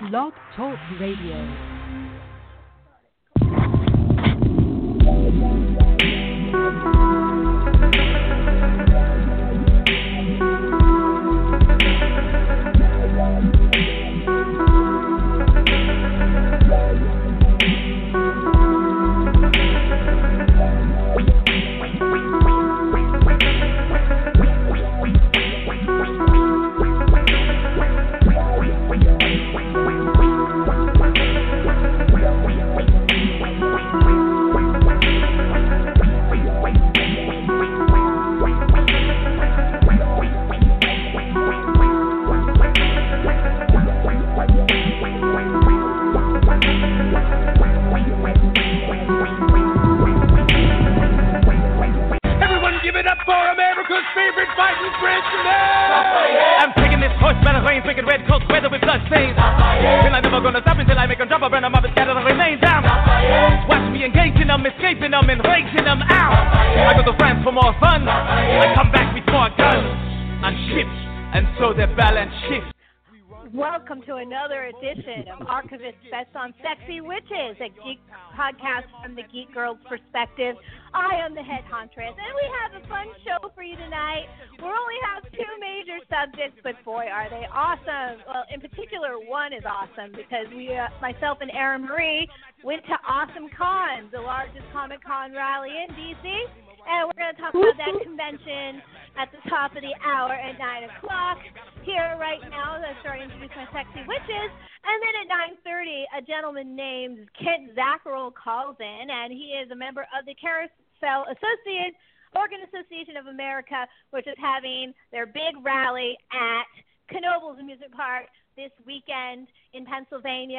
Blog Talk Radio.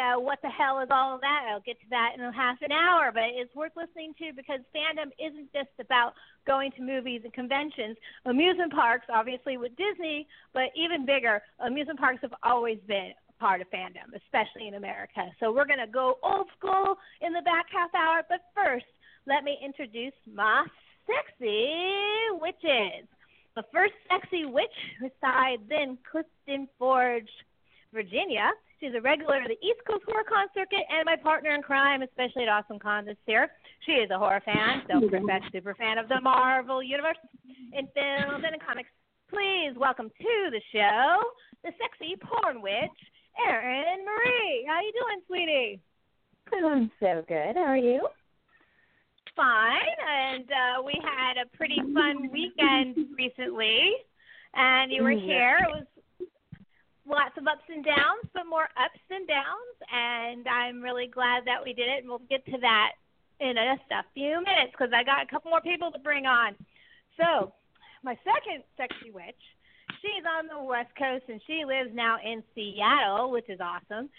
Pennsylvania. What the hell is all of that? I'll get to that in half an hour, but it's worth listening to because fandom isn't just about going to movies and conventions. Amusement parks, obviously with Disney, but even bigger, amusement parks have always been part of fandom, especially in America. So we're going to go old school in the back half hour, but first, let me introduce my sexy witches. The first sexy witch resides in Clifton Forge, Virginia. She's a regular of the East Coast Horror Con circuit and my partner in crime, especially at Awesome Con this year. She is a horror fan, self-professed super fan of the Marvel Universe in films and in comics. Please welcome to the show the sexy porn witch, Erin Marie. How are you doing, sweetie? I'm so good. How are you? Fine, and uh, we had a pretty fun weekend recently, and you were Mhm. here. It was lots of ups and downs, but more ups than downs, and I'm really glad that we did it, and we'll get to that in just a few minutes because I got a couple more people to bring on. So, my second sexy witch, she's on the West Coast, and she lives now in Seattle, which is awesome.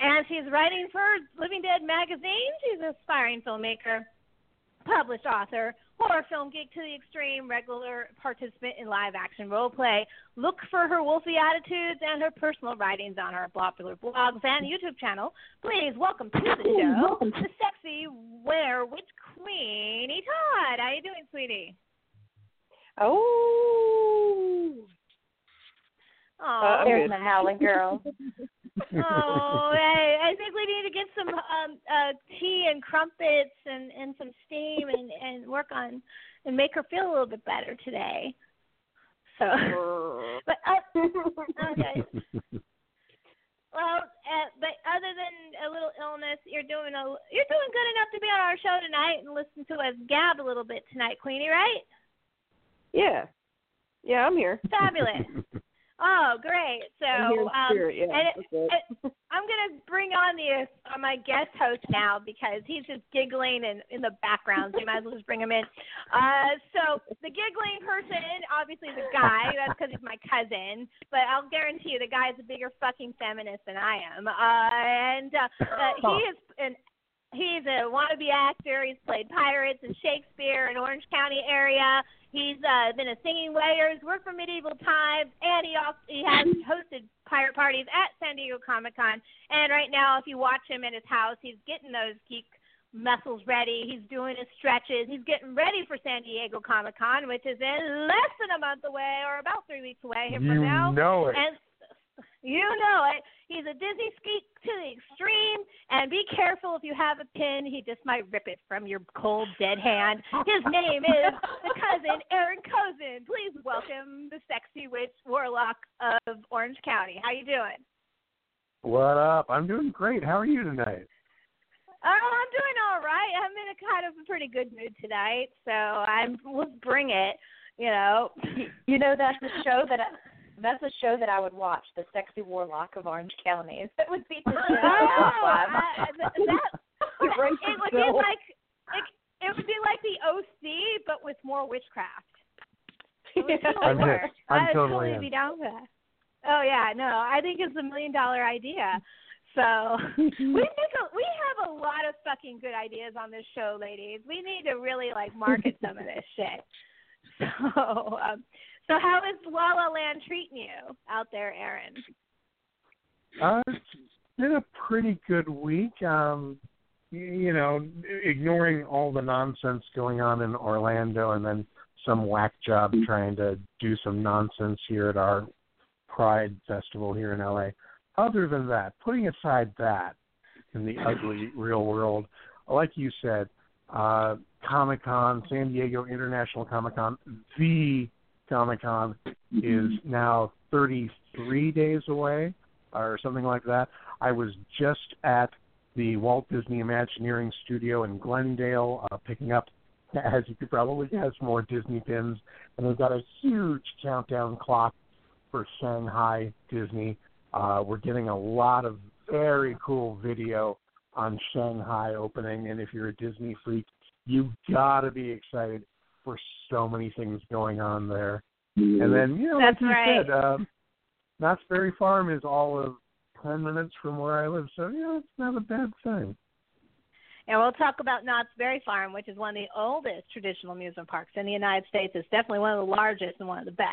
And she's writing for Living Dead magazine. She's an aspiring filmmaker published author, horror film geek to the extreme, regular participant in live action role play. Look for her wolfy attitudes and her personal writings on her popular blogs and YouTube channel. Please welcome to the show the sexy Were Witch Queenie Todd. How you doing, sweetie? Oh, Oh, there's my howling girl. oh, hey, I think we need to get some um uh tea and crumpets and and some steam and and work on and make her feel a little bit better today. So, but uh, okay. Well, uh, but other than a little illness, you're doing a you're doing good enough to be on our show tonight and listen to us gab a little bit tonight, Queenie, right? yeah, yeah, I'm here. Fabulous. Oh, great. So, I'm um, spirit. Yeah, and it- it. it- I'm gonna bring on the uh, my guest host now because he's just giggling and in the background. So you might as well just bring him in. Uh, so the giggling person, obviously the guy. That's because he's my cousin. But I'll guarantee you, the guy is a bigger fucking feminist than I am. Uh, and uh, uh, he is an he's a wannabe actor. He's played pirates and Shakespeare in Orange County area. He's uh, been a singing waiter. He's worked for medieval times, and he also he has hosted pirate parties at San Diego Comic Con. And right now, if you watch him at his house, he's getting those geek muscles ready. He's doing his stretches. He's getting ready for San Diego Comic Con, which is in less than a month away, or about three weeks away here You from now. know it. And you know it. He's a dizzy geek to the extreme, and be careful if you have a pin. He just might rip it from your cold, dead hand. His name is the cousin Aaron Cozen. Please welcome the sexy witch warlock of Orange County. How you doing? What up? I'm doing great. How are you tonight? Oh, I'm doing all right. I'm in a kind of a pretty good mood tonight, so I'm let's bring it. You know, You know that's a show that I, that's a show that I would watch, The Sexy Warlock of Orange County. That would be the show. oh, I, that, that It it would be like it, it would be like the OC, but with more witchcraft. It would totally I'm. I'm I'd totally totally be down for that. Oh yeah, no, I think it's a million dollar idea. So we think a, we have a lot of fucking good ideas on this show, ladies. We need to really like market some of this shit. So, um, so how is La La Land treating you out there, Aaron? Uh, it's been a pretty good week. Um, you know, ignoring all the nonsense going on in Orlando, and then some whack job trying to do some nonsense here at our Pride Festival here in LA. Other than that, putting aside that, in the ugly real world, like you said, uh, Comic Con, San Diego International Comic Con, the Comic Con is now 33 days away or something like that. I was just at the Walt Disney Imagineering Studio in Glendale uh, picking up, as you could probably guess, more Disney pins. And they've got a huge countdown clock for Shanghai Disney. Uh, we're getting a lot of very cool video on Shanghai opening. And if you're a Disney freak, you've got to be excited for so many things going on there. And then, you know, That's like you right. said, uh, Knott's Berry Farm is all of 10 minutes from where I live. So, yeah, it's not a bad thing. And we'll talk about Knott's Berry Farm, which is one of the oldest traditional amusement parks in the United States. It's definitely one of the largest and one of the best.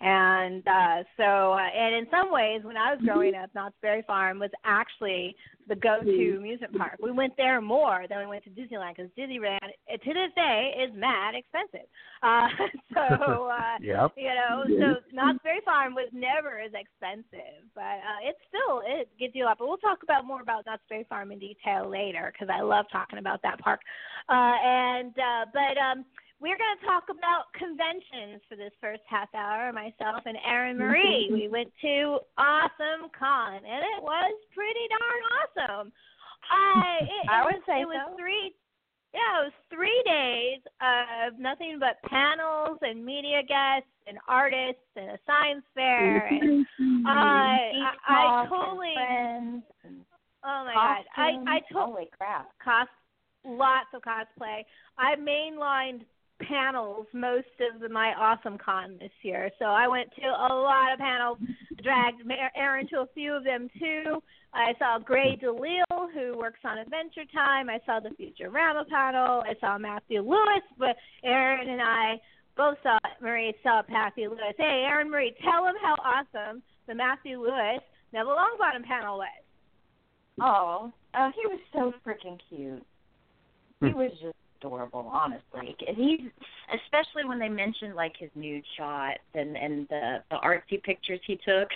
And uh, so, uh, and in some ways, when I was growing up, Knott's Berry Farm was actually the go-to amusement park. We went there more than we went to Disneyland because Disneyland, uh, to this day, is mad expensive. Uh, so, uh, Yep. you know, so Knott's Berry Farm was never as expensive, but uh, it still it gives you a lot. But we'll talk about more about Knott's Berry Farm in detail later because I love talking about that park. Uh, and uh, but um, we're going to talk about conventions for this first half hour. Myself and Erin Marie, we went to Awesome Con, and it was pretty darn awesome. I it, I it would was, say it was so. three. Yeah, it was three days of nothing but panels and media guests and artists and a science fair. And I, I, I and totally. friends Oh my god! I I told crap! cos lots of cosplay. I mainlined panels most of the, my awesome con this year, so I went to a lot of panels. Dragged Aaron to a few of them too. I saw Grey DeLisle, who works on Adventure Time. I saw the Futurama panel. I saw Matthew Lewis, but Aaron and I both saw Marie saw Matthew Lewis. Hey, Erin Marie, tell him how awesome the Matthew Lewis Neville Longbottom panel was. Oh, uh, he was so freaking cute. He was just adorable, honestly. And He's especially when they mentioned like his nude shots and and the the artsy pictures he took.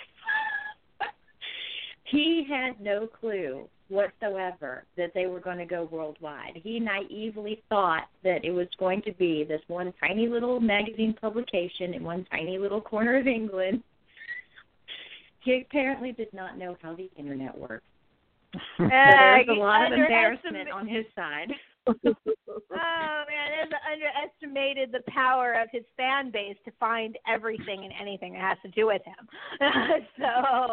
he had no clue whatsoever that they were going to go worldwide. He naively thought that it was going to be this one tiny little magazine publication in one tiny little corner of England. He apparently did not know how the internet works. So there's a lot of embarrassment on his side. Oh man, it has underestimated the power of his fan base to find everything and anything that has to do with him. so,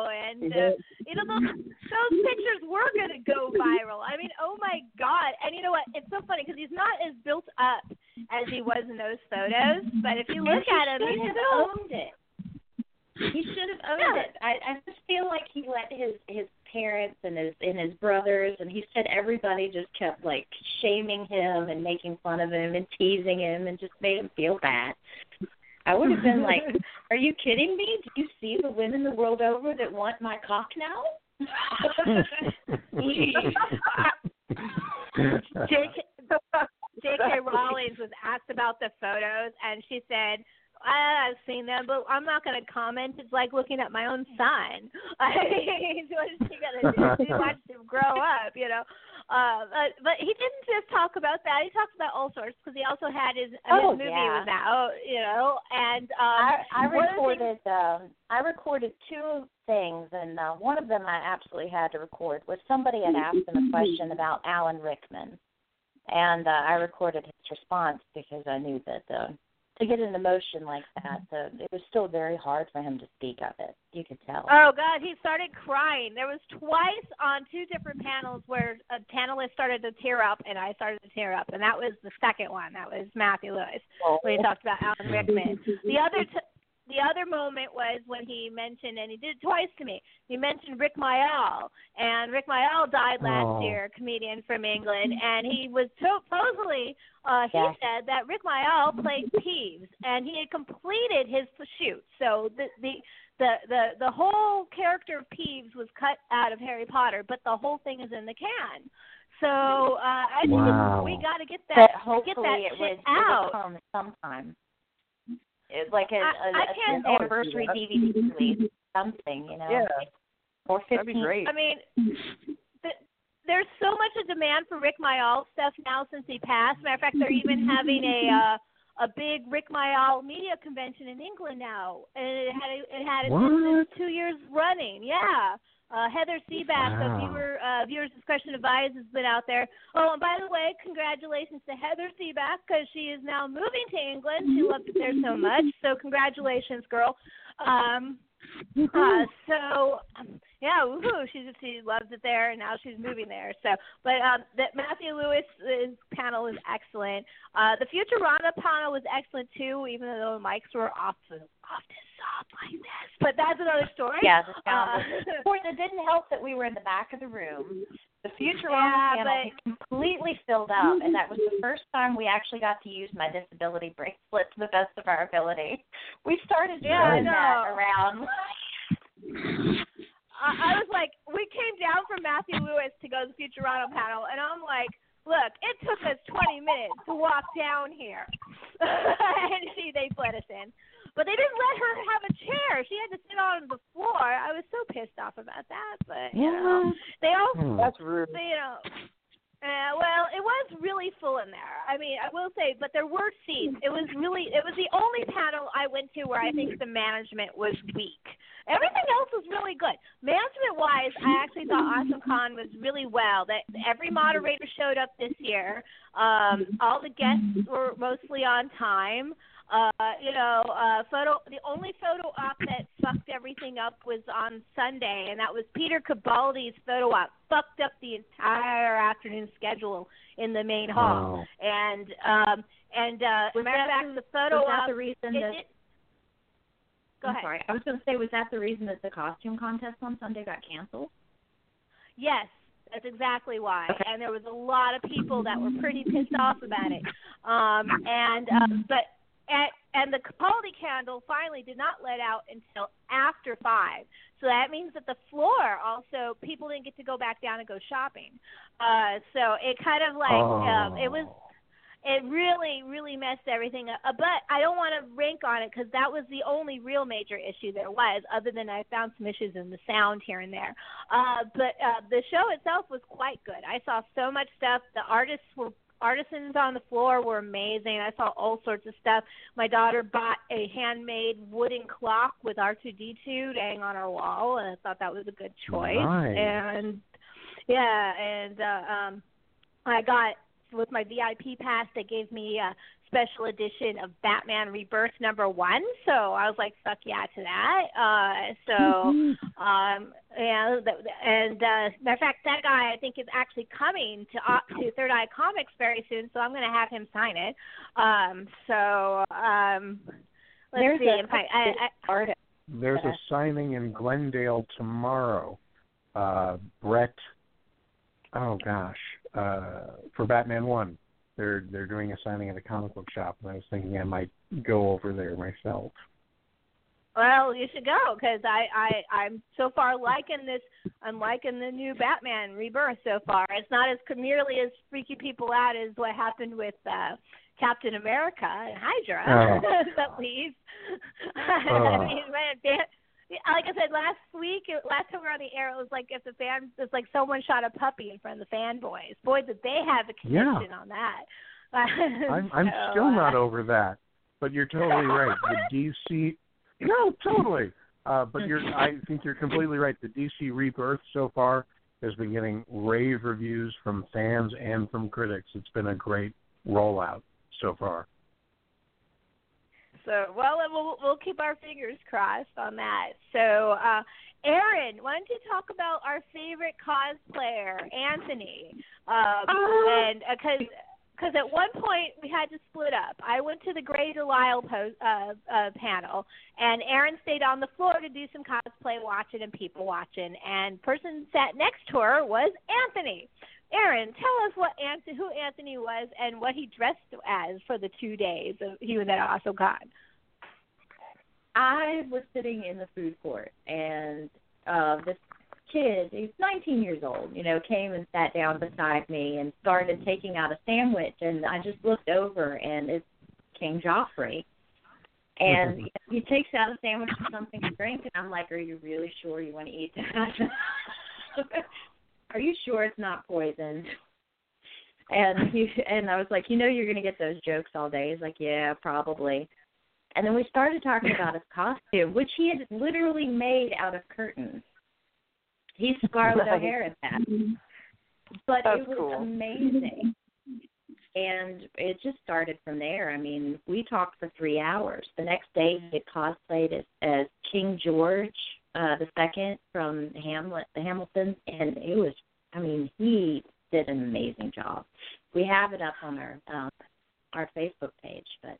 and uh, you know those those pictures were gonna go viral. I mean, oh my god! And you know what? It's so funny because he's not as built up as he was in those photos. But if you look at him, he he's should still have owned it. He should have owned Yeah. it. I, I just feel like he let his his parents and his and his brothers and he said everybody just kept like shaming him and making fun of him and teasing him and just made him feel bad. I would have been like, "Are you kidding me? Do you see the women the world over that want my cock now?" J.K. J.K. Rowling was asked about the photos, and she said, I've seen them, but I'm not going to comment. It's like looking at my own son. I mean, what is he going to do? Watch him grow up, you know. Uh, but, but he didn't just talk about that. He talked about all sorts because he also had his, Oh, his movie yeah. was out, you know, and um, I, I one of the things- recorded um I recorded two things and uh, one of them I absolutely had to record was somebody had asked him a question about Alan Rickman. And uh, I recorded his response because I knew that uh, to get an emotion like that, So it was still very hard for him to speak of it. You could tell. Oh God, he started crying. There was twice on two different panels where a panelist started to tear up, and I started to tear up, and that was the second one. That was Matthew Lewis when he oh. talked about Alan Rickman. The other t- the other moment was when he mentioned, and he did it twice to me. He mentioned Rick Mayall, and Rick Mayall died last Oh. year, comedian from England, and he was supposedly uh, he Yeah. said that Rick Mayall played Peeves, and he had completed his shoot. So the the the the the whole character of Peeves was cut out of Harry Potter, but the whole thing is in the can. So uh, I think Wow. we got to get but that get hopefully that it shit would, out. come sometime. It, like a, I- a, I a can't- an anniversary DVD release, something, you know. Yeah, Or that'd be great. I mean, th- there's so much of demand for Rick Mayall stuff now since he passed. Matter of fact, they're even having a uh, a big Rick Mayall media convention in England now, and it had it had it's, What? it's two years running. Yeah. Uh, Heather Seaback Wow. of viewer, uh, Viewers Discretion Advised has been out there. Oh, and by the way, congratulations to Heather Seaback because she is now moving to England. She loved it there so much. So congratulations, girl. Um, uh, so um, yeah, woohoo! She she loves it there, and now she's moving there. So, but um, that Matthew Lewis's panel was excellent. Uh, the Futurama panel was excellent too, even though the mics were often soft like this. But that's another story. Yeah, the. Uh, was- it didn't help that we were in the back of the room. The Futurama Yeah, panel but- had completely filled up, and that was the first time we actually got to use my disability bracelet to the best of our ability. We started doing Yeah, I that around. I, I was like, we came down from Matthew Lewis to go to the Futurama panel, and I'm like, look, it took us 20 minutes to walk down here, and see they let us in. But they didn't let her have a chair. She had to sit on the floor. I was so pissed off about that. But you know, they all Hmm. That's rude. you know. Uh, well, it was really full in there. I mean, I will say, but there were seats. It was really, it was the only panel I went to where I think the management was weak. Everything else was really good. Management wise, I actually thought Awesome Con was really well. That every moderator showed up this year. Um, all the guests were mostly on time. Uh, you know, uh, photo. The only photo op that fucked everything up was on Sunday, and that was Peter Capaldi's photo op. Fucked up the entire afternoon schedule in the main hall. Wow. And um, and uh, Was matter of that fact, the photo was that op. the reason that? did- Go I'm ahead. sorry. I was going to say, was that the reason that the costume contest on Sunday got canceled? Yes, that's exactly why. And there was a lot of people that were pretty pissed off about it. Um, and um, but at, and the Capaldi candle finally did not let out until after five. So that means that the floor also people didn't get to go back down and go shopping. Uh, so it kind of like um, it was it really, really messed everything up. Uh, But I don't want to rank on it because that was the only real major issue there was, other than I found some issues in the sound here and there. Uh, but uh, the show itself was quite good. I saw so much stuff. The artists were artisans on the floor were amazing. I saw all sorts of stuff. My daughter bought a handmade wooden clock with R2D2 to hang on our wall, and I thought that was a good choice. Nice. And yeah, and uh, um, I got with my VIP pass. They gave me a special edition of Batman Rebirth number one. So I was like, fuck yeah to that. Uh, so um, yeah, and uh, matter of fact, that guy I think is actually coming to uh, to Third Eye Comics very soon. So I'm going to have him sign it. Um, so um, let's There's see a if I, I, I artist. There's a signing in Glendale tomorrow. Uh, Brett, oh gosh, uh, for Batman One, they're they're doing a signing at a comic book shop, and I was thinking I might go over there myself. Well, you should go because I I I'm so far liking this. I'm liking the new Batman Rebirth so far. It's not as nearly as freaky people out as what happened with uh Captain America and Hydra, Oh. at least. Oh. I mean, man, like I said last week, last time we were on the air, it was like if the fans, it's like someone shot a puppy in front of the fanboys. Boy, did they have a Yeah. connection on that. I'm I'm So, still not uh, over that. But you're totally right. The DC No, totally. Uh but you're I think you're completely right. The DC Rebirth so far has been getting rave reviews from fans and from critics. It's been a great rollout so far. So, well, we'll we'll keep our fingers crossed on that. So, uh, Aaron, why don't you talk about our favorite cosplayer, Anthony? Um, and because because at one point we had to split up. I went to the Grey Delisle post, uh, uh, panel, and Aaron stayed on the floor to do some cosplay watching and people watching. And person sat next to her was Anthony. Aaron, tell us what Anthony, who Anthony was, and what he dressed as for the two days of he was at Awesome Con. I was sitting in the food court, and uh, this kid, he's 19 years old, you know, came and sat down beside me and started taking out a sandwich, and I just looked over, and it's King Joffrey. And he takes out a sandwich and something to drink, and I'm like, "Are you really sure you want to eat that? Are you sure it's not poisoned?" And he and I was like, "You know, you're going to get those jokes all day." He's like, "Yeah, probably." And then we started talking about his costume, which he had literally made out of curtains. He's Scarlett Right. O'Hara in that. Mm-hmm. But That's it was cool. amazing. And it just started from there. I mean, we talked for three hours. The next day he had cosplayed as, as King George uh the second from Hamlet the Hamiltons and it was I mean, he did an amazing job. We have it up on our um our Facebook page, but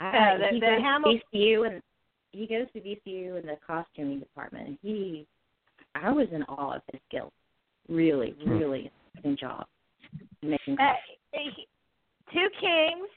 I, Uh, the- he the goes Hamil- to VCU and he goes to VCU in the costuming department and he I was in awe of his skills. Really, Hmm. really amazing job. Making Uh, he- two kings,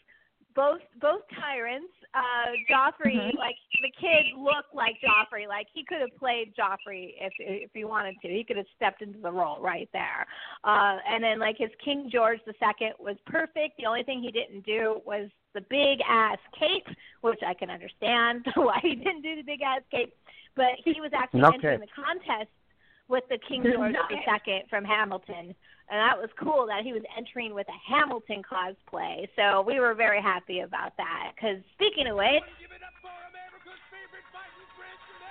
both both tyrants. Uh, Joffrey, Mhm. like the kid, looked like Joffrey. Like he could have played Joffrey if if he wanted to. He could have stepped into the role right there. Uh, and then like his King George the Second was perfect. The only thing he didn't do was the big ass cape, which I can understand why he didn't do the big ass cape. But he was actually Okay. entering the contest with the King George the Second from Hamilton, and that was cool that he was entering with a Hamilton cosplay. So we were very happy about that. Because speaking of which, Give it up for America's favorite fighting Frenchman.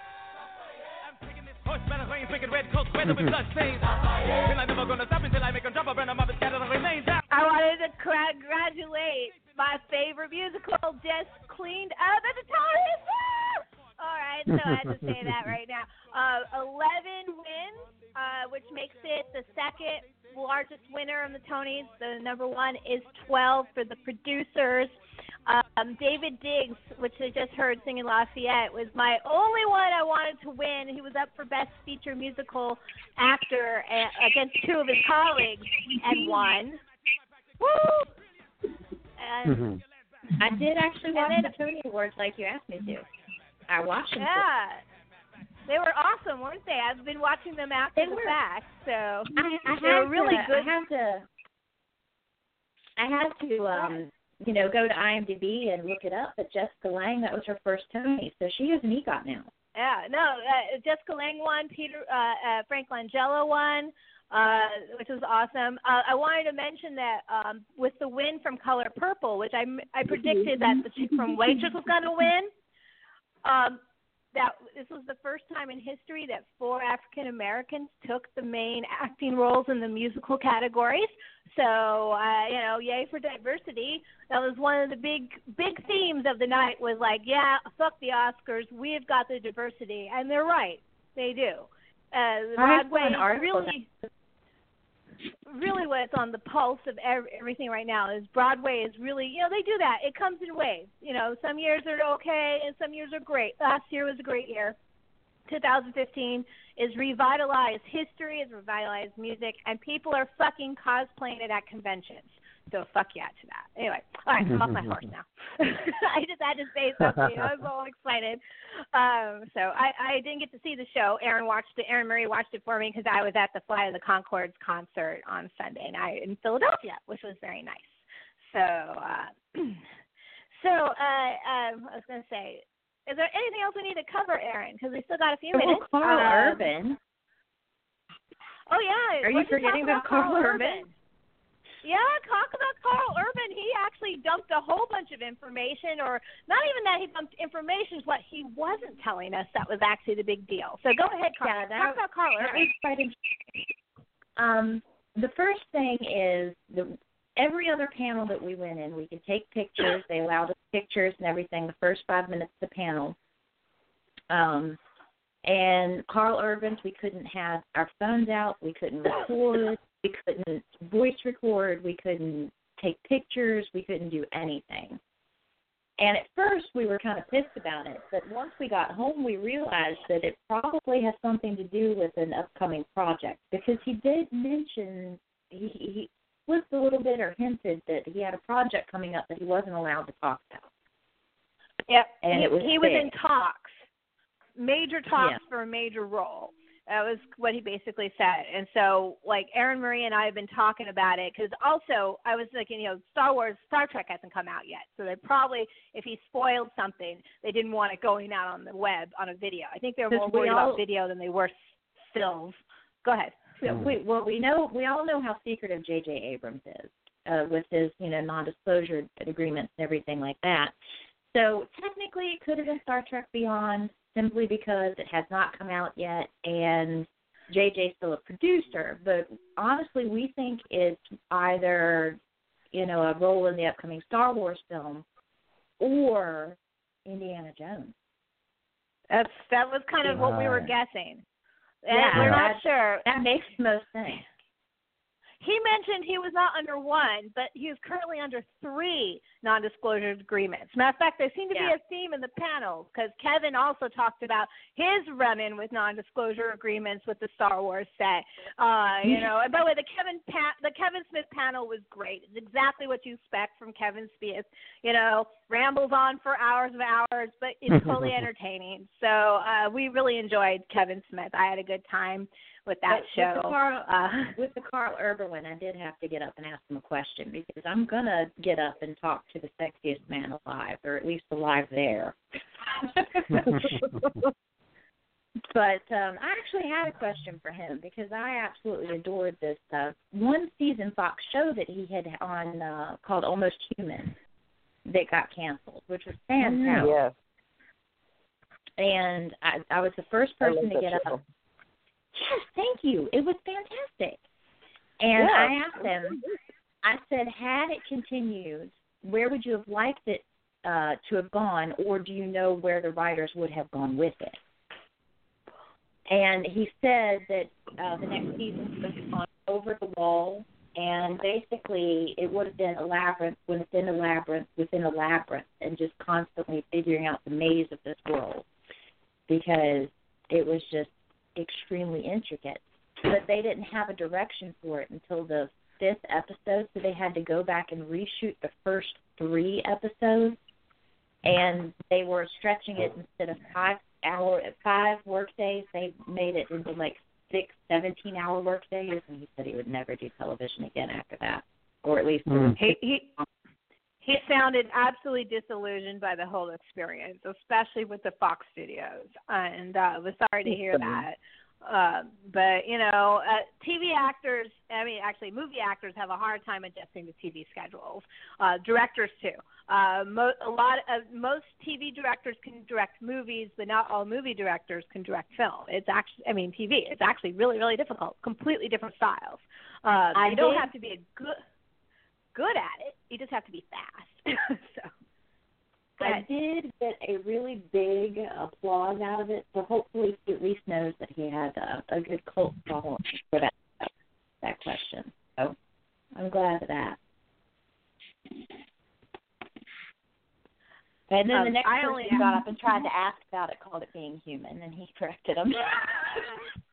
I'm taking this horse, battle rain, wicked red coat, weather with blood stains. Then I'm never gonna stop until I make them drop a burn them up and scatter the remains out. I wanted to congratulate my favorite musical just cleaned up at the Tonys. Woo! All right, so I had to say that right now. Uh, 11 wins, uh, which makes it the second largest winner in the Tonys. The number one is 12 for the producers. Um, Daveed Diggs, which I just heard singing Lafayette, was my only one I wanted to win. He was up for Best Feature Musical Actor uh, against two of his colleagues and won. Woo! And Mhm. I did actually watch And the Tony Awards like you asked me to. I watched them. yeah, they were awesome, weren't they? I've been watching them after They the were. fact. So I, I They're had really to, good. I had to. I had to, um, you know, go to IMDb and look it up. But Jessica Lange, that was her first Tony, so she has an EGOT now. yeah, no, uh, Jessica Lange won, Peter uh, uh, Frank Langella won. Uh, which was awesome. Uh, I wanted to mention that um, with the win from Color Purple, which I, I predicted that the chick from Waitress was going to win, um, that this was the first time in history that four African Americans took the main acting roles in the musical categories. So, uh, you know, yay for diversity. That was one of the big big themes of the night was like, yeah, fuck the Oscars, we've got the diversity, and they're right, they do. Uh, Broadway an article really what's on the pulse of ev- everything right now is Broadway is really, you know, they do that. It comes in waves. You know, some years are okay and some years are great. Last year was a great year. 2015 is revitalized history, is revitalized music, and people are fucking cosplaying it at conventions. So fuck yeah to that. Anyway, all right, I'm off my horse now. I just had to say something. I was all excited. Um, so I, I didn't get to see the show. Aaron watched it. Erin Marie watched it for me because I was at the Flight of the Conchords concert on Sunday night in Philadelphia, which was very nice. So, uh, so uh, um, I was going to say, is there anything else we need to cover, Aaron? Because we still got a few Well, minutes. Carl Um, Urban. Oh yeah. Are you let's just talk forgetting about about Karl Urban? Yeah, talk about Karl Urban. He actually dumped a whole bunch of information, or not even that he dumped information, what he wasn't telling us that was actually the big deal. So go ahead, Carl. Yeah, that- talk about Karl Urban. quite. Um, the first thing is the every other panel that we went in, we could take pictures. They allowed us pictures and everything. The first five minutes of the panel. Um, and Karl Urban's, we couldn't have our phones out. We couldn't record. We couldn't voice record. We couldn't take pictures. We couldn't do anything. And at first, we were kind of pissed about it. But once we got home, we realized that it probably has something to do with an upcoming project because he did mention he, he was a little bit or hinted that he had a project coming up that he wasn't allowed to talk about. Yep. And he, it was he was in talks, major talks Yeah. for a major role. That was what he basically said. And so, like Erin Marie and I have been talking about it because also I was thinking, you know, Star Wars, Star Trek hasn't come out yet, so they probably, if he spoiled something, they didn't want it going out on the web on a video. I think they were more worried all- about video than they were stills. Go ahead. We, well, we know we all know how secretive J.J. Abrams is uh, with his you know non-disclosure agreements and everything like that. So technically, it could have been Star Trek Beyond simply because it has not come out yet, and J.J.'s still a producer. But honestly, we think it's either you know a role in the upcoming Star Wars film or Indiana Jones. That's that was kind of what we were guessing. And Yeah, we're not sure. That makes the most sense. He mentioned he was not under one, but he is currently under three non-disclosure agreements. Matter of fact, there seemed to Yeah. be a theme in the panel because Kevin also talked about his run-in with non-disclosure agreements with the Star Wars set. Uh, you know, and by the way, the Kevin pa- the Kevin Smith panel was great. It's exactly what you expect from Kevin Smith. You know, rambles on for hours and hours, but it's totally entertaining. So uh, we really enjoyed Kevin Smith. I had a good time with that But show. With the, Carl, Uh, with the Karl Urban one, I did have to get up and ask him a question because I'm gonna get up and talk to the sexiest man alive, or at least alive there. but um, I actually had a question for him because I absolutely adored this uh, one season Fox show that he had on uh, called Almost Human that got canceled, which was fantastic. Yes. And I, I was the first person to get show. up. Yes, thank you. It was fantastic. And Yeah. I asked him, I said, had it continued, where would you have liked it uh, to have gone, or do you know where the writers would have gone with it? And he said that uh, the next season was on Over the Wall, and basically it would have been a labyrinth within a labyrinth within a labyrinth, and just constantly figuring out the maze of this world because it was just extremely intricate. But they didn't have a direction for it until the fifth episode, so they had to go back and reshoot the first three episodes, and they were stretching it instead of five hour five work days, they made it into like six, seventeen hour work days, and he said he would never do television again after that, or at least Mm. he he he sounded absolutely disillusioned by the whole experience, especially with the Fox Studios, and uh, was sorry to hear that. Uh, but you know, uh, TV actors, I mean, actually, movie actors have a hard time adjusting to TV schedules. Uh, directors too. Uh, mo- a lot of most TV directors can direct movies, but not all movie directors can direct film. It's actually, I mean, TV. It's actually really, really difficult. Completely different styles. Uh, I you don't have to be a good good at it. You just have to be fast. so, I did get a really big applause out of it, so hopefully he at least knows that he had a, a good cult following for that that question. So I'm glad of that. And then the Um, next I person only- got up and tried to ask about it, called it being human, and he corrected him.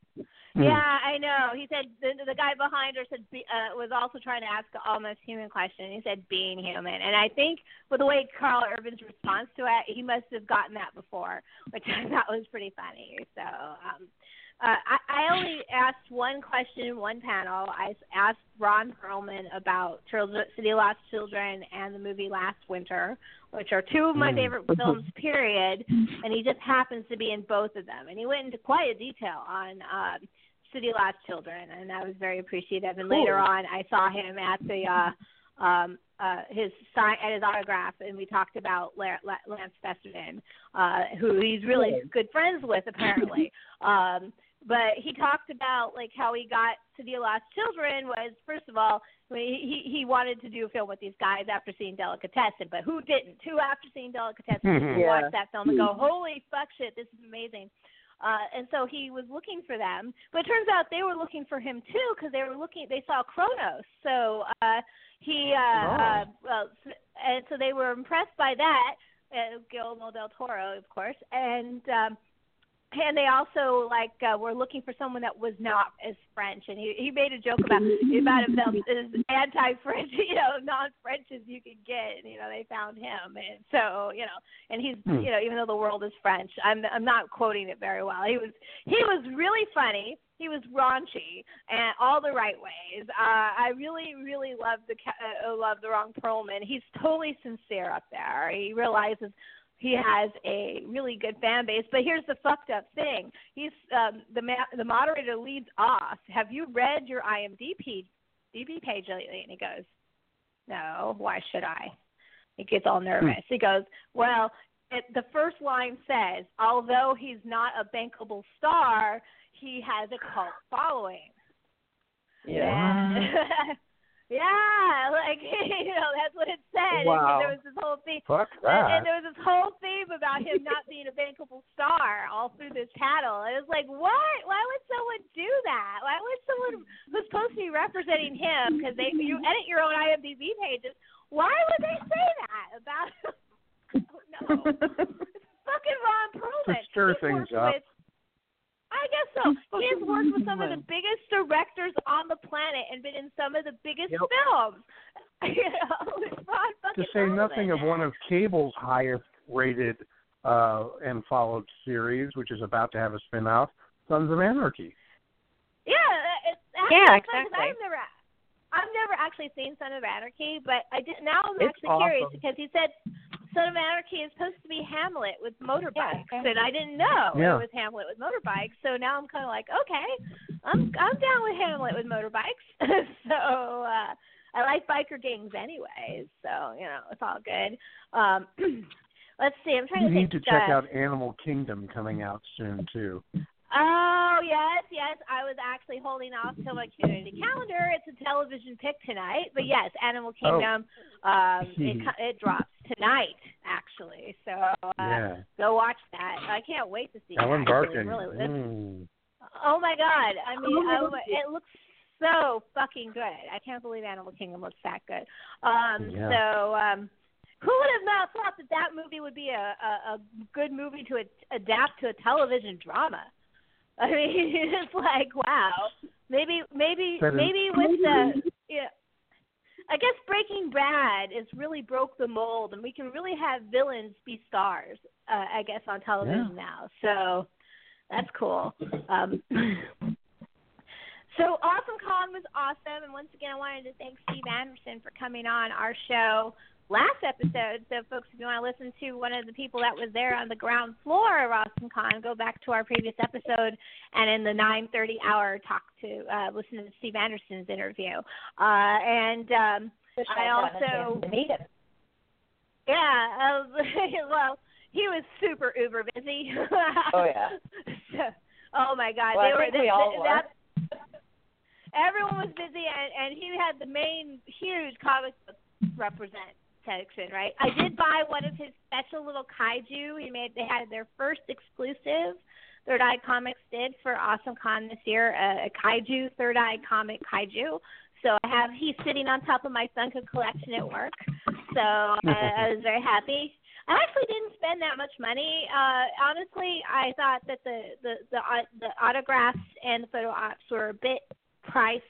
Yeah, I know. He said the the guy behind her said be, uh, was also trying to ask an almost human question. He said being human, and I think with the way Karl Urban's response to it, he must have gotten that before, which I thought was pretty funny. So um, uh, I, I only asked one question in one panel. I asked Ron Perlman about Children, City of Lost Children and the movie Last Winter, which are two of my Mm. favorite films, period. And he just happens to be in both of them. And he went into quite a detail on um, City of Lost Children, and I was very appreciative. And later on, I saw him at the uh, um, uh, his sign at his autograph, and we talked about La- La- Lance Festerman, uh, who he's really good friends with apparently. um, but he talked about like how he got to the Lost Children was first of all he he wanted to do a film with these guys after seeing Delicatessen, but who didn't? Who after seeing Delicatessen didn't Yeah. watch that film and go, holy fuck shit, this is amazing. Uh, and so he was looking for them, but it turns out they were looking for him too because they were looking. They saw Cronos, so uh, he uh, uh, well, and so they were impressed by that. Uh, Guillermo del Toro, of course, and um, and they also like uh, were looking for someone that was not as French, and he he made a joke about about himself as anti-French, you know, non-French as you could get. And, you know, they found him, and so you know, and he's Hmm. you know, even though the world is French, I'm I'm not quoting it very well. He was he was really funny. He was raunchy and all the right ways. Uh, I really, really love the ca- uh, love the Ron Perlman. He's totally sincere up there. He realizes he has a really good fan base. But here's the fucked up thing: he's um, the ma- the moderator leads off. Have you read your IMDb DB page lately? And he goes, No. Why should I? He gets all nervous. He goes, Well, it, the first line says, although he's not a bankable star, he has a cult following. Yeah. yeah, like you know, that's what it said. Wow. And there was this whole thing. Fuck And, and there was this whole theme about him not being a bankable star all through this panel. It was like, what? Why would someone do that? Why would someone who's supposed to be representing him because they you edit your own IMDb pages? Why would they say that about? no, fucking Ron Perlman. To stir things up. With, I guess so. He has worked with some of the biggest directors on the planet and been in some of the biggest Yep. films. you know, it's Ron fucking to say nothing of one of cable's highest rated uh, and followed series, which is about to have a spin off, Sons of Anarchy. Yeah, it's Yeah, actually fun 'cause exactly. I've never, I've never actually seen Son of Anarchy, but I did. Now I'm It's actually curious because he said Son of Anarchy is supposed to be Hamlet with motorbikes, Yeah. and I didn't know Yeah. it was Hamlet with motorbikes. So now I'm kind of like, okay, I'm I'm down with Hamlet with motorbikes. so uh, I like biker gangs anyways, so you know it's all good. Um, let's see. I'm trying You to need think. to check uh, out Animal Kingdom coming out soon too. Oh yes, yes. I was actually holding off till my community calendar. It's a television pick tonight, but yes, Animal Oh. Kingdom. Um, it it drops tonight actually, so uh, yeah. go watch that. I can't wait to see. Alan it, actually. Barkin. Really, Mm. oh my god! I mean, Oh, oh, it looks so fucking good. I can't believe Animal Kingdom looks that good. Um, Yeah. so. um who would have not thought that that movie would be a, a, a good movie to ad- adapt to a television drama? I mean, it's like wow. Maybe, maybe, is- maybe with the yeah. I guess Breaking Bad is really broke the mold, and we can really have villains be stars. Uh, I guess on television now, so that's cool. Um, so Awesome Con was awesome, and once again, I wanted to thank Steve Anderson for coming on our show last episode. So, folks, if you want to listen to one of the people that was there on the ground floor of Awesome Con, go back to our previous episode, and in the 9:30 hour, talk to uh, listen to Steve Anderson's interview. Uh, and um, I I'd gotten a also- meet him. yeah, uh, well, he was super uber busy. Oh, yeah. So, oh my God, Well, they I were. they- we all they- were. that- everyone was busy, and and he had the main huge comic book represent section, right? I did buy one of his special little kaiju. He made they had their first exclusive. Third Eye Comics did for Awesome Con this year, a, a kaiju Third Eye comic kaiju. So I have he's sitting on top of my Funko collection at work. So uh, I was very happy. I actually didn't spend that much money. Uh, honestly, I thought that the the the, the autographs and the photo ops were a bit priced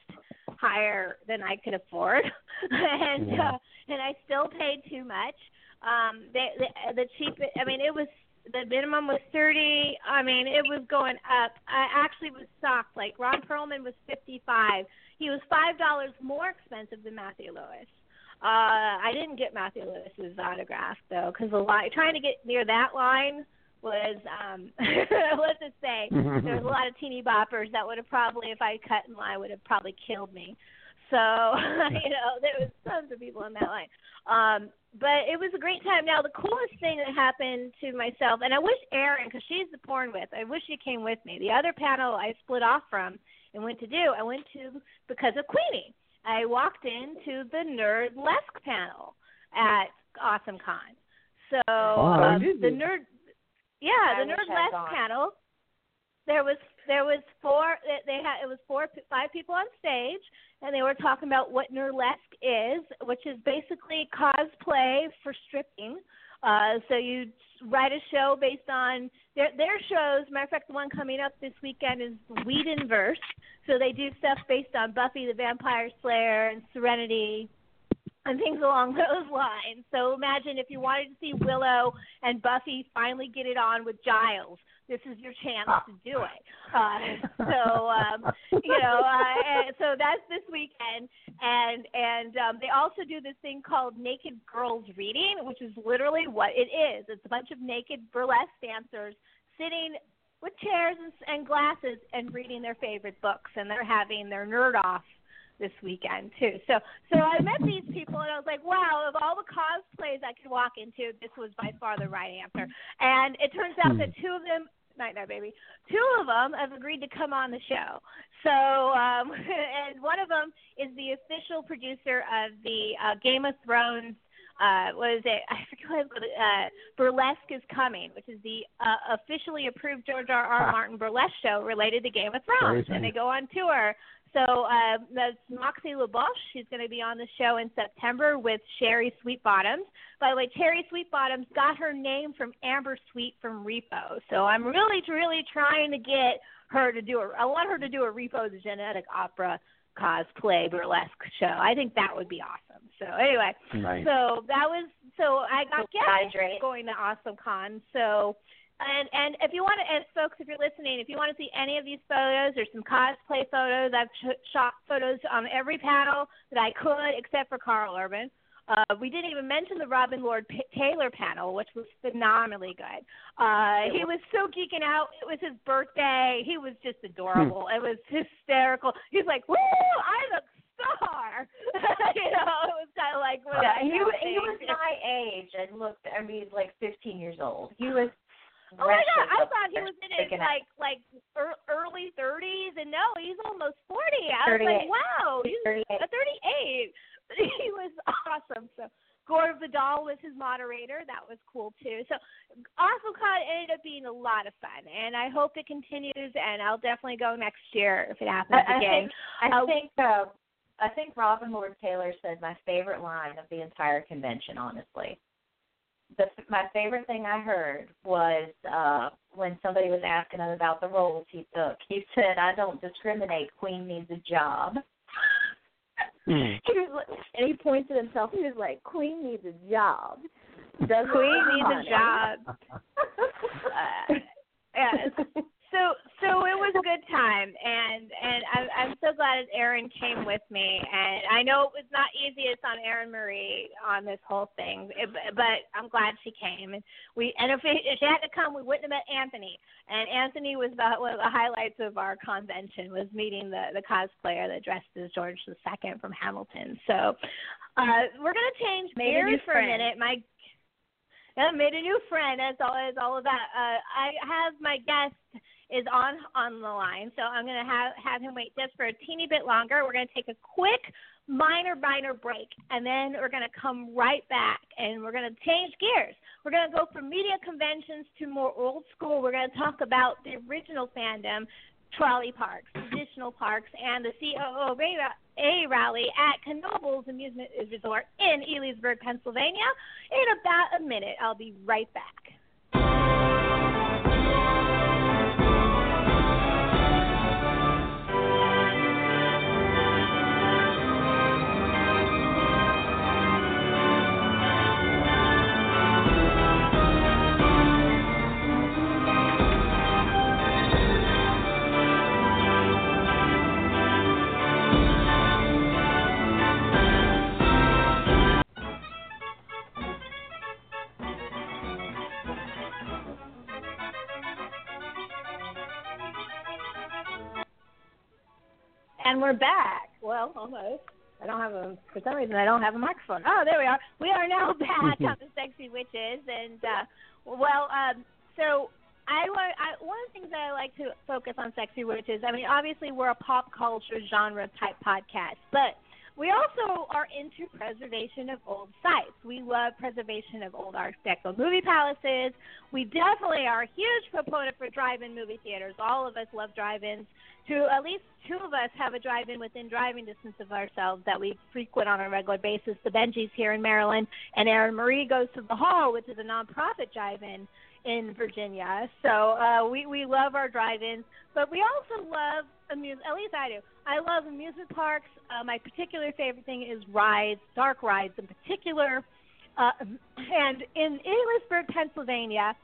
higher than I could afford, and Yeah. uh, and I still paid too much. Um, they, the the cheap. I mean, it was the minimum was thirty. I mean, it was going up. I actually was shocked. Like Ron Perlman was fifty five. He was five dollars more expensive than Matthew Lewis. Uh, I didn't get Matthew Lewis's autograph though, because the line trying to get near that line was um let's just say there's a lot of teeny boppers that would have probably if I cut in line would have probably killed me. So you know there was tons of people in that line. Um, but it was a great time. Now the coolest thing that happened to myself, and I wish Erin, because she's the porn with, I wish she came with me. The other panel I split off from and went to do, I went to because of Queenie. I walked into the Nerdlesque panel at Awesome Con. So um, the nerd, yeah, the wish Nerdlesque gone. panel. There was there was four. they- They had it was four five people on stage, and they were talking about what Nerdlesque is, which is basically cosplay for stripping. Uh, so you write a show based on their their shows. Matter of fact, the one coming up this weekend is Whedonverse. So they do stuff based on Buffy the Vampire Slayer and Serenity and things along those lines. So imagine if you wanted to see Willow and Buffy finally get it on with Giles. This is your chance to do it. Uh, so um, you know, uh, so that's this weekend, and and um, they also do this thing called Naked Girls Reading, which is literally what it is. It's a bunch of naked burlesque dancers sitting with chairs and, and glasses and reading their favorite books, and they're having their nerd off this weekend too. So so I met these people and I was like, wow, of all the cosplays I could walk into, this was by far the right answer. And it turns out that two of them night night baby. Two of them have agreed to come on the show. So um and one of them is the official producer of the uh Game of Thrones uh what is it? I forget what. Uh Burlesque is coming, which is the uh, officially approved George R. R. Martin burlesque show related to Game of Thrones. Very And they go on tour so uh, that's Moxie LaBouche. She's going to be on the show in September with Sherry Sweetbottoms. By the way, Cherry Sweetbottoms got her name from Amber Sweet from Repo. So I'm really, really trying to get her to do a. I want her to do a Repo the Genetic Opera cosplay burlesque show. I think that would be awesome. So anyway, Nice. so that was so I got guests Hydrate. going to Awesome Con. So and and if you want to, and folks, if you're listening, if you want to see any of these photos, there's some cosplay photos. I've sh- shot photos on every panel that I could, except for Karl Urban. Uh, we didn't even mention the Robin Lord P- Taylor panel, which was phenomenally good. Uh, he was so geeking out. It was his birthday. He was just adorable. It was hysterical. He's like, "Woo! I'm a star!" you know, it was kind of like Yeah, he kind of wa- he was my age and looked. I mean, like 15 years old. He was. Oh my god! I thought he was in his sticking out. like like early thirties, and no, he's almost forty. I was like, wow, he's 38. a thirty-eight. he was awesome. So Gore Doll was his moderator. That was cool too. So AwesomeCon ended up being a lot of fun, and I hope it continues. And I'll definitely go next year if it happens I, I again. think I Uh, think uh, I think Robin Lord Taylor said my favorite line of the entire convention. Honestly, the my favorite thing I heard was uh when somebody was asking him about the roles he took. He said, "I don't discriminate. Queen needs a job." Hmm. He was like, and he points at himself. He was like, "Queen needs a job." Doesn't Queen needs a job. Uh, yes. So so it was a good time, and and I'm I'm so glad that Erin came with me, and I know it was not easy. It's on Erin Marie on this whole thing, it- but I'm glad she came, and we and if, it, if she had to come, we wouldn't have met Anthony, and Anthony was the one of the highlights of our convention was meeting the the cosplayer that dressed as George the Second from Hamilton. So uh, we're gonna change a gears for a friend. minute. My yeah, made a new friend. as all. All of that. Uh, I have my guest is on on the line, so I'm gonna have have him wait just for a teeny bit longer. We're gonna take a quick minor minor break, and then we're gonna come right back, and we're gonna change gears. We're gonna go from media conventions to more old school. We're gonna talk about the original fandom. Trolley parks, traditional Parks and the COO A rally at Knoebels Amusement Resort in Elysburg, Pennsylvania in about a minute. I'll be right back. And we're back. Well, almost. I don't have a for some reason I don't have a microphone. Oh, there we are. We are now back on the sexy witches, and uh, well, um, so I I, one of the things that I like to focus on sexy witches. I mean, obviously we're a pop culture genre type podcast, but we also are into preservation of old sites. We love preservation of old Art Deco movie palaces. We definitely are a huge proponent for drive-in movie theaters. All of us love drive-ins. To at least two of us have a drive-in within driving distance of ourselves that we frequent on a regular basis. The Bengies here in Maryland, and Erin Marie goes to the Hull, which is a nonprofit drive-in in Virginia. So uh, we we love our drive-ins, but we also love amuse. At least I do. I love amusement parks. Uh, my particular favorite thing is rides, dark rides in particular. Uh, and in Elysburg, Pennsylvania,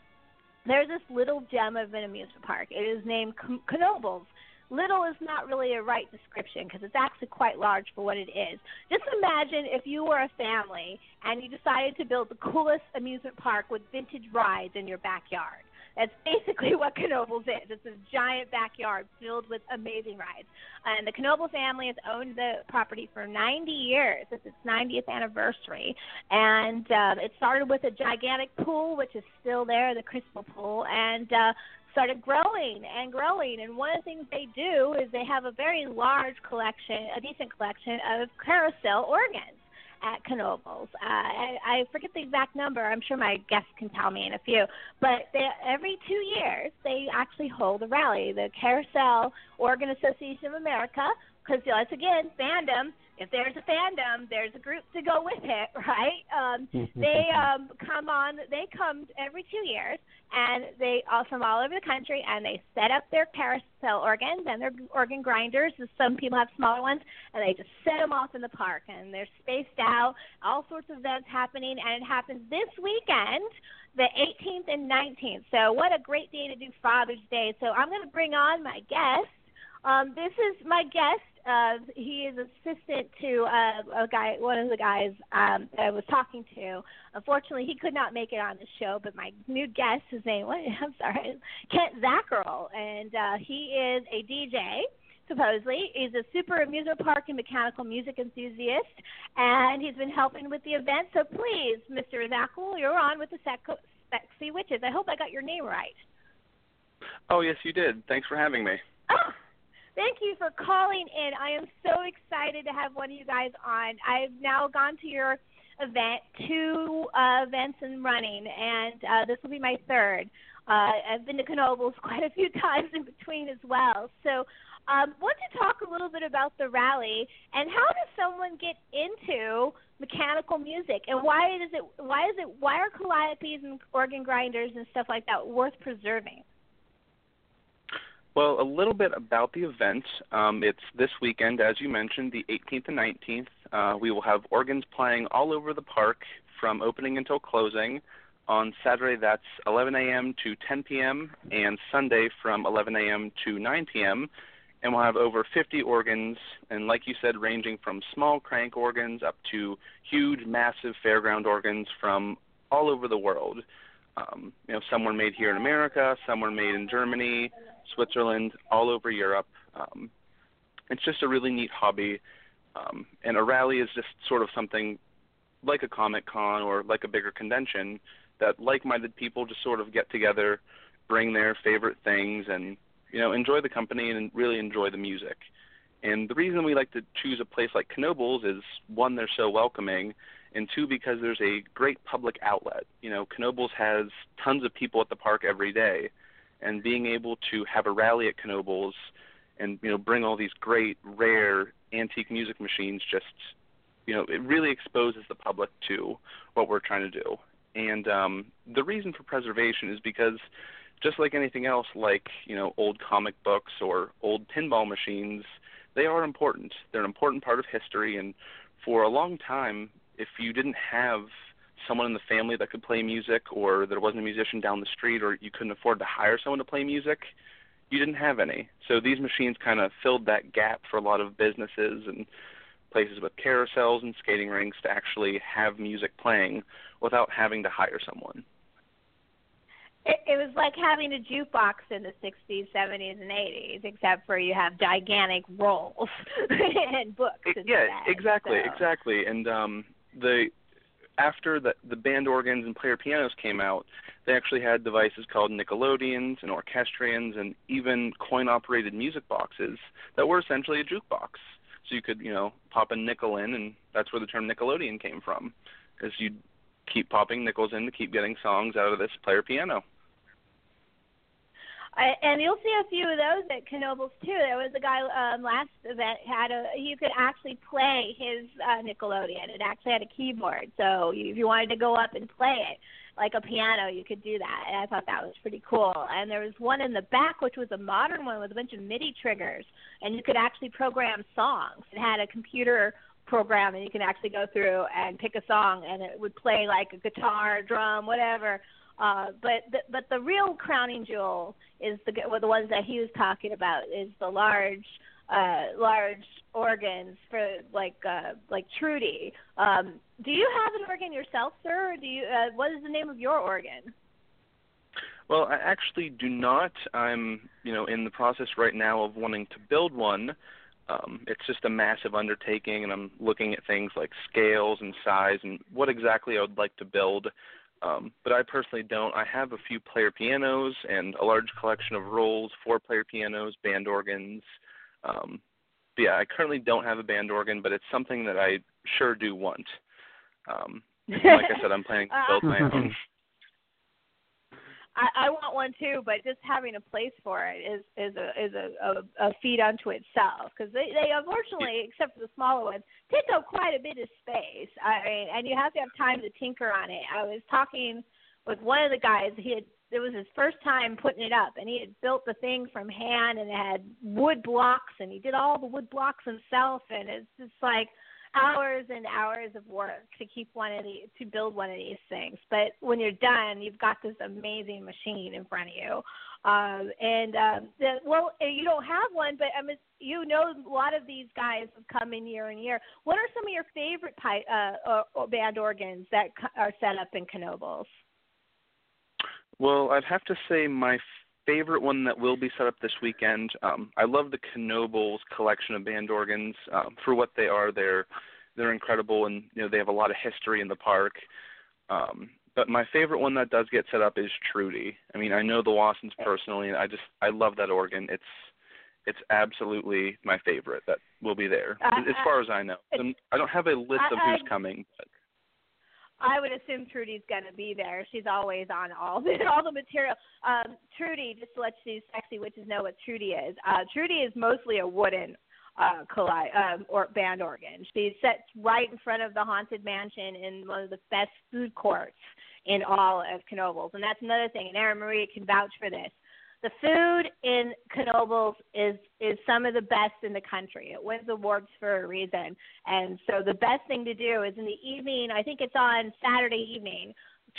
there's this little gem of an amusement park. It is named Knoebels. Little is not really a right description because it's actually quite large for what it is. Just imagine if you were a family and you decided to build the coolest amusement park with vintage rides in your backyard. That's basically what Knoebels is. It's a giant backyard filled with amazing rides. And the Knoebel family has owned the property for 90 years. It's its 90th anniversary. And uh, it started with a gigantic pool, which is still there, the Crystal Pool. And uh, started growing and growing. And one of the things they do is they have a very large collection, a decent collection of carousel organs at Knoebels. Uh, I, I forget the exact number. I'm sure my guests can tell me in a few. But they, every two years, they actually hold a rally. The Carousel Organ Association of America, because once again, fandom if there's a fandom, there's a group to go with it, right? Um, they um, come on, they come every two years, and they all from all over the country, and they set up their carousel organs and their organ grinders. Some people have smaller ones, and they just set them off in the park, and they're spaced out. All sorts of events happening, and it happens this weekend the 18th and 19th. So, what a great day to do Father's Day. So, I'm going to bring on my guest. Um, this is my guest uh, he is assistant to uh, a guy, one of the guys um, that I was talking to. Unfortunately, he could not make it on the show, but my new guest, his name, what, I'm sorry, Kent Zacherl, and uh, he is a DJ. Supposedly, he's a super amusement park and mechanical music enthusiast, and he's been helping with the event. So please, Mr. Zacherl, you're on with the Sexy Witches. I hope I got your name right. Oh yes, you did. Thanks for having me. Oh, Thank you for calling in. I am so excited to have one of you guys on. I've now gone to your event, two uh, events in running, and uh, this will be my third. Uh, I've been to Knoebels quite a few times in between as well. So, um, want to talk a little bit about the rally and how does someone get into mechanical music and why is it why is it why are calliopes and organ grinders and stuff like that worth preserving? Well, a little bit about the event. Um, it's this weekend, as you mentioned, the 18th and 19th. Uh, we will have organs playing all over the park from opening until closing. On Saturday, that's 11 a.m. to 10 p.m., and Sunday from 11 a.m. to 9 p.m. And we'll have over 50 organs, and like you said, ranging from small crank organs up to huge, massive fairground organs from all over the world. Um, you know, some were made here in America, some were made in Germany, Switzerland, all over Europe. Um, it's just a really neat hobby, um, and a rally is just sort of something like a Comic Con or like a bigger convention that like-minded people just sort of get together, bring their favorite things, and you know enjoy the company and really enjoy the music. And the reason we like to choose a place like Knoebels is one, they're so welcoming, and two, because there's a great public outlet. You know, Knoebels has tons of people at the park every day, and being able to have a rally at Knoebels and you know bring all these great rare antique music machines just you know it really exposes the public to what we're trying to do and um the reason for preservation is because just like anything else like you know old comic books or old pinball machines they are important they're an important part of history and for a long time if you didn't have someone in the family that could play music or there wasn't a musician down the street or you couldn't afford to hire someone to play music you didn't have any so these machines kind of filled that gap for a lot of businesses and places with carousels and skating rinks to actually have music playing without having to hire someone it, it was like having a jukebox in the 60s, 70s, and 80s, except for you have gigantic rolls and books. It, yeah, exactly, so. exactly. And um, the after the the band organs and player pianos came out, they actually had devices called Nickelodeons and orchestrions and even coin-operated music boxes that were essentially a jukebox. So you could, you know, pop a nickel in, and that's where the term Nickelodeon came from, because you'd keep popping nickels in to keep getting songs out of this player piano. And you'll see a few of those at Knoebels too. There was a guy um, last event had a you could actually play his uh, Nickelodeon. It actually had a keyboard, so you, if you wanted to go up and play it like a piano, you could do that. And I thought that was pretty cool. And there was one in the back, which was a modern one with a bunch of MIDI triggers, and you could actually program songs. It had a computer program, and you can actually go through and pick a song, and it would play like a guitar, drum, whatever uh, but the, but the real crowning jewel is the well, the ones that he was talking about is the large uh, large organs for like uh, like Trudy. Um, do you have an organ yourself, sir? Or do you? Uh, what is the name of your organ? Well, I actually do not. I'm, you know, in the process right now of wanting to build one. Um, it's just a massive undertaking, and I'm looking at things like scales and size and what exactly I would like to build. Um, but I personally don't. I have a few player pianos and a large collection of rolls four player pianos, band organs. Um, but yeah, I currently don't have a band organ, but it's something that I sure do want. Um, like I said, I'm planning to build my own. I, I want one too, but just having a place for it is is a is a a, a feat unto itself because they they unfortunately, except for the smaller ones, take up quite a bit of space. I mean, and you have to have time to tinker on it. I was talking with one of the guys. He had it was his first time putting it up, and he had built the thing from hand, and it had wood blocks, and he did all the wood blocks himself, and it's just like hours and hours of work to keep one of these to build one of these things. But when you're done, you've got this amazing machine in front of you. Um, and um, the, well, you don't have one, but I mean, you know, a lot of these guys have come in year and year. What are some of your favorite pi- uh, or, band organs that are set up in Knoebels? Well, I'd have to say my favorite one that will be set up this weekend. Um, I love the Knoebels collection of band organs um, for what they are. They're they're incredible, and you know they have a lot of history in the park. Um, but my favorite one that does get set up is Trudy. I mean, I know the Wassons personally, and I just I love that organ. It's it's absolutely my favorite that will be there, uh, as far as I know. I don't have a list of who's coming. But. I would assume Trudy's going to be there. She's always on all the all the material. Um, Trudy, just to let you sexy witches know what Trudy is. Uh, Trudy is mostly a wooden uh, colli- um, or band organ. She sits right in front of the haunted mansion in one of the best food courts in all of Knoebels, and that's another thing. And Erin Marie can vouch for this the food in Knoebels is is some of the best in the country. It wins awards for a reason. And so the best thing to do is in the evening. I think it's on Saturday evening.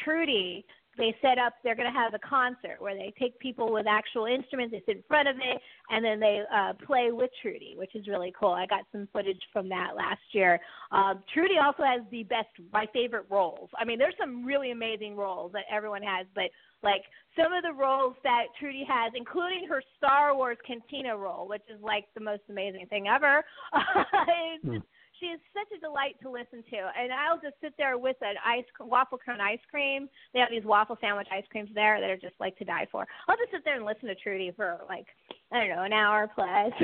Trudy they set up they're going to have a concert where they take people with actual instruments they sit in front of it and then they uh play with trudy which is really cool i got some footage from that last year um trudy also has the best my favorite rolls i mean there's some really amazing rolls that everyone has but like some of the rolls that Trudy has, including her Star Wars Cantina roll, which is like the most amazing thing ever. mm. She is such a delight to listen to, and I'll just sit there with an ice waffle cone ice cream. They have these waffle sandwich ice creams there that are just like to die for. I'll just sit there and listen to Trudy for like I don't know an hour plus,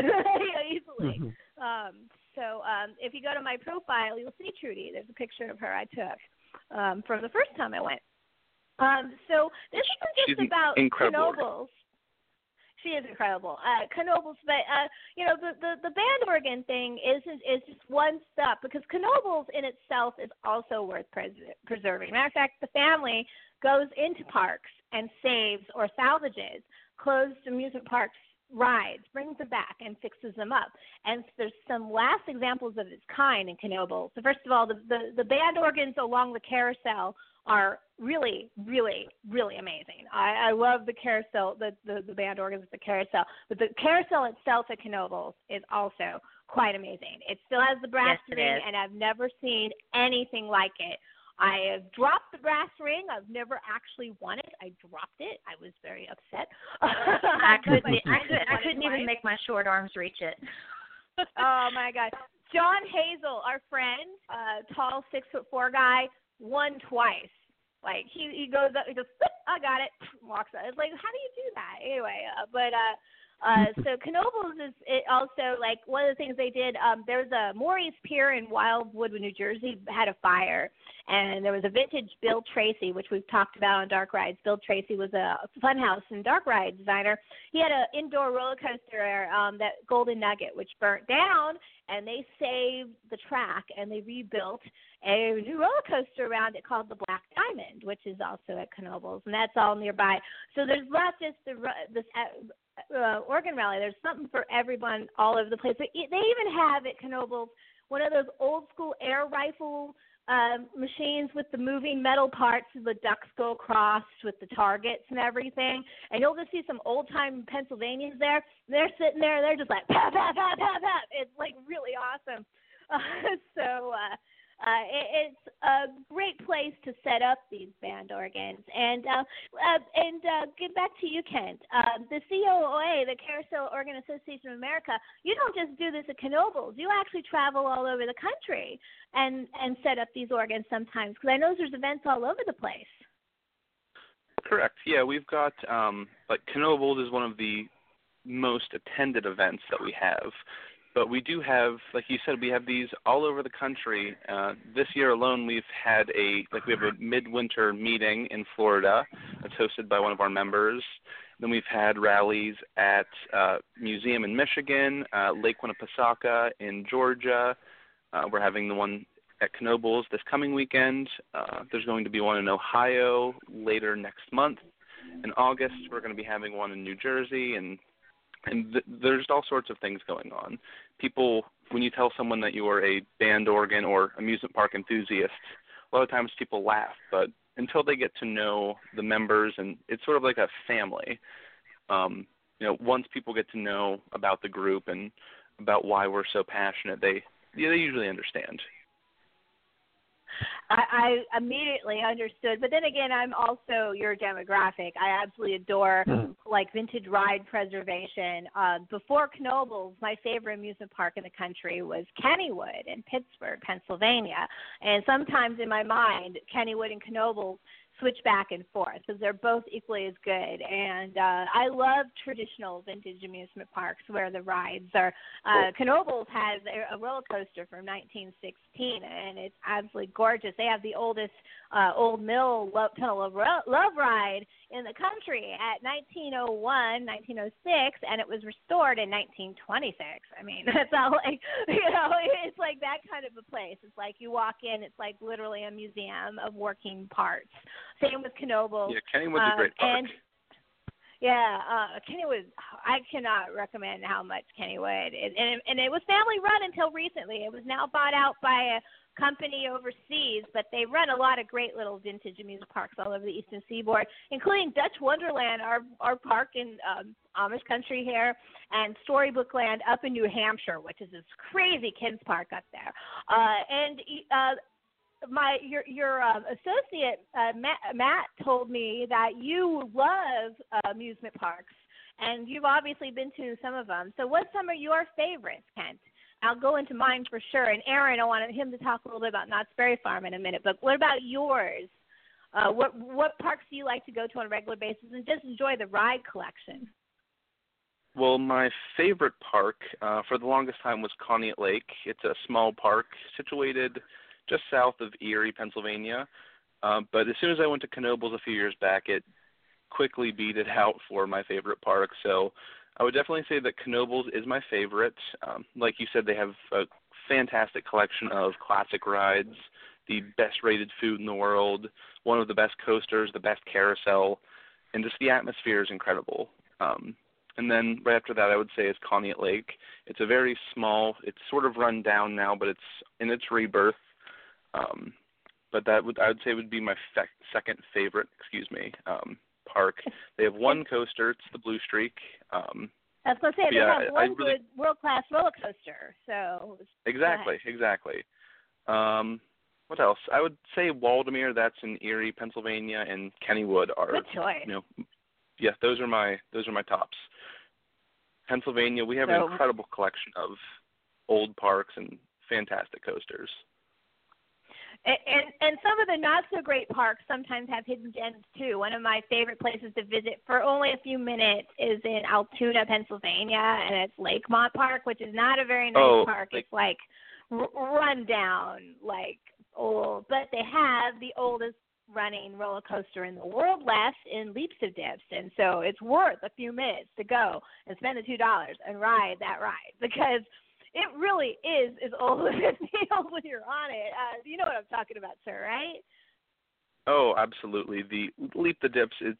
easily. Mm-hmm. Um, so um, if you go to my profile, you'll see Trudy. There's a picture of her I took um, from the first time I went. Um, so this isn't just She's about incredible. Knoebels. she is incredible. Uh, Knoebels, but uh, you know the, the the band organ thing is is just one step because Knoebels in itself is also worth pres- preserving. Matter of fact, the family goes into parks and saves or salvages closed amusement parks rides, brings them back, and fixes them up. And so there's some last examples of its kind in Knoebels. So first of all, the, the, the band organs along the carousel are really, really, really amazing. I, I love the carousel, the, the, the band organs at the carousel. But the carousel itself at Knoebels is also quite amazing. It still has the brass yes, ring, and I've never seen anything like it. I have dropped the brass ring. I've never actually won it. I dropped it. I was very upset. I couldn't. I, could, I couldn't even make my short arms reach it. oh my god. John Hazel, our friend, uh, tall six foot four guy, won twice. Like he he goes up, he goes, I got it, walks out. It's like, how do you do that? Anyway, uh, but uh, uh, so Knoebels is it also like one of the things they did. Um, there's a Morey's Pier in Wildwood, New Jersey, had a fire, and there was a vintage Bill Tracy, which we've talked about on Dark Rides. Bill Tracy was a funhouse and dark ride designer. He had an indoor roller coaster, um, that Golden Nugget, which burnt down, and they saved the track and they rebuilt a new roller coaster around it called the Black Diamond, which is also at Knoebels, and that's all nearby. So there's not just the this uh, organ rally. There's something for everyone all over the place. They, even have at Knoebels one of those old school air rifle um, machines with the moving metal parts, the ducks go across with the targets and everything. And you'll just see some old time Pennsylvanians there. They're sitting there, they're just like pat pat pat pat pat. It's like really awesome. Uh, so uh, uh, it, it's a great place to set up these band organs. And uh, uh, and uh, get back to you, Kent. Uh, the COA, the Carousel Organ Association of America, you don't just do this at Knoebels. You actually travel all over the country and and set up these organs sometimes. Because I know there's events all over the place. Correct. Yeah, we've got um, like Knoebels is one of the most attended events that we have but we do have, like you said, we have these all over the country. Uh, this year alone, we've had a like we have a midwinter meeting in Florida that's hosted by one of our members. Then we've had rallies at uh, Museum in Michigan, uh, Lake Winnepesaukah in Georgia. Uh, we're having the one at Knoebels this coming weekend. Uh, there's going to be one in Ohio later next month. In August, we're going to be having one in New Jersey and and th- there's all sorts of things going on. People, when you tell someone that you are a band organ or amusement park enthusiast, a lot of times people laugh, but until they get to know the members, and it's sort of like a family. Um, you know, once people get to know about the group and about why we're so passionate, they yeah, they usually understand. I, I immediately understood. But then again, I'm also your demographic. I absolutely adore mm. like vintage ride preservation. Uh, before Knoebels, my favorite amusement park in the country was Kennywood in Pittsburgh, Pennsylvania. And sometimes in my mind, Kennywood and Knoebels switch back and forth because they're both equally as good. And uh, I love traditional vintage amusement parks where the rides are. Uh, Knoebels has a, a roller coaster from 1916, and it's absolutely gorgeous. They have the oldest uh, old mill love, tunnel of ro- love ride in the country at 1901, 1906, and it was restored in 1926. I mean, that's all like you know, it's like that kind of a place. It's like you walk in, it's like literally a museum of working parts. Same with Knoebels. Yeah, Kennywood's um, a great park. And, yeah, uh, Kennywood. I cannot recommend how much Kennywood, is, and and it was family run until recently. It was now bought out by a company overseas, but they run a lot of great little vintage amusement parks all over the Eastern Seaboard, including Dutch Wonderland, our our park in um, Amish country here, and Storybook Land up in New Hampshire, which is this crazy kids park up there. Uh, and uh, my your your um, associate uh, Matt, Matt told me that you love uh, amusement parks, and you've obviously been to some of them. So, what's some of your favorites, Kent? I'll go into mine for sure. And Aaron, I wanted him to talk a little bit about Knott's Berry Farm in a minute. But what about yours? Uh, what what parks do you like to go to on a regular basis, and just enjoy the ride collection? Well, my favorite park uh, for the longest time was Conneaut Lake. It's a small park situated just south of Erie, Pennsylvania. Uh, but as soon as I went to Knoebels a few years back, it quickly beat it out for my favorite park. So I would definitely say that Knoebels is my favorite. Um, like you said, they have a fantastic collection of classic rides, the best rated food in the world, one of the best coasters, the best carousel, and just the atmosphere is incredible. Um, and then right after that, I would say is Conneaut Lake. It's a very small. It's sort of run down now, but it's in its rebirth. Um, but that would I would say would be my fe- second favorite. Excuse me. Um, park. They have one coaster. It's the Blue Streak. Um, I was going to say they yeah, have I one really- good world class roller coaster. So Exactly, exactly. Um, what else? I would say Waldameer. That's in Erie, Pennsylvania, and Kennywood are good choice. you know, yes, those are my those are my tops. Pennsylvania, we have So- an incredible collection of old parks and fantastic coasters. And, and some of the not so great parks sometimes have hidden gems too. One of my favorite places to visit for only a few minutes is in Altoona, Pennsylvania, and it's Lakemont Park, which is not a very nice Oh, park. It's like r- run down, like old, but they have the oldest running roller coaster in the world left in Leap the Dips, and so it's worth a few minutes to go and spend the two dollars and ride that ride because it really is as old as it feels when you're on it. Uh, you know what I'm talking about, sir, right? Oh, absolutely. The Leap the Dips, it's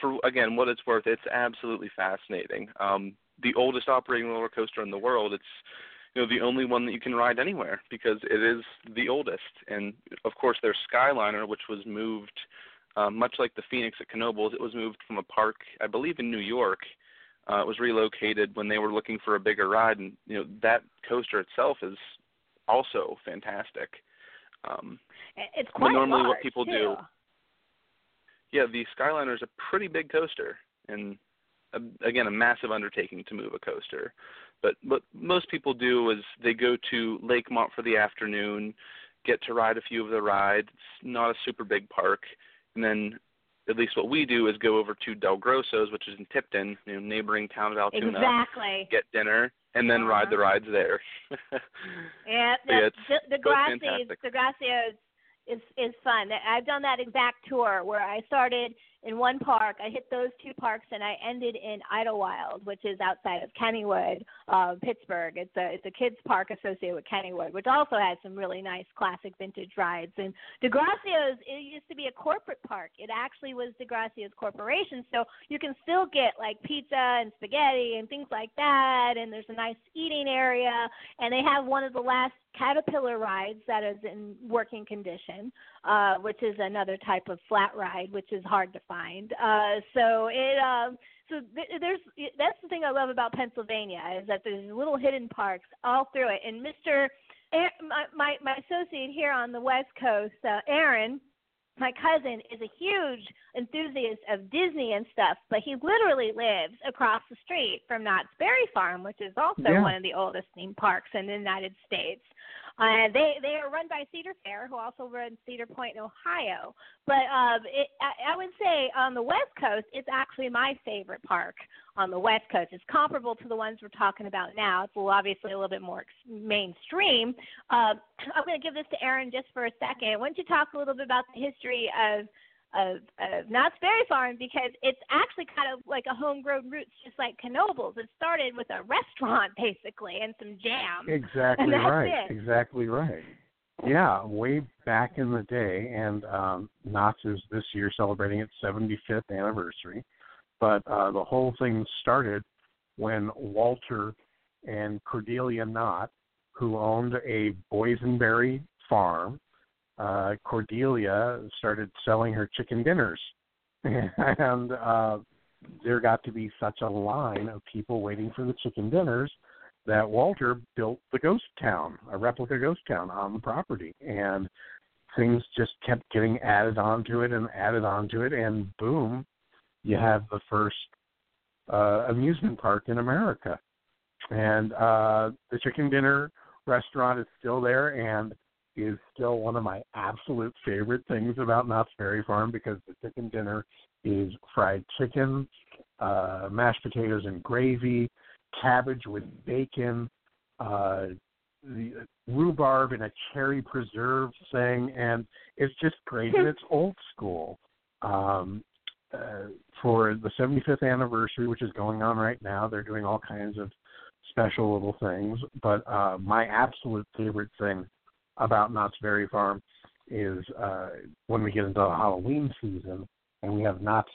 for again what it's worth, it's absolutely fascinating. Um the oldest operating roller coaster in the world, it's you know the only one that you can ride anywhere because it is the oldest. And of course there's Skyliner which was moved um, much like the Phoenix at Knoebels, it was moved from a park I believe in New York. Uh, it was relocated when they were looking for a bigger ride and you know that coaster itself is also fantastic. Um It- It's quite normally what people too. do- yeah, the Skyliner is a pretty big coaster, and uh, again, a massive undertaking to move a coaster. But what most people do is they go to Lakemont for the afternoon, get to ride a few of the rides. It's not a super big park, and then at least what we do is go over to Del Grosso's, which is in Tipton, you know, neighboring town of Altoona, Exactly. get dinner, and then ride the uh-huh. rides there. Yeah, the, it's the, the fantastic. the Gracios is is fun. I've done that exact tour where I started in one park, I hit those two parks, and I ended in Idlewild, which is outside of Kennywood, uh, Pittsburgh. It's a it's a kids park associated with Kennywood, which also has some really nice classic vintage rides. And DelGrosso's it used to be a corporate park. It actually was DelGrosso's corporation, so you can still get like pizza and spaghetti and things like that. And there's a nice eating area, and they have one of the last caterpillar rides that is in working condition, uh, which is another type of flat ride, which is hard to find. Uh, so it um, so th- there's that's the thing I love about Pennsylvania is that there's little hidden parks all through it. And Mr. A- my my, my associate here on the West Coast, uh, Aaron, my cousin is a huge enthusiast of Disney and stuff, but he literally lives across the street from Knott's Berry Farm, which is also Yeah. one of the oldest theme parks in the United States. Uh, they they are run by Cedar Fair, who also runs Cedar Point in Ohio. But um, it, I, I would say on the West Coast, it's actually my favorite park on the West Coast. It's comparable to the ones we're talking about now. It's obviously a little bit more mainstream. Uh, I'm going to give this to Aaron just for a second. Why don't you talk a little bit about the history of of, of Knott's Berry Farm because it's actually kind of like a homegrown roots, just like Knoebels. It started with a restaurant basically and some jam. Exactly right. it. Exactly right. Yeah, way back in the day, and um, Knott's is this year celebrating its 75th anniversary. But uh, the whole thing started when Walter and Cordelia Knott, who owned a boysenberry farm, uh, Cordelia started selling her chicken dinners, and uh, there got to be such a line of people waiting for the chicken dinners that Walter built the ghost town, a replica ghost town on the property, and things just kept getting added onto it and added onto it, and boom, you have the first uh, amusement park in America. And uh, the chicken dinner restaurant is still there. And is still one of my absolute favorite things about Knott's Berry Farm because the chicken dinner is fried chicken, uh, mashed potatoes and gravy, cabbage with bacon, uh, the rhubarb and a cherry preserve thing, and it's just great and it's old school. Um, uh, for the 75th anniversary, which is going on right now, they're doing all kinds of special little things. But uh, my absolute favorite thing about Knott's Berry Farm is uh, when we get into the Halloween season and we have Knott's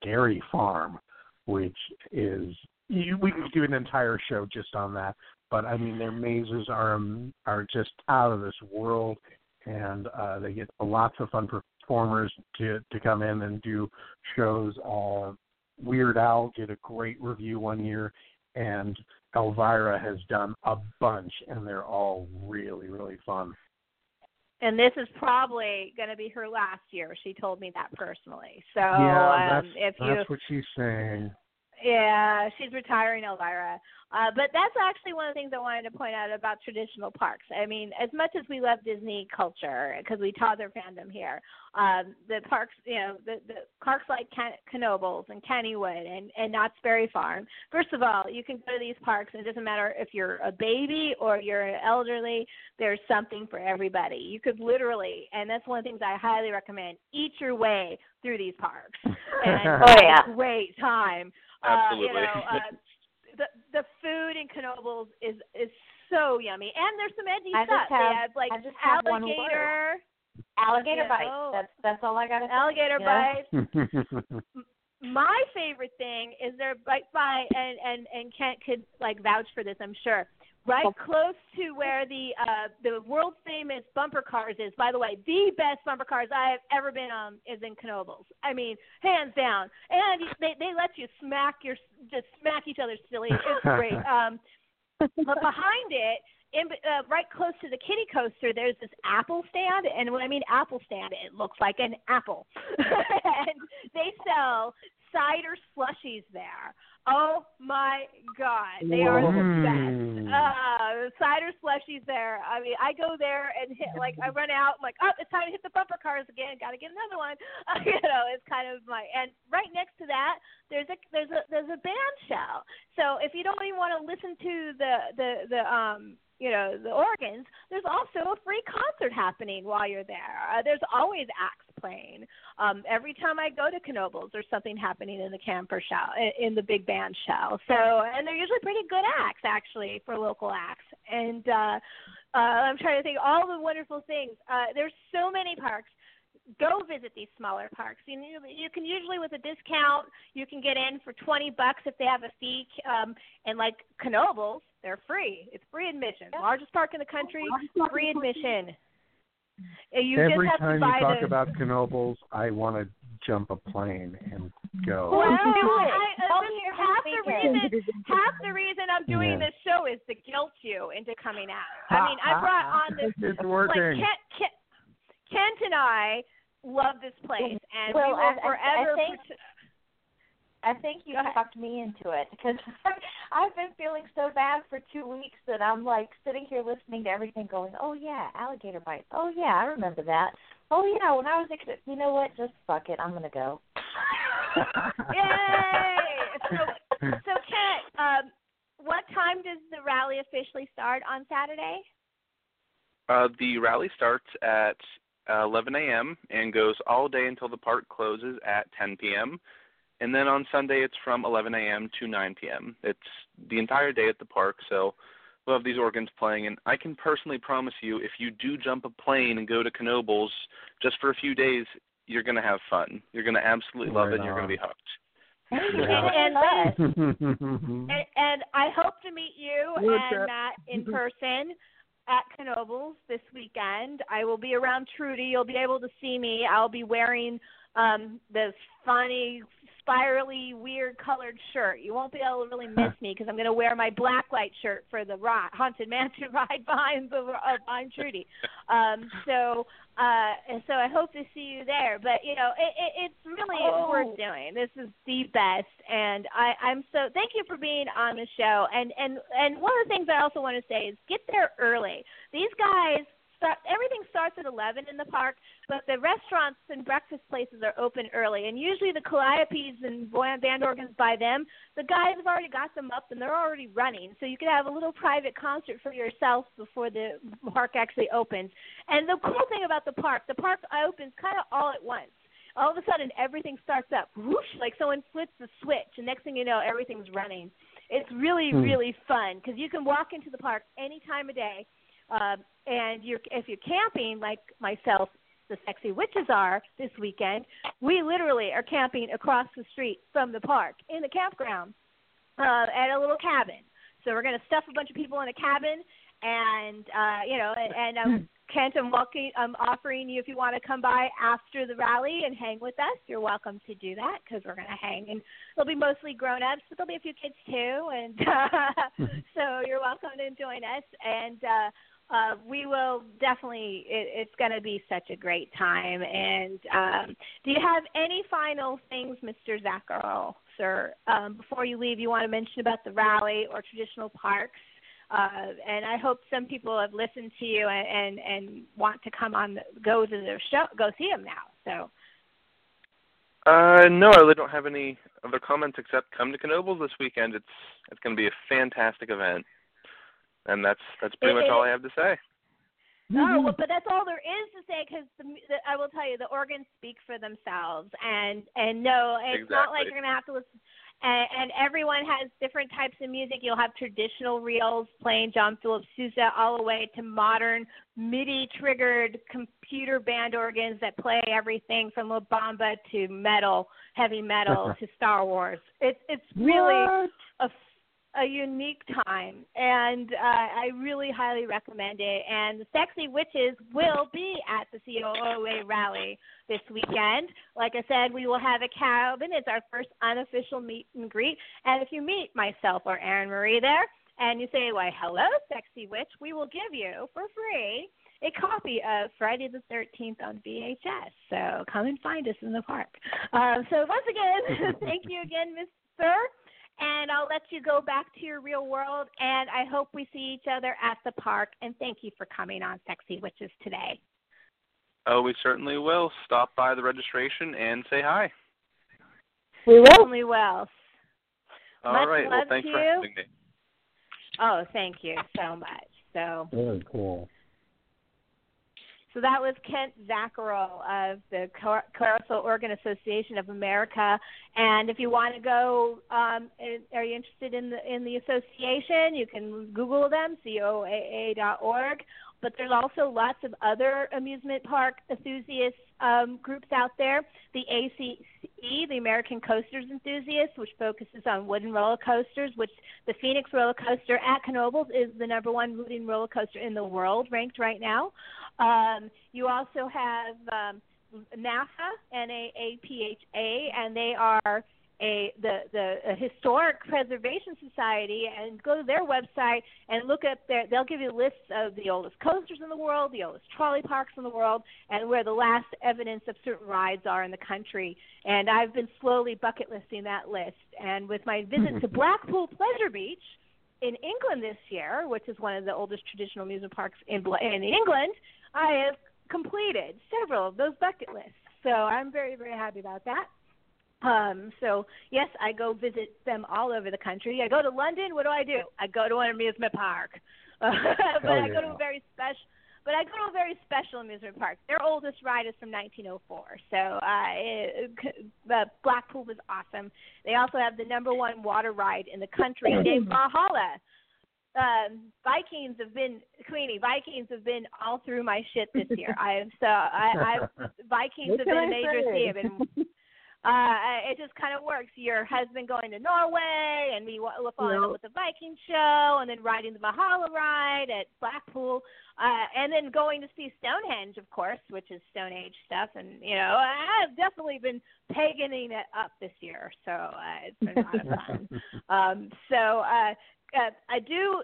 Scary Farm, which is you, we could do an entire show just on that. But I mean, their mazes are um, are just out of this world, and uh, they get lots of fun performers to to come in and do shows. Uh, Weird Al did a great review one year, and Elvira has done a bunch, and they're all really really fun. And this is probably going to be her last year. She told me that personally. So yeah, um, that's, if you that's what she's saying. Yeah, she's retiring, Elvira. Uh, but that's actually one of the things I wanted to point out about traditional parks. I mean, as much as we love Disney culture because we taught their fandom here, um, the parks, you know, the, the parks like Can- Knoebels and Kennywood and and Knott's Berry Farm. First of all, you can go to these parks, and it doesn't matter if you're a baby or you're an elderly. There's something for everybody. You could literally, and that's one of the things I highly recommend. Eat your way through these parks, and Oh, yeah. great time. Absolutely. Uh, you know, uh, the the food in Knoebels is is so yummy, and there's some edgy I just stuff. have- they have like I just have alligator, Alligator Yeah, bites. oh. That's that's all I gotta say. alligator Yeah. bites. My favorite thing is their bite right by, and and and Kent could like vouch for this, I'm sure. Right close to where the uh the world famous bumper cars is. By the way, the best bumper cars I have ever been on is in Knoebels. I mean, hands down. And they they let you smack your just smack each other silly. It's great. Um, but behind it, in uh, right close to the kitty coaster, there's this apple stand, and when I mean apple stand, it looks like an apple. and they sell cider slushies there. Oh my God, they are the best. Uh, cider slushies there. I mean, I go there and hit like I run out. I'm like, oh, it's time to hit the bumper cars again. Got to get another one. Uh, you know, it's kind of my and right next to that, there's a there's a there's a band show. So if you don't even want to listen to the the the um you know the organs, there's also a free concert happening while you're there. Uh, there's always acts playing. Um, every time I go to Knoebels, there's something happening in the camper show, in the big band show. So, and they're usually pretty good acts actually for local acts. And uh, uh, I'm trying to think all the wonderful things. Uh, there's so many parks. Go visit these smaller parks. You know, you can usually with a discount, you can get in for 20 bucks if they have a fee. Um, and like Knoebels, they're free. It's free admission. Largest park in the country, free admission. You Every just have time to you talk the, about Knoebels, I want to jump a plane and go. Well, Let's do I, it. Come this- here this half the reason half the reason I'm doing Yeah. this show is to guilt you into coming out. I mean, I brought on this It's like. Kent, Kent, Kent and I love this place, and Well, we will I- I- I forever. think- pers- I think you talked me into it because I've been feeling so bad for two weeks that I'm like sitting here listening to everything, going, "Oh yeah, alligator bites. Oh yeah, I remember that. Oh yeah, when I was a kid. You know what? Just fuck it. I'm gonna go." Yay! So, so Kent, um, what time does the rally officially start on Saturday? Uh, the rally starts at uh, 11 a.m. and goes all day until the park closes at 10 p.m. And then on Sunday it's from 11 a.m. to 9 p.m. It's the entire day at the park, so we'll have these organs playing. And I can personally promise you, if you do jump a plane and go to Knoebels just for a few days, you're going to have fun. You're going to absolutely love Right it. and You're going to be hooked. Yeah. And, and, Mm-hmm. and, and I hope to meet you and Matt in person at Knoebels this weekend. I will be around Trudy. You'll be able to see me. I'll be wearing um this funny, spirally, weird colored shirt. You won't be able to really miss me because I'm going to wear my black light shirt for the ride, haunted mansion ride behind the uh, behind Trudy. Um, so uh, so I hope to see you there. But you know, it, it, it's really Oh. worth doing. This is the best, and I, I'm so thank you for being on the show. And and and one of the things I also want to say is get there early. These guys. Start, everything starts at 11 in the park, but the restaurants and breakfast places are open early. And usually the calliopes and band organs by them, the guys have already got them up and they're already running. So you could have a little private concert for yourself before the park actually opens. And the cool thing about the park, the park opens kind of all at once. all of a sudden everything starts up, whoosh, like someone flips the switch, and next thing you know, everything's running. It's really, Hmm. really fun because you can walk into the park any time of day, um, and you're if you're camping like myself, the sexy witches are this weekend. We literally are camping across the street from the park in the campground uh, at a little cabin. So we're going to stuff a bunch of people in a cabin, and uh, you know, and, and um, Kent, I'm walking, I'm offering you if you want to come by after the rally and hang with us. You're welcome to do that because we're going to hang, and it'll be mostly grown ups, but there'll be a few kids too, and uh, so you're welcome to join us. And uh, uh, we will definitely. It, it's going to be such a great time. And um, do you have any final things, Mr. Zacherl, sir, um, before you leave? You want to mention about the rally or traditional parks? Uh, and I hope some people have listened to you and and, and want to come on, the, go to their show, go see them now. So. Uh, no, I really don't have any other comments except come to Knoebels this weekend. It's it's going to be a fantastic event, and that's that's pretty It much all. I have to say. Oh, well, mm-hmm. but that's all there is to say because the, the, I will tell you the organs speak for themselves, and and no, it's not like you're gonna have to listen. And, and everyone has different types of music. You'll have traditional reels playing John Philip Sousa, all the way to modern MIDI triggered computer band organs that play everything from La Bamba to metal, heavy metal to Star Wars. It's it's really a, a unique time, and uh, I really highly recommend it. And the Sexy Witches will be at the COAA rally this weekend. Like I said, we will have a cabin. It's our first unofficial meet and greet. And if you meet myself or Erin Marie there, and you say, "Why, hello, Sexy Witch," we will give you for free a copy of Friday the 13th on VHS. So come and find us in the park. Uh, so once again, thank you again, Sir and I'll let you go back to your real world. And I hope we see each other at the park. And thank you for coming on Sexy Witches today. Oh, we certainly will. Stop by the registration and say hi. We will. Certainly will. All Much right. Well, thanks to for you. having me. Oh, thank you so much. So, Very cool. So that was Kent Zacherl of the Car- Carousel Organ Association of America. And if you want to go, um, are you interested in the in the association? You can Google them, coaa.org. But there's also lots of other amusement park enthusiast um, groups out there. The ACE, the American Coasters Enthusiasts, which focuses on wooden roller coasters, which the Phoenix roller coaster at Knoebels is the number one wooden roller coaster in the world, ranked right now. Um, you also have um, NAPHA, N-A-A-P-H-A, and they are a the the a historic preservation society and go to their website and look up their they'll give you lists of the oldest coasters in the world the oldest trolley parks in the world and where the last evidence of certain rides are in the country. And i've been slowly bucket listing that list. And with my visit to blackpool pleasure beach in england this year which is one of the oldest traditional amusement parks in in england i have completed several of those bucket lists. So i'm very very happy about that um, so yes, I go visit them all over the country. I go to London. What do I do? I go to an amusement park, but Oh, I go to a very special. But I go to a very special amusement park. Their oldest ride is from 1904. So uh, it, the Blackpool was awesome. They also have the number one water ride in the country named Valhalla. Um, Vikings have been Queenie. Vikings have been all through my shit this year. I have so I, I've Vikings have been a I major say? theme. uh, it just kind of works. Your husband going to Norway, and we wa- following up with the Viking show, and then riding the Valhalla ride at Blackpool, uh, and then going to see Stonehenge, of course, which is Stone Age stuff. And you know, I've definitely been paganing it up this year, so uh, it's been a lot of fun. um, so uh, uh, I do,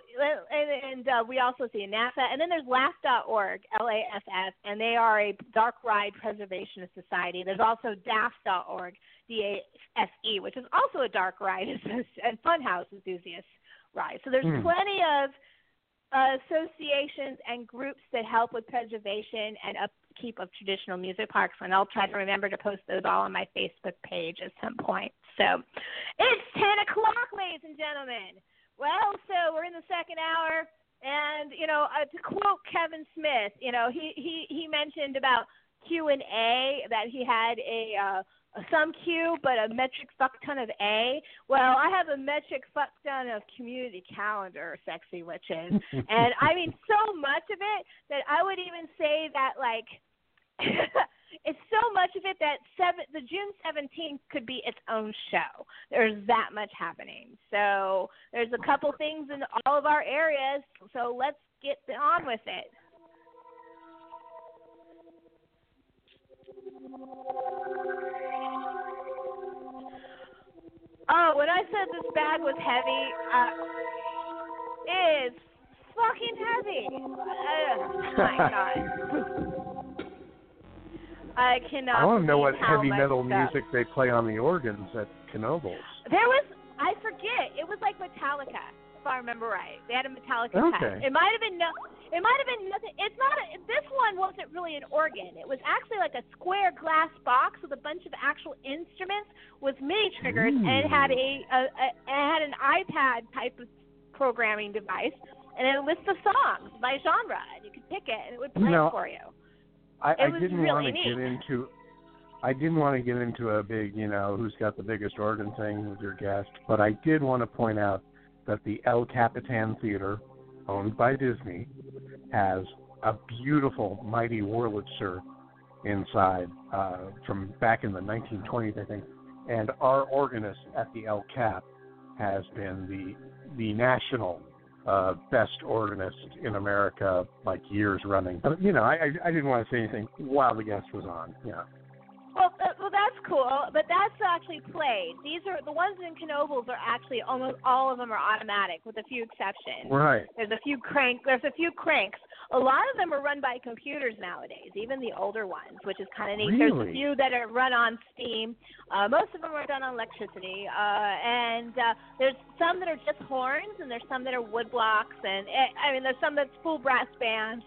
and, and uh, we also see NAPHA, and then there's Laugh.org, L-A-F-F, and they are a dark ride preservationist society. There's also DAF.org, D-A-S-E, which is also a dark ride and funhouse enthusiast ride. So there's Hmm. plenty of uh, associations and groups that help with preservation and upkeep of traditional music parks, and I'll try to remember to post those all on my Facebook page at some point. So it's 10 o'clock, ladies and gentlemen. Well, so we're in the second hour, and you know, uh, to quote Kevin Smith, you know, he he he mentioned about Q and A that he had a uh, some Q but a metric fuck ton of A. Well, I have a metric fuck ton of community calendar, sexy witches, and I mean so much of it that I would even say that like. it's so much of it that seven, the June 17th could be its own show. There's that much happening. So there's a couple things in all of our areas. So let's get on with it. Oh, when I said this bag was heavy, uh, it's fucking heavy. Oh my god. I cannot. I want to um, know what heavy metal stuff. music they play on the organs at Knoebels. There was, I forget. It was like Metallica, if I remember right. They had a Metallica Okay. tag. It might have been no. It might have been nothing. It's not. A, this one wasn't really an organ. It was actually like a square glass box with a bunch of actual instruments with MIDI triggers, and it had a, a, a it had an iPad type of programming device, and it lists the songs by genre, and you could pick it, and it would play it for you. I, I didn't really want to neat. get into. I didn't want to get into a big, you know, who's got the biggest organ thing with your guest, but I did want to point out that the El Capitan Theater, owned by Disney, has a beautiful Mighty Wurlitzer inside uh, from back in the 1920s, I think. And our organist at the El Cap has been the the national uh, best organist in America, like years running. But, you know, I, I I didn't want to say anything while the guest was on. Yeah. Cool, but that's actually played. These are the ones in Knoebels are actually almost all of them are automatic, with a few exceptions. Right. There's a few crank. There's a few cranks. A lot of them are run by computers nowadays, even the older ones, which is kind of neat. Really? There's a few that are run on Steam. Uh, most of them are done on electricity, uh, and uh, there's some that are just horns, and there's some that are wood blocks, and uh, I mean, there's some that's full brass bands.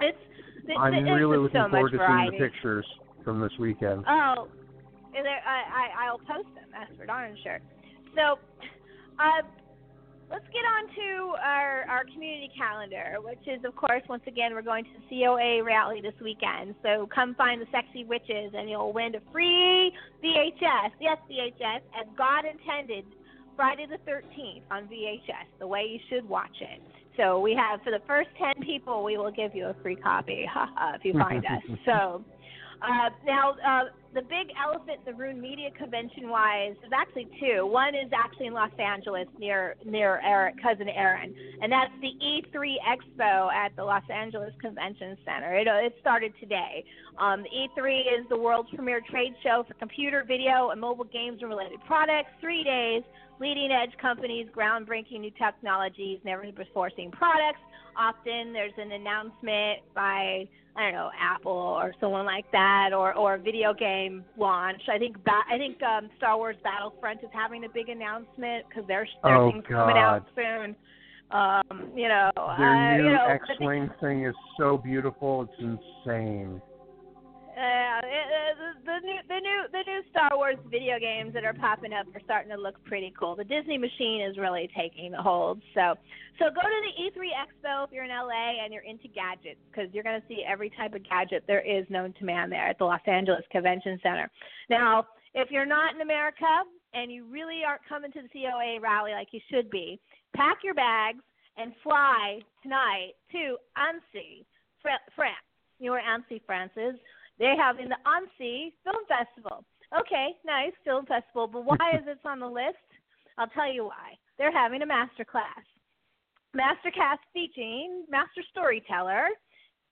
It's, it's I'm it's really just looking so forward to variety. seeing the pictures from this weekend. Oh, and there, I, I I'll post them. That's for darn sure. So, uh, let's get on to our our community calendar, which is of course once again we're going to the COAA rally this weekend. So come find the sexy witches, and you'll win a free VHS. Yes, VHS, as God intended. Friday the 13th on VHS, the way you should watch it. So we have for the first 10 people, we will give you a free copy haha, if you find us. So uh, now, uh, the big elephant in the room, media convention wise, is actually two. One is actually in Los Angeles near near Eric, cousin Aaron, and that's the E3 Expo at the Los Angeles Convention Center. It, it started today. Um, E3 is the world's premier trade show for computer, video, and mobile games and related products. Three days, leading edge companies, groundbreaking new technologies, never before seen products. Often there's an announcement by I don't know Apple or someone like that, or or a video game launch. I think ba- I think um, Star Wars Battlefront is having a big announcement because their their Oh, thing's coming out soon. Um, you know, Their uh, new you know, X-wing thing is so beautiful; it's insane. Uh, the new the new the new Star Wars video games that are popping up are starting to look pretty cool. The Disney machine is really taking the hold. So so go to the E3 Expo if you're in LA and you're into gadgets because you're going to see every type of gadget there is known to man there at the Los Angeles Convention Center. Now, if you're not in America and you really aren't coming to the COAA rally like you should be, pack your bags and fly tonight to Annecy, France. You know where Annecy, France is? They're having the Annecy Film Festival. Okay, nice film festival, but why is this on the list? I'll tell you why. They're having a master class. Master class featuring master storyteller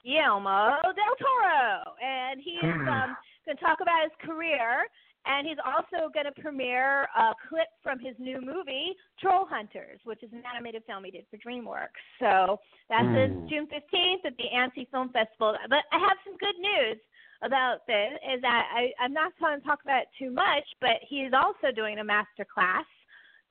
Guillermo del Toro, and he's um, going to talk about his career, and he's also going to premiere a clip from his new movie Troll Hunters, which is an animated film he did for DreamWorks. So that's Mm. June 15th at the Annecy Film Festival. But I have some good news about this is that I, I'm not going to talk about it too much, but he is also doing a master class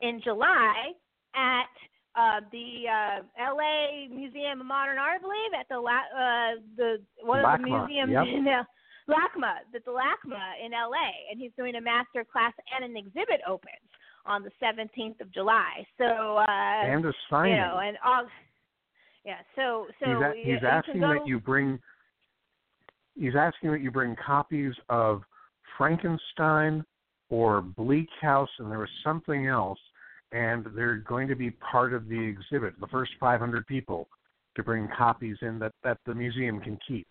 in July at uh, the uh, L.A. Museum of Modern Art, I believe, at the La- uh, the one of the museums yep. in uh, LACMA, at the LACMA in L.A. And he's doing a master class and an exhibit opens on the 17th of July. So uh, and a signing. you know, and all. Yeah, so so he's, a- he's asking go, that you bring. He's asking that you bring copies of Frankenstein or Bleak House, and there was something else, and they're going to be part of the exhibit. The first 500 people to bring copies in that that the museum can keep.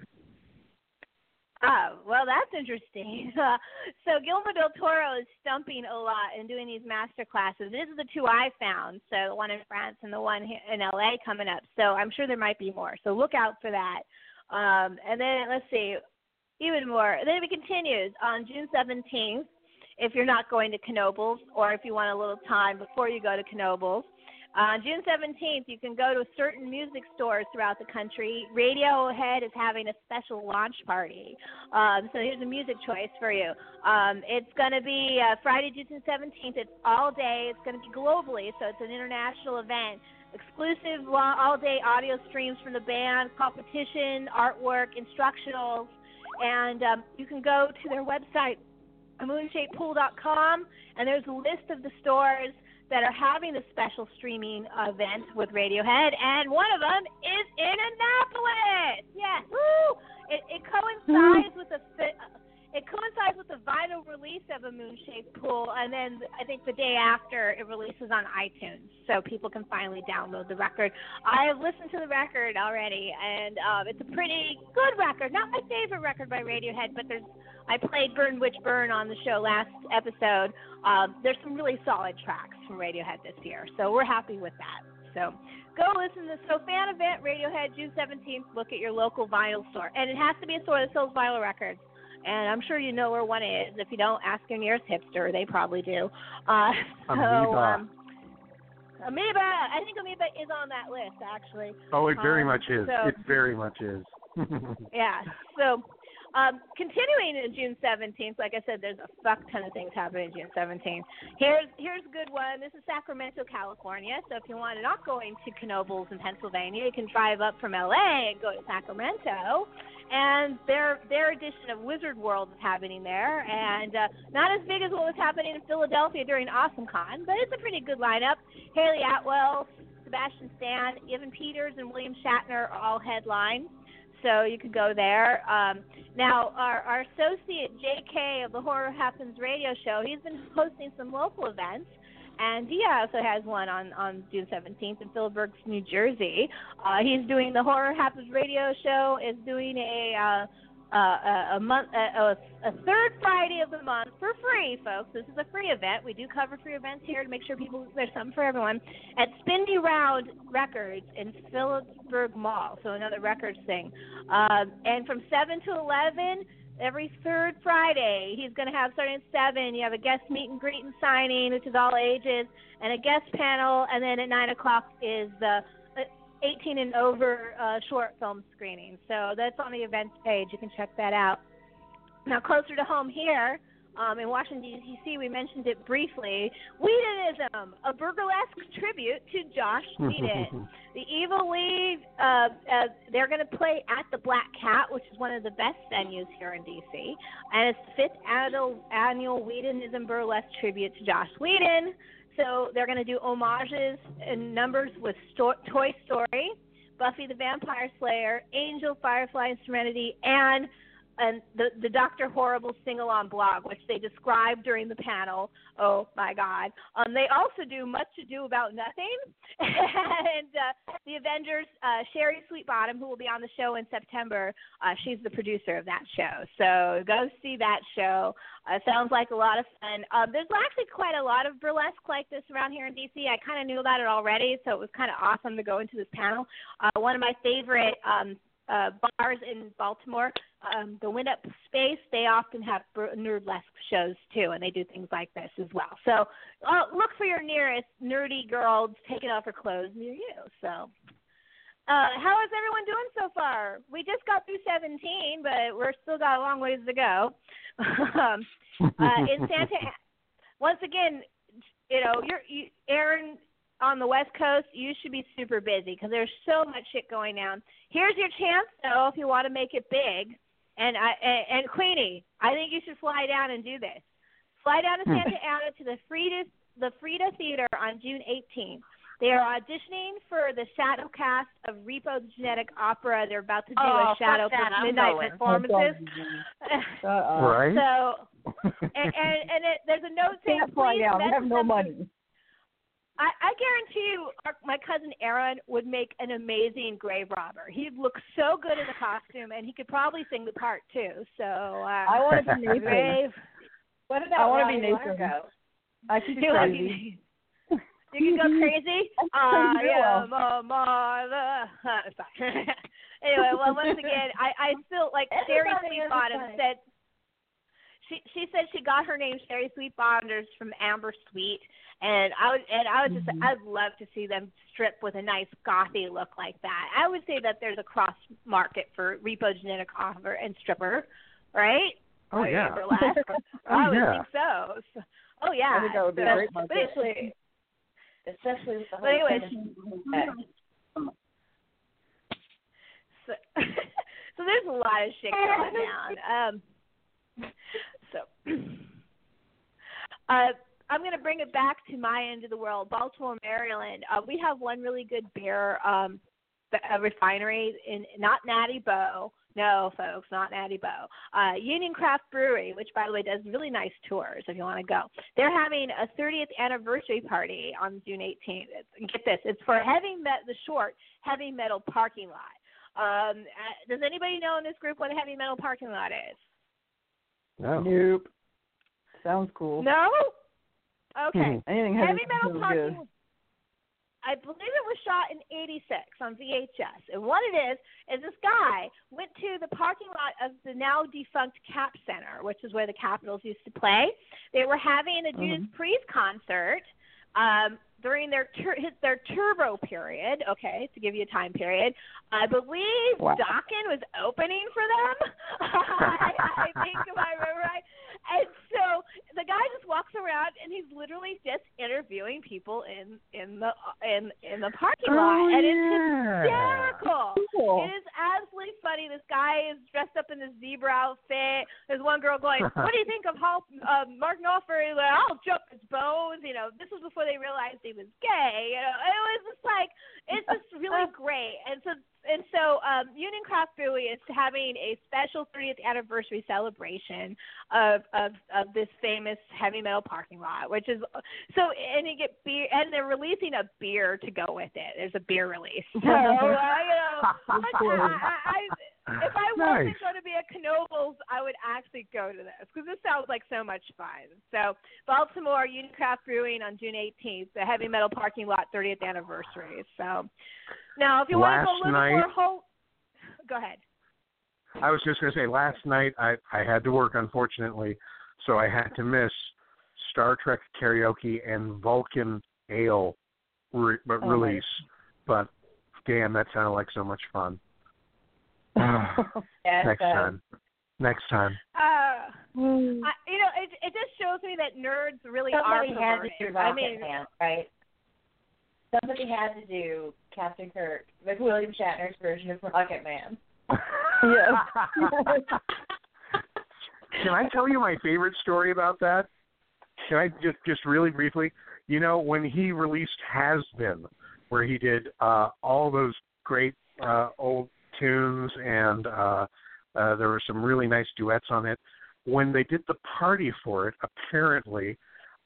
Oh, well, that's interesting. Uh, so Guillermo del Toro is stumping a lot and doing these master classes. This is the two I found, so the one in France and the one in LA coming up. So I'm sure there might be more. So look out for that. Um, and then let's see, even more. And then it continues on June 17th. If you're not going to Knoebels, or if you want a little time before you go to Knoebels, on June 17th, you can go to certain music stores throughout the country. Radiohead is having a special launch party. Um, so here's a music choice for you. Um, it's going to be uh, Friday, June 17th. It's all day. It's going to be globally, so it's an international event. Exclusive all day audio streams from the band, competition, artwork, instructionals, and um, you can go to their website, moonshapepool.com, and there's a list of the stores that are having the special streaming event with Radiohead, and one of them is in Annapolis. Yes, woo! It, it coincides with the it coincides with the vinyl release of a moon-shaped pool, and then I think the day after it releases on iTunes, so people can finally download the record. I have listened to the record already, and um, it's a pretty good record. Not my favorite record by Radiohead, but there's I played Burn Witch Burn on the show last episode. Um, there's some really solid tracks from Radiohead this year, so we're happy with that. So go listen to So Fan Event Radiohead June 17th. Look at your local vinyl store, and it has to be a store that sells vinyl records and I'm sure you know where one is. If you don't, ask your nearest hipster. They probably do. Uh, so, Amoeba. Um, Amoeba. I think Amoeba is on that list, actually. Oh, it very um, much is. So, it very much is. yeah. So um, continuing in June 17th, like I said, there's a fuck ton of things happening June 17th. Here's here's a good one. This is Sacramento, California. So if you want to not going to Knoebels in Pennsylvania, you can drive up from LA and go to Sacramento. And their their edition of Wizard World is happening there, and uh, not as big as what was happening in Philadelphia during AwesomeCon, but it's a pretty good lineup. Hayley Atwell, Sebastian Stan, Evan Peters, and William Shatner are all headline so you could go there. Um, now, our, our associate JK of the Horror Happens radio show, he's been hosting some local events. And he also has one on, on June 17th in Phillipsburg, New Jersey. Uh, he's doing the Horror Happens radio show, is doing a uh, uh, a, month, a, a third Friday of the month for free, folks. This is a free event. We do cover free events here to make sure people there's something for everyone at Spindy Round Records in Phillipsburg Mall. So another records thing. Uh, and from seven to eleven. Every third Friday, he's going to have starting at seven. You have a guest meet and greet and signing, which is all ages, and a guest panel. And then at nine o'clock is the 18 and over uh, short film screening. So that's on the events page. You can check that out. Now, closer to home here um, in Washington, D.C., we mentioned it briefly. Whedonism, a burlesque tribute to Josh Whedon. the Evil League, uh, uh, they're going to play at the Black Cat, which is one of the best venues here in D.C., and it's the fifth annual, annual Whedonism burlesque tribute to Josh Whedon. So they're going to do homages and numbers with Sto- Toy Story, Buffy the Vampire Slayer, Angel, Firefly, and Serenity, and and the the Doctor Horrible sing along blog, which they described during the panel. Oh my God! Um, they also do Much Ado About Nothing, and uh, the Avengers. Uh, Sherry Sweetbottom, who will be on the show in September, uh, she's the producer of that show. So go see that show. Uh, sounds like a lot of fun. Um, there's actually quite a lot of burlesque like this around here in DC. I kind of knew about it already, so it was kind of awesome to go into this panel. Uh, one of my favorite um, uh, bars in Baltimore, um, the Windup Space, they often have nerdlesque shows too, and they do things like this as well. So uh, look for your nearest nerdy girl taking off her clothes near you. So, uh, how is everyone doing so far? We just got through 17, but we're still got a long ways to go. um, uh, in Santa, once again, you know, you're you, Aaron on the West Coast, you should be super busy because there's so much shit going on. Here's your chance, though, if you want to make it big. And I and, and Queenie, I think you should fly down and do this. Fly down to hmm. Santa Ana to the Frida the Frida Theater on June 18th. They are auditioning for the shadow cast of Repo the Genetic Opera. They're about to do Oh, a shadow fuck that. Midnight going. performances. Right? so, and and, and it, there's a note saying, Can't fly "Please down. We have no them money. I, I guarantee you, our, my cousin Aaron would make an amazing grave robber. He'd look so good in the costume, and he could probably sing the part too. So uh, I want to be Nathan. grave. What about I wanna be Nathan. Largo? I should You wanna crazy. You can go crazy. I I do well. am a mother. Sorry. anyway, well, once again, I I still like Sherry Everybody is Sweetbottom funny. said. She she said she got her name Sherry Sweetbottomers from Amber Sweet, and I would and I would just Mm-hmm. I'd love to see them strip with a nice gothy look like that. I would say that there's a cross market for Repo Genetic Opera and stripper, right? Oh yeah. Burlesque. Oh, I would yeah. think so. So- Oh yeah. I think that would be a So- great market. Especially, especially with the But whole anyways, so, so there's a lot of shit going down. Um, so, uh, I'm going to bring it back to my end of the world, Baltimore, Maryland. Uh, we have one really good beer um, a refinery in not Natty Boh. No, folks, not Natty Boh. Uh, Union Craft Brewery, which by the way does really nice tours if you want to go. They're having a 30th anniversary party on June 18th. It's- Get this, it's for heavy met the short heavy metal parking lot. Um, uh, does anybody know in this group what a heavy metal parking lot is? No. Nope. Sounds cool. No. Okay. Anything Heavy heavy metal sounds parking. good. I believe it was shot in '86 on VHS, and what it is is this guy went to the parking lot of the now defunct Cap Center, which is where the Capitals used to play. They were having a Judas Priest concert um, during their tur- their turbo period. Okay, to give you a time period, I believe Wow. Dokken was opening for them. I, I think if I remember right. And so the guy just walks around and he's literally just interviewing people in in the in in the parking lot, Oh, and it's yeah. hysterical. Cool. It is absolutely funny. This guy is dressed up in this zebra outfit. There's one girl going, "What do you think of how uh, Mark Knopfler?" He's like, "I'll jump his bones." You know, this was before they realized he was gay. You know, it was just like it's just really great. And so and so um, Union Craft Brewery is having a special 30th anniversary celebration of of of this famous heavy metal parking lot, which is so and you get beer and they're releasing a beer to go with it. There's a beer release. So uh, you know, I, I, I, if I wasn't Nice. going to be at Knoebels, I would actually go to this because this sounds like so much fun. So Baltimore Union Craft Brewing on June 18th, the heavy metal parking lot 30th anniversary. So now, if you want to go a little night- more whole, go ahead. I was just going to say, last night I I had to work, unfortunately, so I had to miss Star Trek karaoke and Vulcan Ale re- but Oh, release. But damn, that sounded like so much fun. Next uh, time. Next time. Uh, I, you know, it it just shows me that nerds really Somebody are had to perverted. do I Rocket mean, Man, right? Somebody had to do Captain Kirk, with William Shatner's version of Rocket Man. Yes. Can I tell you my favorite story about that? Can I just just really briefly? You know, when he released Has Been, where he did uh all those great uh old tunes and uh uh there were some really nice duets on it. When they did the party for it, apparently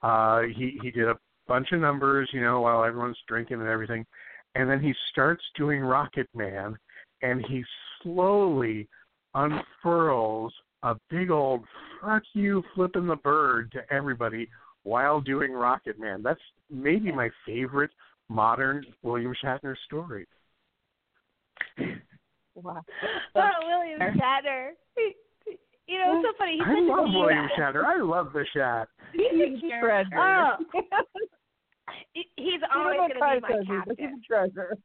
uh he he did a bunch of numbers, you know, while everyone's drinking and everything. And then he starts doing Rocket Man and he slowly unfurls a big old fuck you flipping the bird to everybody while doing Rocket Man. That's maybe my favorite modern William Shatner story. Wow. oh, William Shatner. You know, it's so funny. He's I such love a. William Shatner. I love the Shat. He's a treasure. Oh, he's always going to be my Kai says he's a treasure.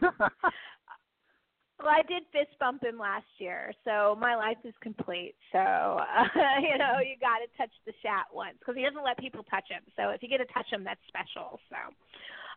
Well, I did fist bump him last year, so my life is complete. So, uh, you know, you got to touch the Shat once because he doesn't let people touch him. So if you get to touch him, that's special. So,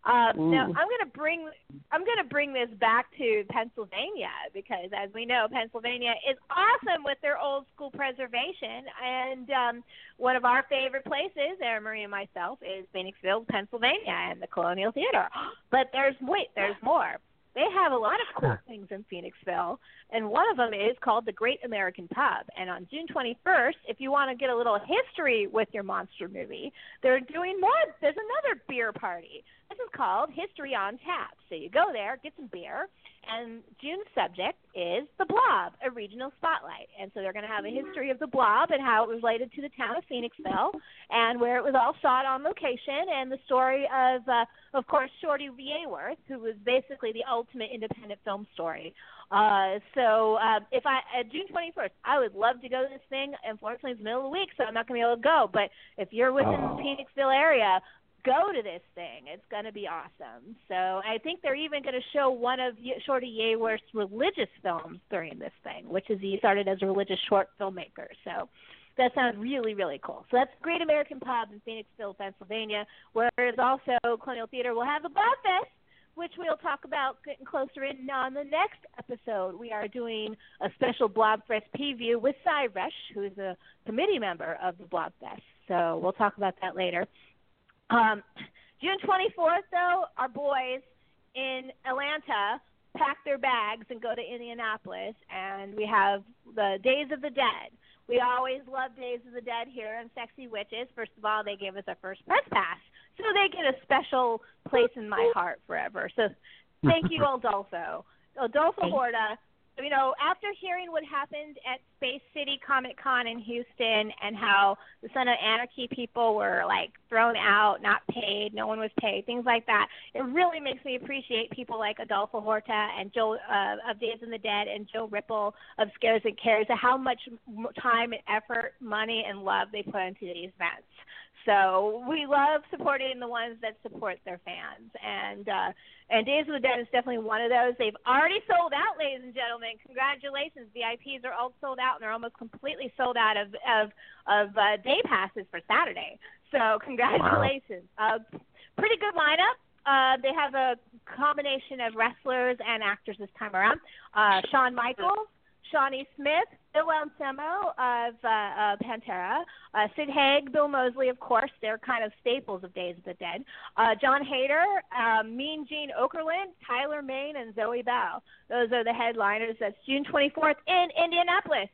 Um, now I'm going to bring I'm going to bring this back to Pennsylvania because, as we know, Pennsylvania is awesome with their old school preservation, and um, one of our favorite places, Erin Marie and myself, is Phoenixville, Pennsylvania, and the Colonial Theater. But there's wait, there's more. They have a lot of cool things in Phoenixville, and one of them is called the Great American Pub. And on June 21st, if you want to get a little history with your monster movie, they're doing more. There's another beer party. This is called History on Tap. So you go there, get some beer, and June's subject is the Blob, a regional spotlight. And so they're going to have a history of the Blob and how it was related to the town of Phoenixville, and where it was all shot on location, and the story of, uh, of course, Shorty Yeaworth, who was basically the ultimate independent film story. Uh, so uh, if I at June 21st, I would love to go to this thing. Unfortunately, it's the middle of the week, so I'm not going to be able to go. But if you're within Oh. the Phoenixville area, go to this thing. It's going to be awesome. So I think they're even going to show one of Shorty Yeaworth's religious films during this thing, which is he started as a religious short filmmaker. So that sounds really, really cool. So that's Great American Pub in Phoenixville, Pennsylvania, whereas also Colonial Theater will have a Blobfest, which we'll talk about getting closer in on the next episode. We are doing a special Blobfest preview with Cy Rush, who is a committee member of the Blobfest. So we'll talk about that later. Um, June 24th, though, our boys in Atlanta pack their bags and go to Indianapolis, and we have the Days of the Dead. We always love Days of the Dead here in Sexy Witches. First of all, they gave us our first press pass, so they get a special place in my heart forever. So thank you, Adolfo. Adolfo Horta, you know, after hearing what happened at Space City Comic Con in Houston and how the Son of Anarchy people were like thrown out, not paid, no one was paid, things like that, it really makes me appreciate people like Adolfo Horta and Joe uh, of Days of the Dead and Joe Ripple of Scares and Cares, and how much time and effort, money, and love they put into these events. So we love supporting the ones that support their fans, and uh, and Days of the Dead is definitely one of those. They've already sold out, ladies and gentlemen. Congratulations, VIPs are all sold out, and they're almost completely sold out of of of uh, day passes for Saturday. So congratulations. Uh, pretty good lineup. Uh, they have a combination of wrestlers and actors this time around. Uh, Shawn Michaels, Shawnee Smith, Phil Anselmo of uh, uh, Pantera, uh, Sid Haig, Bill Moseley, of course. They're kind of staples of Days of the Dead. Uh, John Hader, um, Mean Gene Okerlund, Tyler Mane, and Zoe Bell. Those are the headliners. That's June 24th in Indianapolis.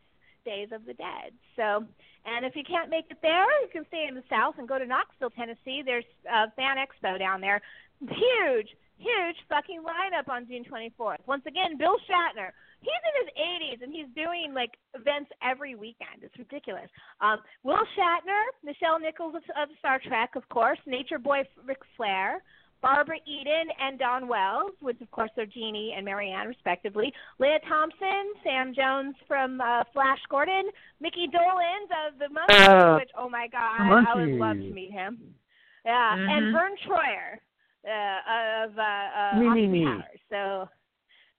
Days of the Dead. So, and if you can't make it there, you can stay in the South and go to Knoxville, Tennessee. There's uh, Fan Expo down there. Huge, huge fucking lineup on June 24th. Once again, Bill Shatner. He's in his 80s and he's doing like events every weekend. It's ridiculous. Um, Will Shatner, Nichelle Nichols of, of Star Trek, of course, Nature Boy Ric Flair, Barbara Eden and Dawn Wells, which of course are Jeannie and Marianne respectively, Lea Thompson, Sam Jones from uh, Flash Gordon, Mickey Dolenz of the Monkees, Uh, which oh my god, I would love to meet him. Yeah, and Mhm. Verne Troyer uh, of uh, uh, Me, me, me. Powers. So,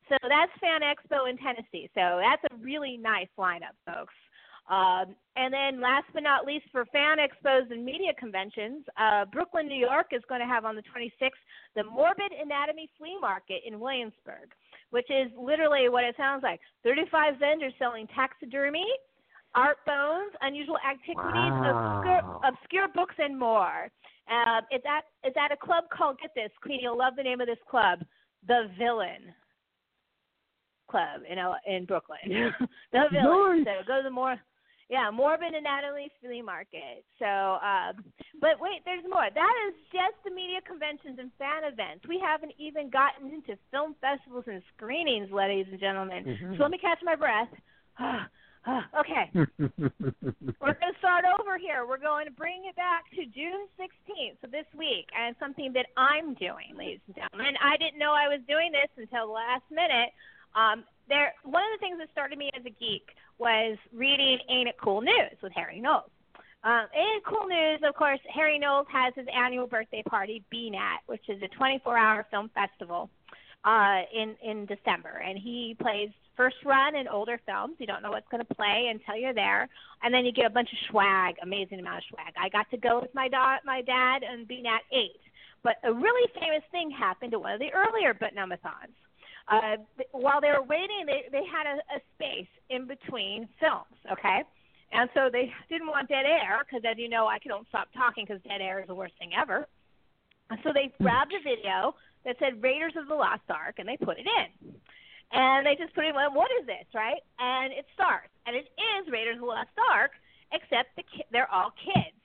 so that's Fan Expo in Tennessee. So that's a really nice lineup, folks. Um, and then last but not least, for fan expos and media conventions, uh, Brooklyn, New York is going to have on the 26th the Morbid Anatomy Flea Market in Williamsburg, which is literally what it sounds like 35 vendors selling taxidermy, art bones, unusual antiquities, obscure, Wow. obscure books, and more. Uh, it's at it's at a club called Get This, Queenie. You'll love the name of this club, The Villain Club in L- in Brooklyn. the Villain. Nice. So go to the more. Yeah, Morbid Anatomy Flea Market. So, um, but wait, there's more. That is just the media conventions and fan events. We haven't even gotten into film festivals and screenings, ladies and gentlemen. Mhm. So let me catch my breath. okay, we're going to start over here. We're going to bring it back to June 16th, so this week, and something that I'm doing, ladies and gentlemen. And I didn't know I was doing this until the last minute. Um, there, one of the things that started me as a geek was reading Ain't It Cool News with Harry Knowles. Um, Ain't It Cool News, of course, Harry Knowles has his annual birthday party, BNAT, which is a 24-hour film festival uh, in in December, and he plays first run in older films. You don't know what's going to play until you're there, and then you get a bunch of swag, amazing amount of swag. I got to go with my da- my dad and BNAT eight. But a really famous thing happened at one of the earlier Butt-Numb-A-Thons. Uh, th- while they were waiting, they they had a, a space in between films. Okay, and so they didn't want dead air because, as you know, I don't stop talking because dead air is the worst thing ever. And so they grabbed a video that said Raiders of the Lost Ark and they put it in. And they just put it in, what is this, right? And it starts. And it is Raiders of the Lost Ark, except the ki- they're all kids.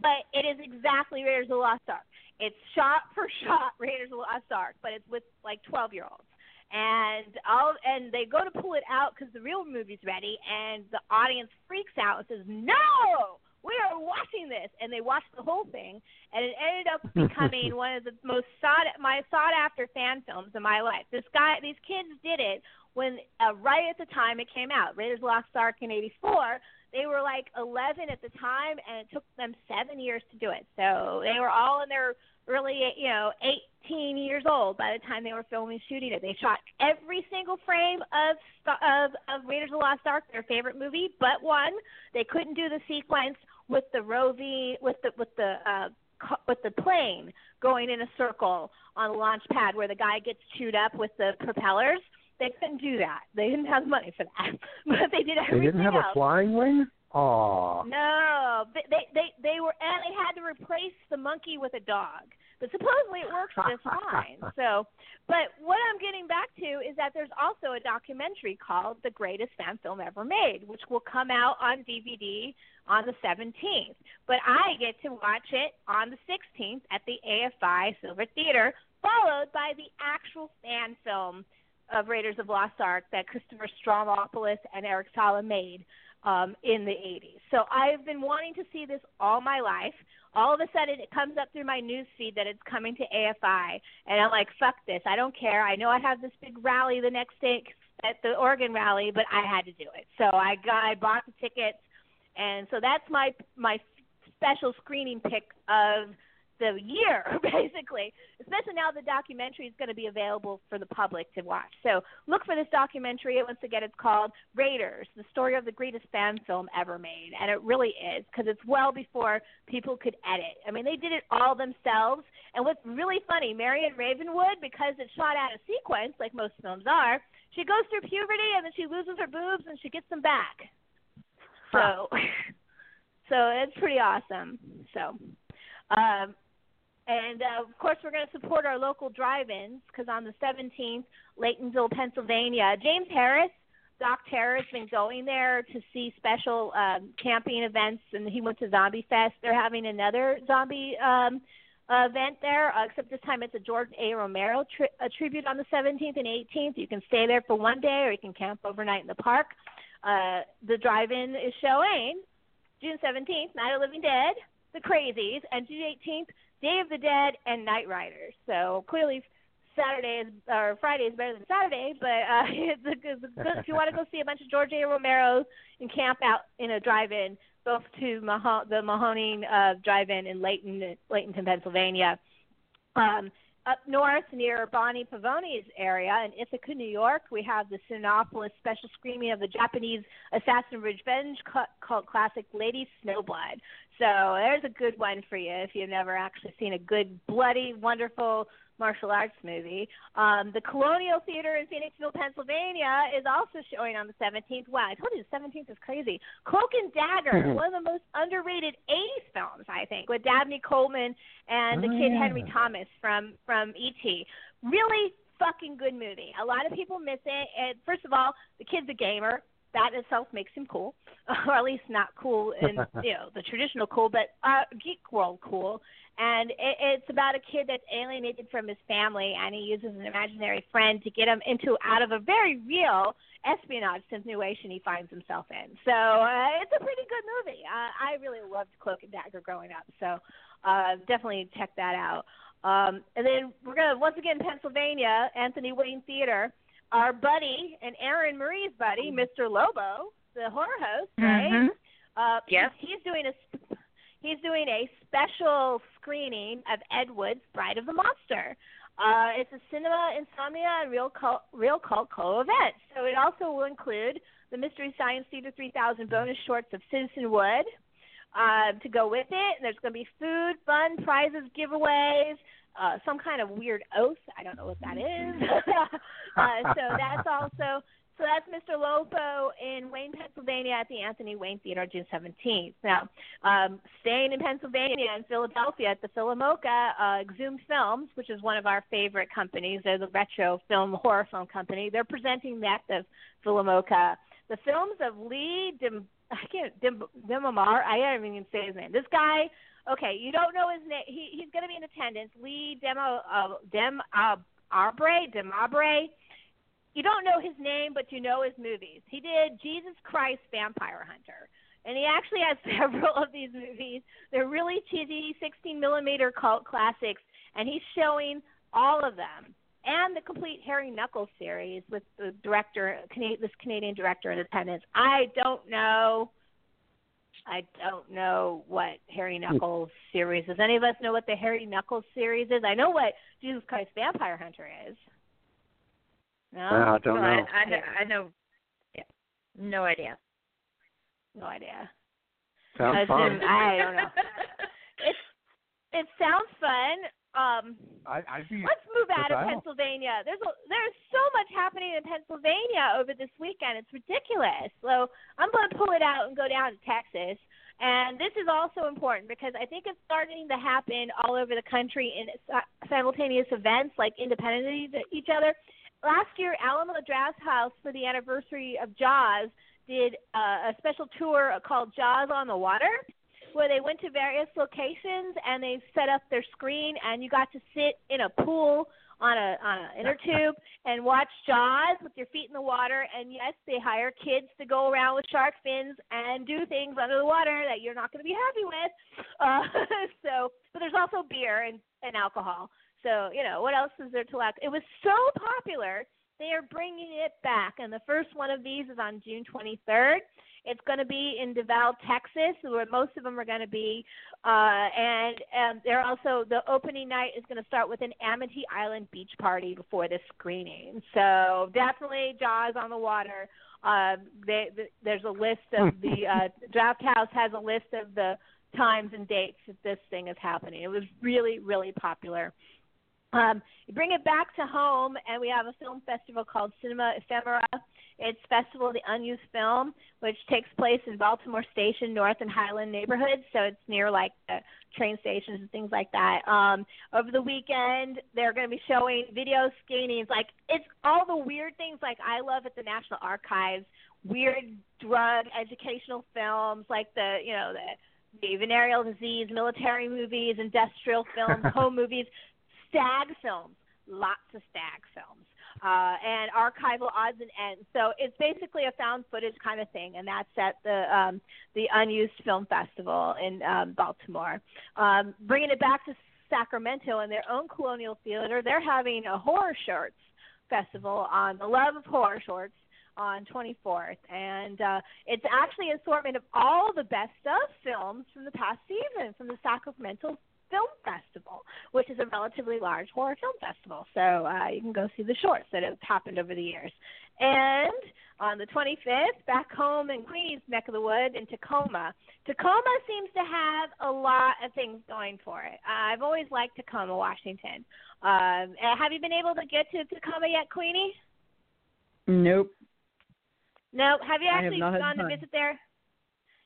But it is exactly Raiders of the Lost Ark. It's shot for shot Raiders of the Lost Ark, but it's with like 12 year olds. And all and they go to pull it out because the real movie's ready, and the audience freaks out and says, "No, we are watching this!" And they watch the whole thing, and it ended up becoming one of the most sought my sought after fan films in my life. This guy, these kids did it when uh, right at the time it came out, Raiders of the Lost Ark in '84. They were like 11 at the time, and it took them seven years to do it. So they were all in their early, you know, 18 years old by the time they were filming shooting it. They shot every single frame of of of Raiders of the Lost Ark, their favorite movie, but one. They couldn't do the sequence with the roving with the with the uh with the plane going in a circle on the launch pad where the guy gets chewed up with the propellers. They couldn't do that. They didn't have money for that, but they did everything. They didn't have else. a flying wing? Aw. No, they, they they they were and they had to replace the monkey with a dog. But supposedly it works just fine. So, but what I'm getting back to is that there's also a documentary called "The Greatest Fan Film Ever Made," which will come out on DVD on the 17th. But I get to watch it on the 16th at the AFI Silver Theater, followed by the actual fan film of Raiders of Lost Ark that Christopher Strompolos and Eric Zala made um, in the 80s. So I've been wanting to see this all my life. All of a sudden, it comes up through my news feed that it's coming to AFI, and I'm like, "Fuck this! I don't care. I know I have this big rally the next day at the Oregon rally, but I had to do it. So I got, I bought the tickets, and so that's my my special screening pick of the year, basically. Especially now the documentary is going to be available for the public to watch. So look for this documentary. It once again, it's called Raiders: The Story of the Greatest Fan Film Ever Made, and it really is because it's well before people could edit. I mean, they did it all themselves. And what's really funny, Marion Ravenwood, because it's shot out of sequence, like most films are, she goes through puberty and then she loses her boobs and she gets them back. So, so it's pretty awesome. So, um, and uh, of course, we're going to support our local drive-ins because on the 17th, Laytonville, Pennsylvania, James Harris, Doc Terror, has been going there to see special um, camping events, and he went to Zombie Fest. They're having another zombie um, event there, uh, except this time it's a George A. Romero tri- a tribute on the 17th and 18th. You can stay there for one day, or you can camp overnight in the park. Uh, the drive-in is showing June 17th, Night of Living Dead, The Crazies, and June 18th, Day of the Dead and Knightriders. So clearly, Saturday is or Friday is better than Saturday, but uh, it's a, it's a good, if you want to go see a bunch of George A. Romero and camp out in a drive-in, go to Maho- the Mahoning uh, Drive-In in Layton, Laytonton, Pennsylvania. Um, up north near Bonnie Pavoni's area in Ithaca, New York, we have the Cinemapolis special screening of the Japanese assassin revenge cu- cult classic Lady Snowblood. So there's a good one for you if you've never actually seen a good, bloody, wonderful martial arts movie. Um, the Colonial Theater in Phoenixville, Pennsylvania is also showing on the 17th. Wow, I told you the 17th is crazy. Cloak and Dagger, one of the most underrated 80s films, I think, with Dabney Coleman and the Oh, kid yeah. Henry Thomas from from E.T. Really fucking good movie. A lot of people miss it. And first of all, the kid's a gamer. That itself makes him cool, or at least not cool in you know the traditional cool, but uh, geek world cool. And it, it's about a kid that's alienated from his family, and he uses an imaginary friend to get him into out of a very real espionage situation he finds himself in. So uh, it's a pretty good movie. Uh, I really loved Cloak and Dagger growing up, so uh, definitely check that out. Um, and then we're gonna once again Pennsylvania, Anthony Wayne Theater. Our buddy and Erin Marie's buddy, Mr. Lobo, the horror host, right? Mhm. Uh, Yep. He's doing a he's doing a special screening of Ed Wood's Bride of the Monster. Uh, it's a cinema insomnia and real cult, real cult co event. So it also will include the Mystery Science Theater 3000 bonus shorts of Citizen Wood, uh, to go with it. And There's going to be food, fun, prizes, giveaways, uh, some kind of weird oath. I don't know what that is. uh, so that's also so that's Mr. Lobo in Wayne, Pennsylvania at the Anthony Wayne Theater June 17th. Now, um, staying in Pennsylvania and Philadelphia at the PhilaMOCA, uh, Exhumed Films, which is one of our favorite companies, they're the retro film, horror film company, they're presenting that. the PhilaMOCA. The films of Lee Dim, I can't, Dim, Dimamar, I can't even say his name. This guy, okay, you don't know his name. He, he's going to be in attendance. Lee Demo, uh, Dem, uh, Arbre, Demabre you don't know his name, but you know his movies. He did Jesus Christ Vampire Hunter. And he actually has several of these movies. They're really cheesy 16 millimeter cult classics, and he's showing all of them and the complete Harry Knuckles series with the director, this Canadian director in attendance. I don't know. I don't know what Harry hmm. Knuckles series is. Any of us know what the Harry Knuckles series is? I know what Jesus Christ Vampire Hunter is. No, I don't no, know. I, I, know. I know. Yeah, no idea. No idea. Sounds I, fun. I don't know. It's it sounds fun. Um, I, I'd be. let's move out of I Pennsylvania. There's a, there's so much happening in Pennsylvania over this weekend. It's ridiculous. So I'm going to pull it out and go down to Texas. And this is also important because I think it's starting to happen all over the country in simultaneous events, like independent of each other last year, Alamo Drafthouse for the anniversary of Jaws did uh, a special tour called Jaws on the Water, where they went to various locations and they set up their screen, and you got to sit in a pool on a on an inner tube and watch Jaws with your feet in the water. And yes, they hire kids to go around with shark fins and do things under the water that you're not going to be happy with. Uh, so, but there's also beer and, and alcohol. So, you know, what else is there to lack? It was so popular, they are bringing it back. And the first one of these is on June 23rd. It's going to be in DeVal, Texas, where most of them are going to be. Uh, and um, they're also, the opening night is going to start with an Amity Island beach party before the screening. So definitely Jaws on the water. Uh, they, they, there's a list of the, uh, Drafthouse has a list of the times and dates that this thing is happening. It was really, really popular. Um, you bring it back to home, and we have a film festival called Cinema Ephemera. It's Festival of the Unused Film, which takes place in Baltimore Station, North and Highland neighborhoods. So it's near like the train stations and things like that. Um, over the weekend, they're going to be showing video screenings. Like it's all the weird things like I love at the National Archives, weird drug educational films, like the you know the the venereal disease, military movies, industrial films, home movies stag films, lots of stag films, uh, and archival odds and ends. So it's basically a found footage kind of thing, and that's at the um, the Unused Film Festival in um, Baltimore. Um, bringing it back to Sacramento and their own Colonial Theater, they're having a horror shorts festival on the love of horror shorts on 24th, and uh, it's actually an assortment of all the best of films from the past season from the Sacramento Film Festival, which is a relatively large horror film festival. So uh, you can go see the shorts that have happened over the years. And on the 25th, back home in Queens neck of the wood in Tacoma, Tacoma seems to have a lot of things going for it. Uh, I've always liked Tacoma, Washington. Um, uh, have you been able to get to Tacoma yet, Queenie? Nope. Nope. Have you I have actually gone to visit there?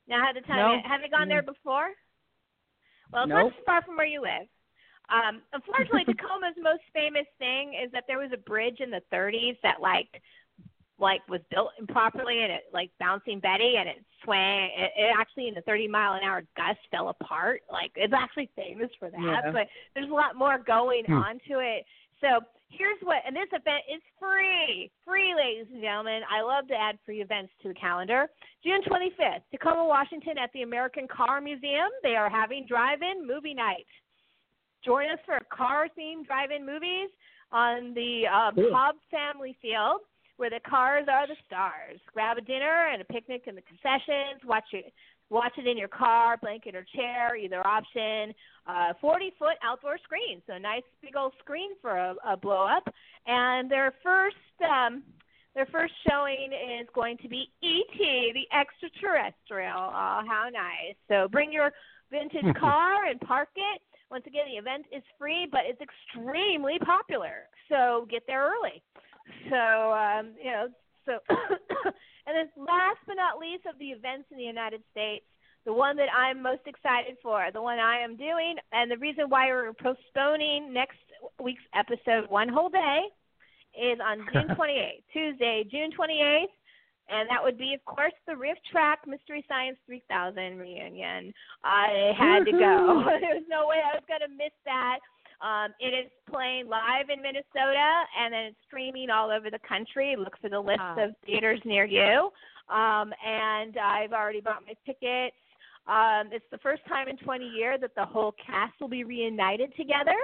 Now had the time. No. yet? Have you gone there before? Well, it's Nope. not far from where you live. Um, unfortunately, Tacoma's most famous thing is that there was a bridge in the 30s that like like was built improperly and it like bouncing Betty and it swang. It, it actually in the 30 mile an hour gust fell apart. Like it's actually famous for that. Yeah. But there's a lot more going Hmm. on to it. So here's what, and this event is free, free, ladies and gentlemen. I love to add free events to the calendar. June 25th, Tacoma, Washington, at the American Car Museum, they are having drive-in movie night. Join us for car-themed drive-in movies on the uh, Cool. Cobb Family Field, where the cars are the stars. Grab a dinner and a picnic in the concessions. Watch it. Watch it in your car, blanket or chair, either option. Uh, 40 foot outdoor screen, so a nice big old screen for a, a blow up. And their first um, their first showing is going to be E.T. the Extraterrestrial. Oh, how nice! So bring your vintage car and park it. Once again, the event is free, but it's extremely popular. So get there early. So um, you know, so and then last but not least of the events in the United States, the one that I'm most excited for, the one I am doing, and the reason why we're postponing next week's episode one whole day is on June 28th, Tuesday, June 28th. And that would be, of course, the Rift Track Mystery Science 3000 reunion. I had to go. there was no way I was going to miss that. Um, it is playing live in Minnesota, and then it's streaming all over the country. Look for the list Ah. of theaters near you. Um, and I've already bought my tickets. Um, it's the first time in 20 years that the whole cast will be reunited together,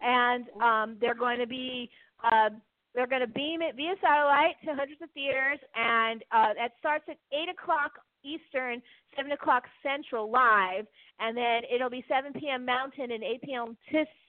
and um, they're going to be uh, they're going to beam it via satellite to hundreds of theaters, and uh, that starts at eight o'clock Eastern, seven o'clock Central live, and then it'll be 7 p.m. Mountain and 8 p.m.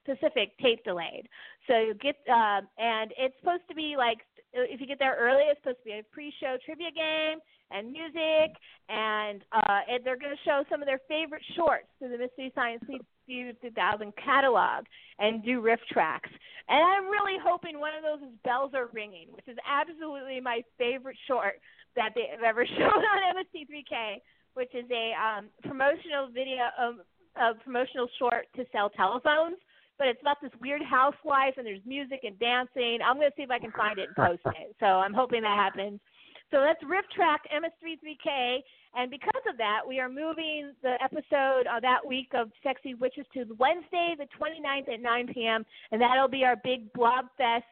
Pacific tape delayed. So you get um, and it's supposed to be like if you get there early, it's supposed to be a pre-show trivia game and music, and uh, and they're going to show some of their favorite shorts through the Mystery Science Theater 2000 catalog and do riff tracks. And I'm really hoping one of those is Bells Are Ringing, which is absolutely my favorite short that they have ever shown on MST3K, which is a um, promotional video, um, a promotional short to sell telephones. But it's about this weird housewife, and there's music and dancing. I'm going to see if I can find it and post it. So I'm hoping that happens. So that's Riff Track MST3K, and because of that, we are moving the episode uh, that week of Sexy Witches to Wednesday, the 29th at 9 p.m., and that'll be our big Blob Fest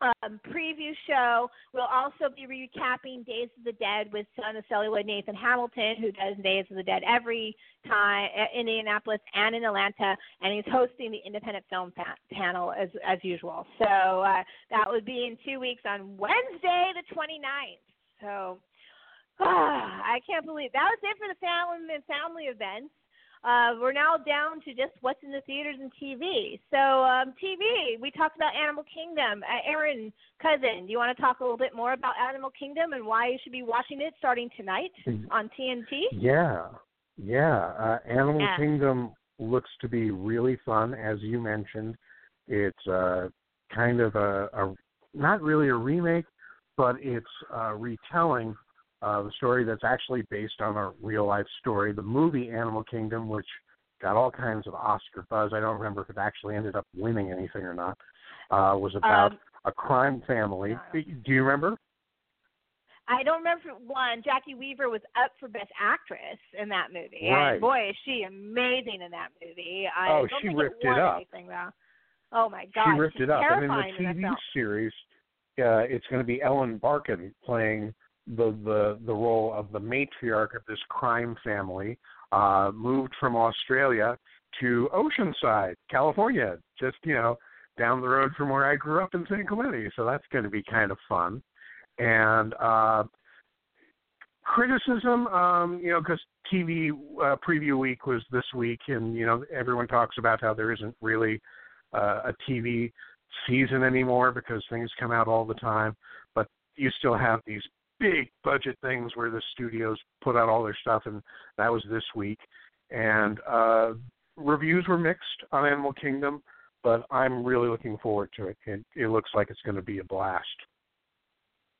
um, preview show. We'll also be recapping Days of the Dead with Son of Celluloid Nathan Hamilton, who does Days of the Dead every time in Indianapolis and in Atlanta, and he's hosting the independent film pa- panel as as usual. So uh, that would be in two weeks on Wednesday, the 29th. So ah, I can't believe that was it for the family family events. Uh, we're now down to just what's in the theaters and TV. So um, TV, we talked about Animal Kingdom. Uh, Aaron Cousin, do you want to talk a little bit more about Animal Kingdom and why you should be watching it starting tonight on TNT? Yeah, yeah. Uh, Animal Yeah. Kingdom looks to be really fun, as you mentioned. It's uh, kind of a, a not really a remake, but it's a retelling of a story that's actually based on a real life story. The movie Animal Kingdom, which got all kinds of Oscar buzz, I don't remember if it actually ended up winning anything or not, uh, was about Um, a crime family. Do you remember? I don't remember one. Jacki Weaver was up for Best Actress in that movie. Right. And boy, is she amazing in that movie. I Oh, don't she ripped it, it up. Anything, though. Oh my God, she ripped it up. And in the TV film. series, uh, it's going to be Ellen Barkin playing the the the role of the matriarch of this crime family, uh, moved from Australia to Oceanside, California, just you know down the road from where I grew up in San Clemente. So that's going to be kind of fun. And uh, criticism, um, you know, because TV uh, preview week was this week, and you know everyone talks about how there isn't really uh, a TV season anymore because things come out all the time, but you still have these big budget things where the studios put out all their stuff, and that was this week. And uh, reviews were mixed on Animal Kingdom, but I'm really looking forward to it. It, it looks like it's going to be a blast.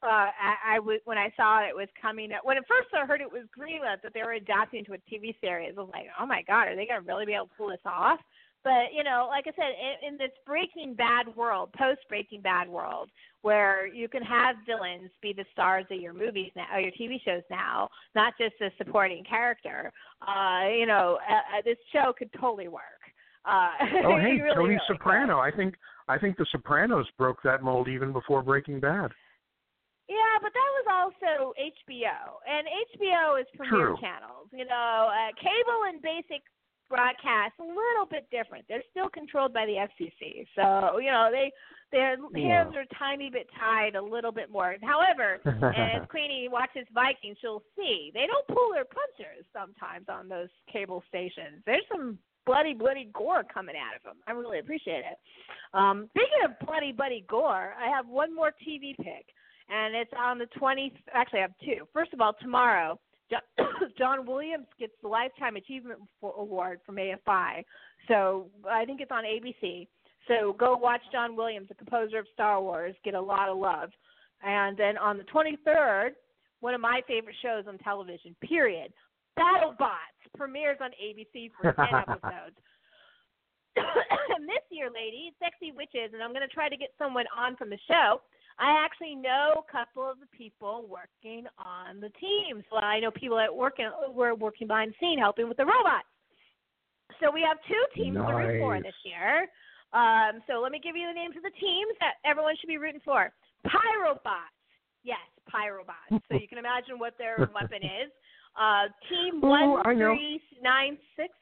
uh, I, I was when I saw it was coming. When at first I heard it was greenlit that they were adapting to a TV series, I was like, oh my god, are they gonna really be able to pull this off? But you know, like I said, in, in this Breaking Bad world, post Breaking Bad world, where you can have villains be the stars of your movies now, or your TV shows now, not just a supporting character. Uh, you know, uh, uh, this show could totally work. Uh, Oh, hey, really, Tony really Soprano. I think I think The Sopranos broke that mold even before Breaking Bad. Yeah, but that was also HBO, and HBO is premier True. channels. You know, uh, cable and basic broadcast a little bit different. They're still controlled by the FCC, so you know they their Yeah. hands are tiny bit tied a little bit more. However, as Queenie watches Vikings, she'll see they don't pull their punches sometimes on those cable stations. There's some bloody, bloody gore coming out of them. I really appreciate it. Um, speaking of bloody, bloody gore, I have one more TV pick and it's on the 20th. Actually, I have two. First of all, tomorrow, John Williams gets the Lifetime Achievement Award from AFI. So I think it's on ABC. So go watch John Williams, the composer of Star Wars, get a lot of love. And then on the 23rd, one of my favorite shows on television, period, BattleBots premieres on ABC for 10 episodes. and this year, lady, Sexy Witches, and I'm going to try to get someone on from the show. I actually know a couple of the people working on the teams. Well, I know people that work in, were working behind the scene helping with the robots. So we have two teams to root for this year. Um, so let me give you the names of the teams that everyone should be rooting for. Pyrobots. Yes, Pyrobots. so you can imagine what their weapon is. Uh, team Ooh, one three nine six,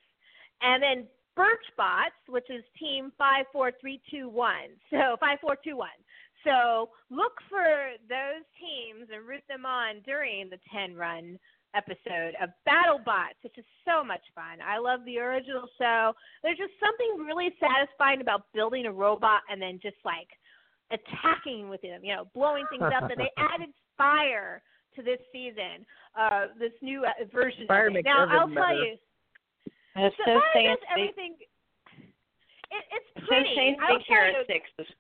and then Birchbots, which is team five four three two one. So five four two one. So look for those teams and root them on during the ten run episode of BattleBots, which is so much fun. I love the original show. There's just something really satisfying about building a robot and then just like attacking with him, you know, blowing things up. and they added fire to this season, uh, this new uh, version Fire of it. makes Now I'll everything tell better. you, It's so so fire does everything. It, it's So pretty. Shane I'll Speak tell here you, at six.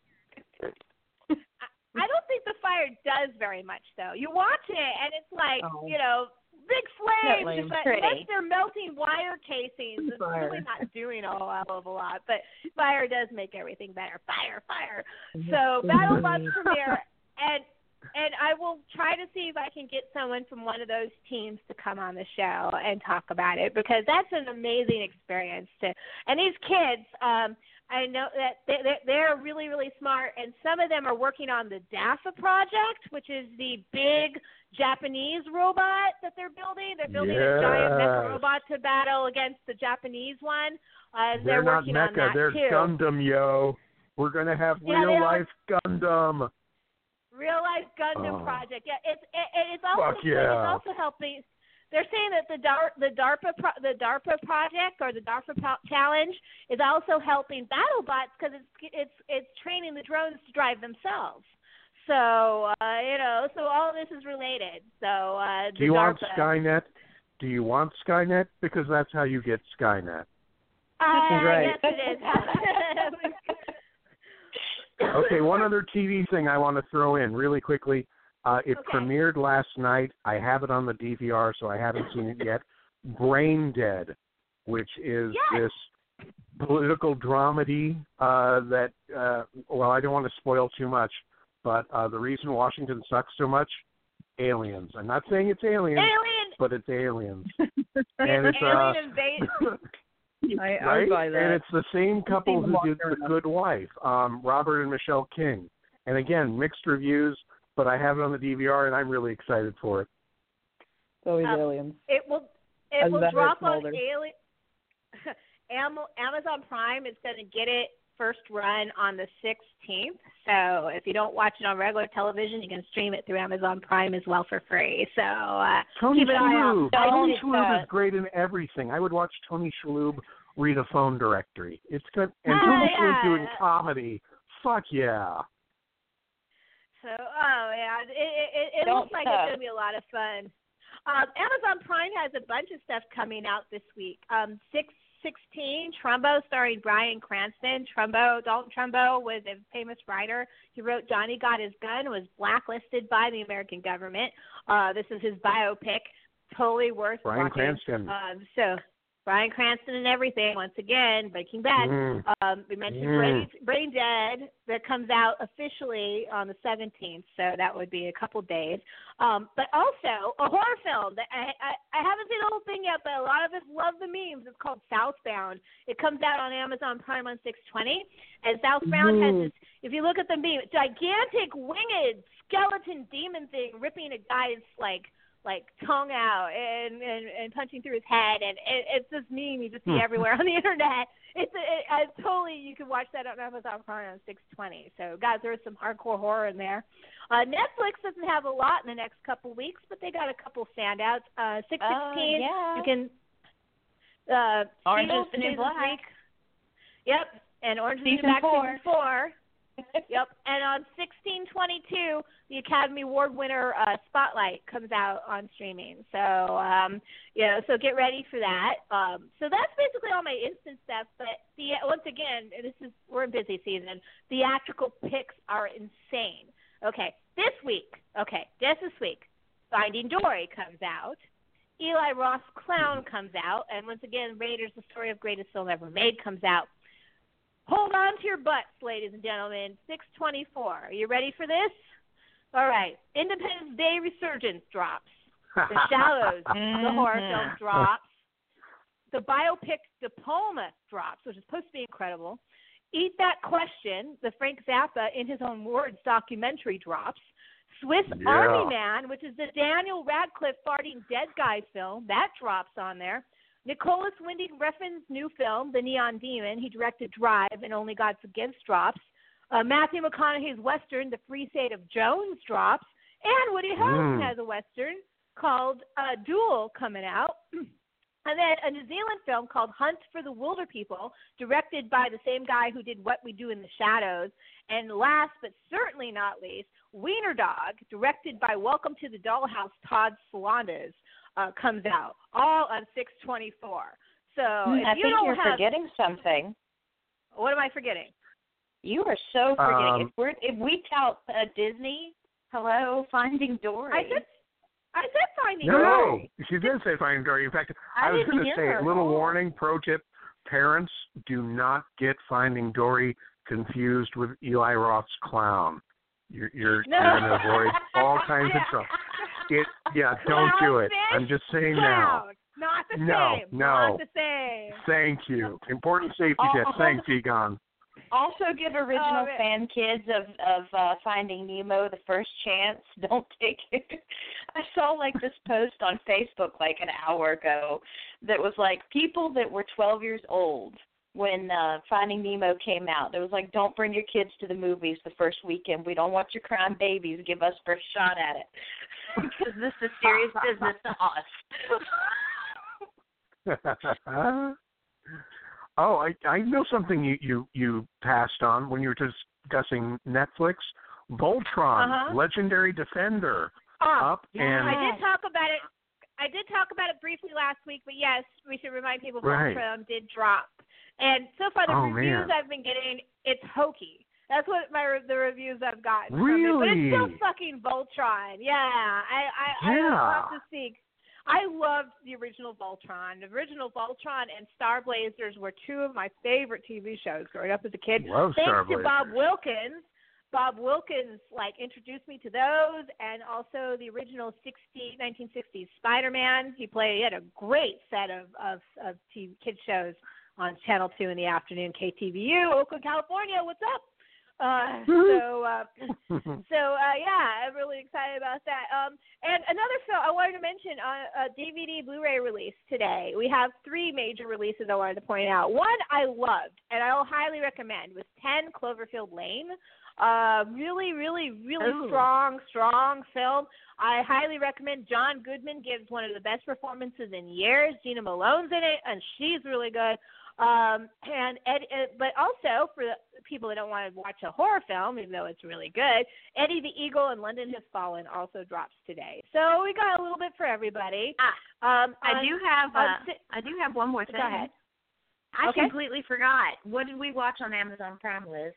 I don't think the fire does very much though. You watch it and it's like Oh. you know big flames. lame. Just like, unless they're melting wire casings, it's Fire. really not doing a whole hell of a lot. But fire does make everything better. Fire, fire. So BattleBots premiere and and I will try to see if I can get someone from one of those teams to come on the show and talk about it because that's an amazing experience to and these kids um I know that they they- they're really really smart and some of them are working on the DARPA project which is the big Japanese robot that they're building they're building a giant mecha robot to battle against the Japanese one uh they're, They're not working on mecha, they're too Gundam, yo. We're gonna have Yeah, real are. life Gundam. Real life Gundam Oh. project. Yeah, it's it, it's also Fuck yeah. it's also helping. They're saying that the Dar- the DARPA pro- the DARPA project or the DARPA pro- challenge is also helping BattleBots because it's it's it's training the drones to drive themselves. So uh, you know, so all of this is related. So uh, the Do you want Skynet? Do you want Skynet? Because that's how you get Skynet. Uh, right. Yes, it is. Okay, one other TV thing I want to throw in really quickly. Uh, it Okay. premiered last night. I have it on the DVR, so I haven't seen it yet. Brain Dead, which is Yes. this political dramedy uh, that, uh, well, I don't want to spoil too much, but uh, the reason Washington sucks so much, aliens. I'm not saying it's aliens, Alien. but it's aliens. And it's uh, Alien invade. I, I right? buy that. And it's the same couple who did The growing up. Good Wife, um, Robert and Michelle King. And again, mixed reviews, but I have it on the DVR and I'm really excited for it. It's always Um, aliens. It will it As will drop on Mulder. Alien. Amazon Prime is going to get it first run on the 16th. So if you don't watch it on regular television, you can stream it through Amazon Prime as well for free. So uh, Tony keep an eye out. Shalhoub. Tony Shalhoub is great in everything. I would watch Tony Shalhoub read a phone directory. It's good. And Oh, Tony yeah. Shalhoub doing comedy. Fuck yeah. So oh yeah, it it, it, it Don't looks like stop. it's going to be a lot of fun. Um, Amazon Prime has a bunch of stuff coming out this week. Um, six sixteen Trumbo starring Bryan Cranston. Trumbo Dalton Trumbo was a famous writer. He wrote Johnny Got His Gun. Was blacklisted by the American government. Uh, this is his biopic. Totally worth Bryan watching. Cranston. Um, so Bryan Cranston and everything. Once again, Breaking Bad. Mm. Um, we mentioned Mm. Brain, Brain Dead that comes out officially on the 17th, so that would be a couple days. Um, but also a horror film that I, I I haven't seen the whole thing yet, but a lot of us love the memes. It's called Southbound. It comes out on Amazon Prime on 620, and Southbound has Mhm. this. If you look at the meme, gigantic winged skeleton demon thing ripping a guy's like like tongue out and and, and punching through his head, and it, it's this meme you just see Hmm. everywhere on the internet. It's a, it, I totally you can watch that on Amazon Prime on 620. So guys, there's some hardcore horror in there. Uh, Netflix doesn't have a lot in the next couple weeks, but they got a couple standouts. Uh, 616, Oh, yeah. you can. Uh, Orange is the New Black. three. Yep, and Orange is the New Black four. season four. Yep. And on 1622, the Academy Award winner uh, Spotlight comes out on streaming. So, um, you know, so get ready for that. Um, so that's basically all my instant stuff. But the once again, this is we're in busy season. Theatrical picks are insane. Okay, this week. Okay, just this week, Finding Dory comes out. Eli Roth's Clown comes out, and once again, Raiders: The Story of Greatest Film Ever Made comes out. Hold on to your butts, ladies and gentlemen. 624. Are you ready for this? All right. Independence Day Resurgence drops. The Shallows, the mm-hmm. horror film drops. The biopic Diploma drops, which is supposed to be incredible. Eat That Question, the Frank Zappa in his own words documentary drops. Swiss Yeah. Army Man, which is the Daniel Radcliffe farting dead guy film, that drops on there. Nicolas Winding Refn's new film, The Neon Demon, he directed Drive and Only God Forgives drops. Uh, Matthew McConaughey's western, The Free State of Jones drops, and Woody Harrelson Mm. has a western called uh, Duel coming out. And then a New Zealand film called Hunt for the Wilder People, directed by the same guy who did What We Do in the Shadows. And last but certainly not least, Wiener Dog, directed by Welcome to the Dollhouse Todd Solondz, uh, comes out, all on 624. So if I you think don't you're have, forgetting something. what am I forgetting? You are so forgetting. Um, if we're if we tout uh, Disney, hello, Finding Dory. I said, I said Finding No, Dory. no, she did say Finding Dory. In fact, I I, was going to say, her. little warning, pro tip: parents do not get Finding Dory confused with Eli Roth's Clown. You're you're, No. you're going to avoid all kinds of trouble. It, yeah, don't do it. I'm just saying now. Not the No, same. no. Not the same. Thank you. Important safety tip. Thanks, Egon. Also, give original Oh, fan kids of of uh, Finding Nemo the first chance. Don't take it. I saw like this post on Facebook like an hour ago that was like people that were 12 years old when uh Finding Nemo came out. There was like, don't bring your kids to the movies the first weekend. We don't want your crying babies. Give us first shot at it because this is serious business to us. oh, I I know something you you you passed on when you were discussing Netflix. Voltron, Uh-huh. legendary defender, Ah, up and I did talk about it. I did talk about it briefly last week, but yes, we should remind people Right. Voltron did drop. And so far, the Oh, reviews man. I've been getting, it's hokey. That's what my the reviews I've gotten from it. But it's still fucking Voltron. Yeah, I I, I Yeah. love to see. I loved the original Voltron. The original Voltron and Star Blazers were two of my favorite TV shows growing up as a kid. Love Thanks Star to Bob Wilkins. Bob Wilkins like introduced me to those and also the original 60 1960s Spider-Man. He played he had a great set of of of TV, kid shows on Channel 2 in the afternoon KTVU, Oakland, California. What's up? Uh, so uh, so uh, yeah, I'm really excited about that. Um, and another film I wanted to mention uh, a DVD Blu-ray release today. We have three major releases I wanted to point out. One I loved and I'll highly recommend was 10 Cloverfield Lane. Uh, really, really, really Ooh. strong, strong film. I highly recommend. John Goodman gives one of the best performances in years. Jena Malone's in it, and she's really good. Um, and Ed, Ed, but also for the people that don't want to watch a horror film, even though it's really good, Eddie the Eagle and London Has Fallen also drops today. So we got a little bit for everybody. Ah, Um, I on- do have on uh, I do have one more thing. Go ahead. I Okay. completely forgot. What did we watch on Amazon Prime, Liz?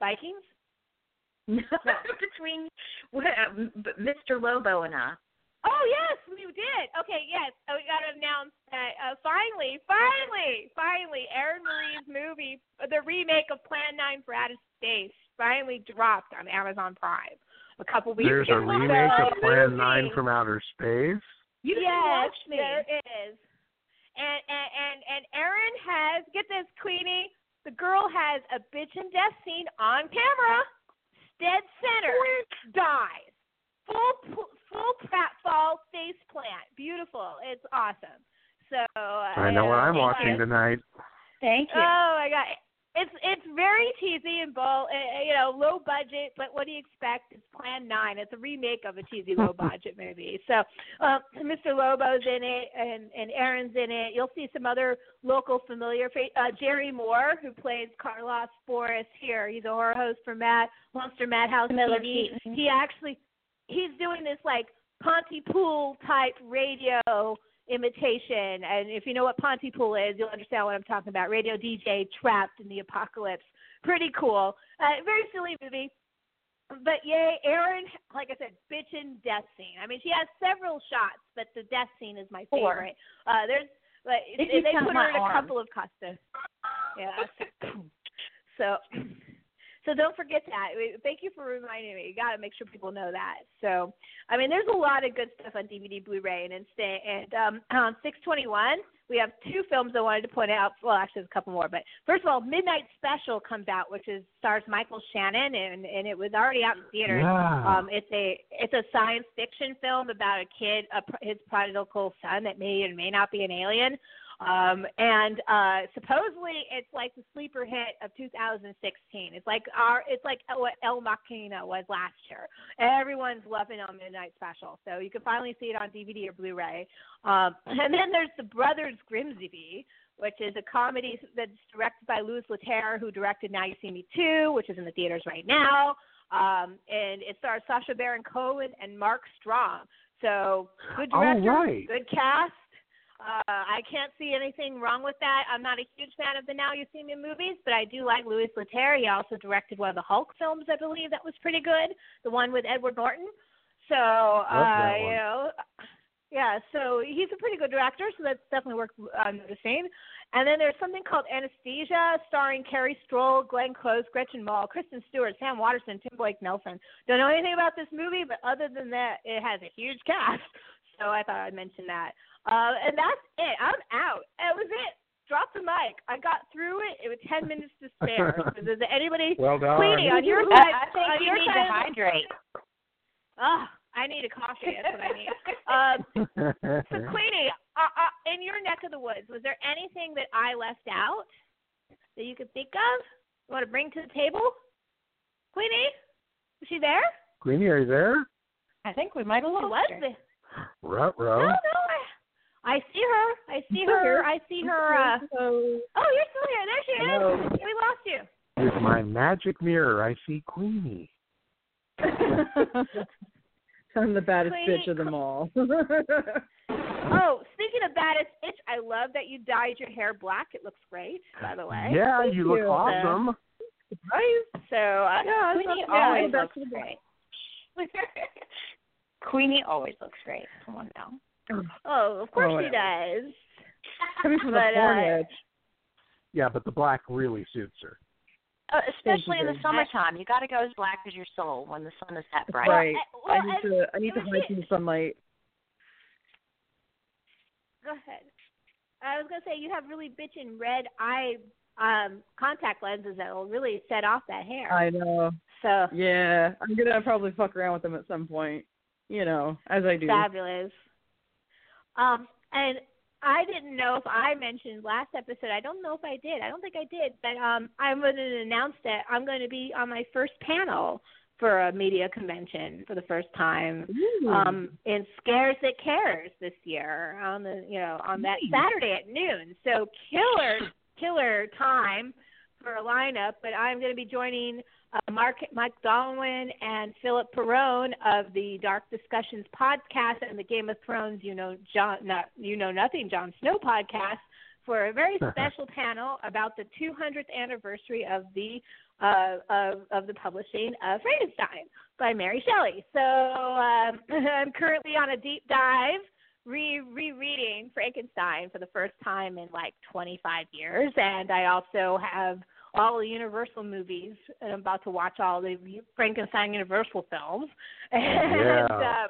Vikings. No. Between what, uh, m- b- Mr. Lobo and I. Oh yes, we did. Okay, yes. Oh, we got to announce that uh, finally, finally, finally, Erin Marie's movie, the remake of Plan Nine for Outer Space, finally dropped on Amazon Prime a couple weeks There's a ago. remake of Plan movie. Nine from Outer Space. You didn't yes, watch me. there is. And and and and Aaron has get this, Queenie. The girl has a bitch and death scene on camera, dead center, dies, full pl- full pratfall face plant, beautiful. It's awesome. So uh, I know what I'm watching tonight. Thank you. Oh my god. It's it's very cheesy and bull, uh, you know, low budget. But what do you expect? It's Plan 9. It's a remake of a cheesy low budget movie. So uh, Mr. Lobo's in it and, and Erin's in it. You'll see some other local familiar fa- uh, Jerry Moore, who plays Carlos Forrest here. He's a horror host for Matt Monster Madhouse Miller TV. He actually he's doing this like Pontypool type radio imitation. And if you know what Pontypool is, you'll understand what I'm talking about. Radio DJ trapped in the apocalypse. Pretty cool. Uh, very silly movie. But yay, Erin, like I said, bitchin' death scene. I mean, she has several shots, but the death scene is my favorite. Uh, there's, If they, they put her in a couple of costumes. Yeah. so, so don't forget that. Thank you for reminding me. You got to make sure people know that. So, I mean, there's a lot of good stuff on DVD, Blu-ray, and instant. And um, on 621, we have two films I wanted to point out. Well, actually, there's a couple more. But first of all, Midnight Special comes out, which is stars Michael Shannon, and and it was already out in theaters. Yeah. Um, it's a it's a science fiction film about a kid, a, his prodigal son that may or may not be an alien. Um, and uh, supposedly it's like the sleeper hit of 2016. It's like our, it's like what Ex Machina was last year. Everyone's loving on Midnight Special, so you can finally see it on DVD or Blu-ray. Um, and then there's the Brothers Grimsby, which is a comedy that's directed by Louis Leterre, who directed Now You See Me Too, which is in the theaters right now. Um, and it stars Sacha Baron Cohen and Mark Strong. So good director, right. good cast. Uh, I can't see anything wrong with that. I'm not a huge fan of the Now You See Me movies, but I do like Louis Leterre. He also directed one of the Hulk films, I believe, that was pretty good. The one with Edward Norton. So, uh, you know, yeah. So he's a pretty good director. So that's definitely worth uh, noticing. And then there's something called Anesthesia, starring Corey Stoll, Glenn Close, Gretchen Mol, Kristen Stewart, Sam Waterston, Tim Blake Nelson. Don't know anything about this movie, but other than that, it has a huge cast. So I thought I'd mention that. Uh, and that's it. I'm out. That was it. Drop the mic. I got through it. It was ten minutes to spare. So Does anybody? Well done. Queenie, on your side. I think on you your need side to hydrate. Oh, I need a coffee. That's what I need. Um, so, Queenie, uh, uh, in your neck of the woods, was there anything that I left out that you could think of? You want to bring to the table? Queenie, is she there? Queenie, are you there? I think we might have She lost was her. there. Ruh, No, ruh. no, I, I see her. I see her. I see her. Uh, So, oh, you're still here. There she is. Hello. We lost you. With my magic mirror, I see Queenie. I'm the baddest Queenie- bitch of them all. Oh, speaking of baddest bitch, I love that you dyed your hair black. It looks great, by the way. Yeah, you look awesome. Surprise. So, uh, Yeah, Queenie that's- yeah, always that's looks the- great. Queenie always looks great. Come on now. oh, of course Oh, she does. Coming from the But, uh. Yeah, but the black really suits her. Uh, especially in the summertime, you got to go as black as your soul when the sun is that bright. right. uh, well, I need to. I need to hide she- some sunlight. Go ahead. I was gonna say you have really bitchin' red eye um contact lenses that will really set off that hair. I know. so Yeah, I'm gonna probably fuck around with them at some point. You know, as I do. fabulous. Um, and I didn't know if I mentioned last episode. I don't know if I did. I don't think I did. But um, I'm going to announce that I'm going to be on my first panel for a media convention for the first time Ooh. um in Scares That Cares this year on the you know on that Saturday at noon. So killer killer time for a lineup. But I'm going to be joining uh, Mark Mike Donwin and Philip Perrone of the Dark Discussions podcast and the Game of Thrones You Know John not You Know Nothing Jon Snow podcast for a very special panel about the 200th anniversary of the uh, of, of the publishing of Frankenstein by Mary Shelley. So um, I'm currently on a deep dive, re rereading Frankenstein for the first time in like 25 years, and I also have all the Universal movies, and I'm about to watch all the Frankenstein Universal films, and Yeah. um,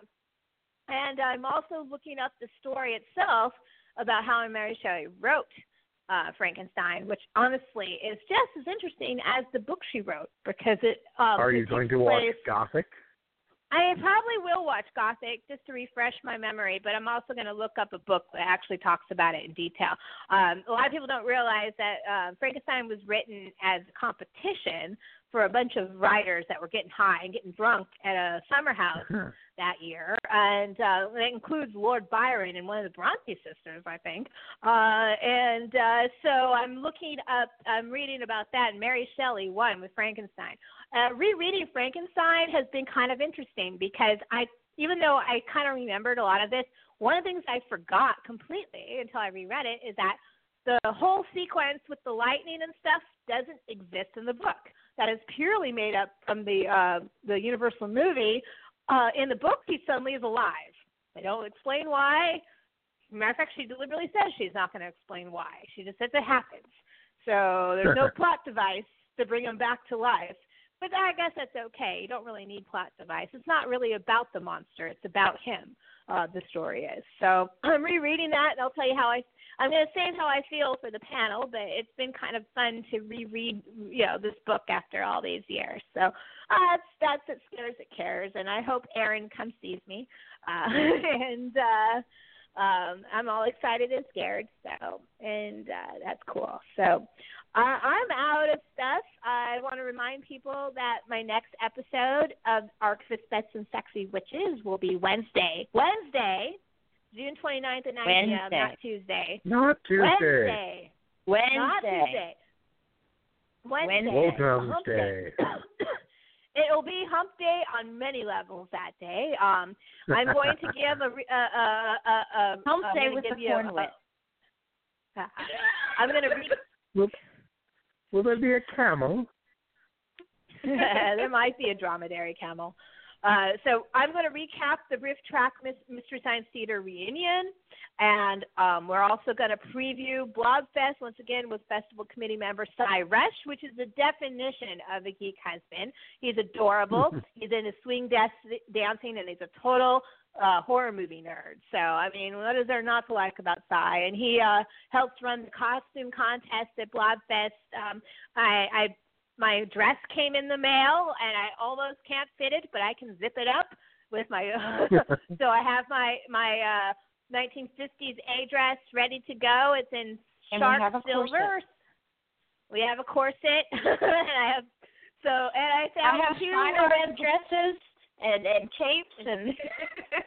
and I'm also looking up the story itself about how Mary Shelley wrote uh, Frankenstein, which honestly is just as interesting as the book she wrote because it. Um, Are you going to watch Gothic? I probably will watch Gothic just to refresh my memory, but I'm also going to look up a book that actually talks about it in detail. Um, a lot of people don't realize that uh, Frankenstein was written as a competition for a bunch of writers that were getting high and getting drunk at a summer house that year, and uh, that includes Lord Byron and one of the Bronte sisters, I think. Uh, and uh, so I'm looking up, I'm reading about that, and Mary Shelley won with Frankenstein. Uh, rereading Frankenstein has been kind of interesting because I, even though I kind of remembered a lot of this, one of the things I forgot completely until I reread it is that the whole sequence with the lightning and stuff doesn't exist in the book. That is purely made up from the uh, the Universal movie. Uh, in the book, he suddenly is alive. They don't explain why. Matter of fact, she deliberately says she's not going to explain why. She just says it happens. So there's no plot device to bring him back to life. But I guess that's okay. You don't really need plot device. It's not really about the monster. It's about him. Uh, the story is. So I'm rereading that, and I'll tell you how I I'm going to save how I feel for the panel, but it's been kind of fun to reread, you know, this book after all these years. So uh, that's that's it scares it cares, and I hope Aaron comes sees me, uh, and uh, um, I'm all excited and scared. So and uh, that's cool. So uh, I'm out of stuff. I want to remind people that my next episode of Archivist Bets and Sexy Witches will be Wednesday. Wednesday, June 29th at 9 p.m., not Tuesday. Not Wednesday. Tuesday. Wednesday. Wednesday. Not Tuesday. Wednesday. Welcome Hump Day. It'll be hump day on many levels that day. Um, I'm going to give a, re- a, a, a, a Hump I'm day gonna with give the you a- corn whip. I'm going to read. Will, there be a camel? there might be a dromedary camel. Uh, so I'm going to recap the Riff Track Mystery Science Theater reunion, and um, we're also going to preview Blobfest once again with festival committee member Cy Resch, which is the definition of a geek husband. He's adorable. he's into swing des- dancing, and he's a total uh, horror movie nerd. So I mean, what is there not to like about Cy? And he uh, helps run the costume contest at Blobfest. Um, I, I my dress came in the mail and I almost can't fit it, but I can zip it up with my. so I have my my uh 1950s A dress ready to go. It's in And sharp have silver. corset. We have a corset, and I have so and I I have two spider-man dresses and and capes and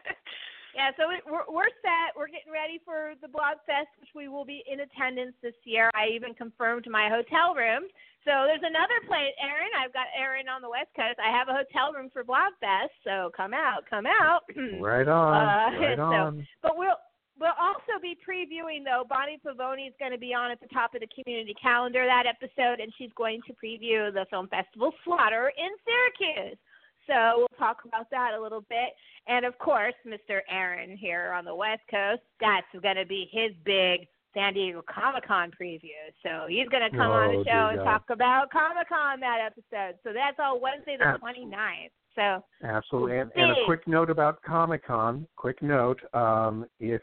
yeah, so it, we're we're set. We're getting ready for the Blob Fest, which we will be in attendance this year. I even confirmed my hotel room. So there's another place, Aaron. I've got Aaron on the West Coast. I have a hotel room for Blob Fest. So come out, come out. Right on. Uh, right so- on. But we'll we'll also be previewing though. Bonnie Pavoni is going to be on at the top of the community calendar that episode, and she's going to preview the film festival Slaughter in Syracuse. So we'll talk about that a little bit, and of course, Mr. Aaron here on the West Coast. That's going to be his big San Diego Comic Con preview. So he's going to come on Oh, the show and God. talk about Comic Con that episode. So that's all Wednesday the Absolutely. 29th. So Absolutely. And, and a quick note about Comic Con. Quick note: um, if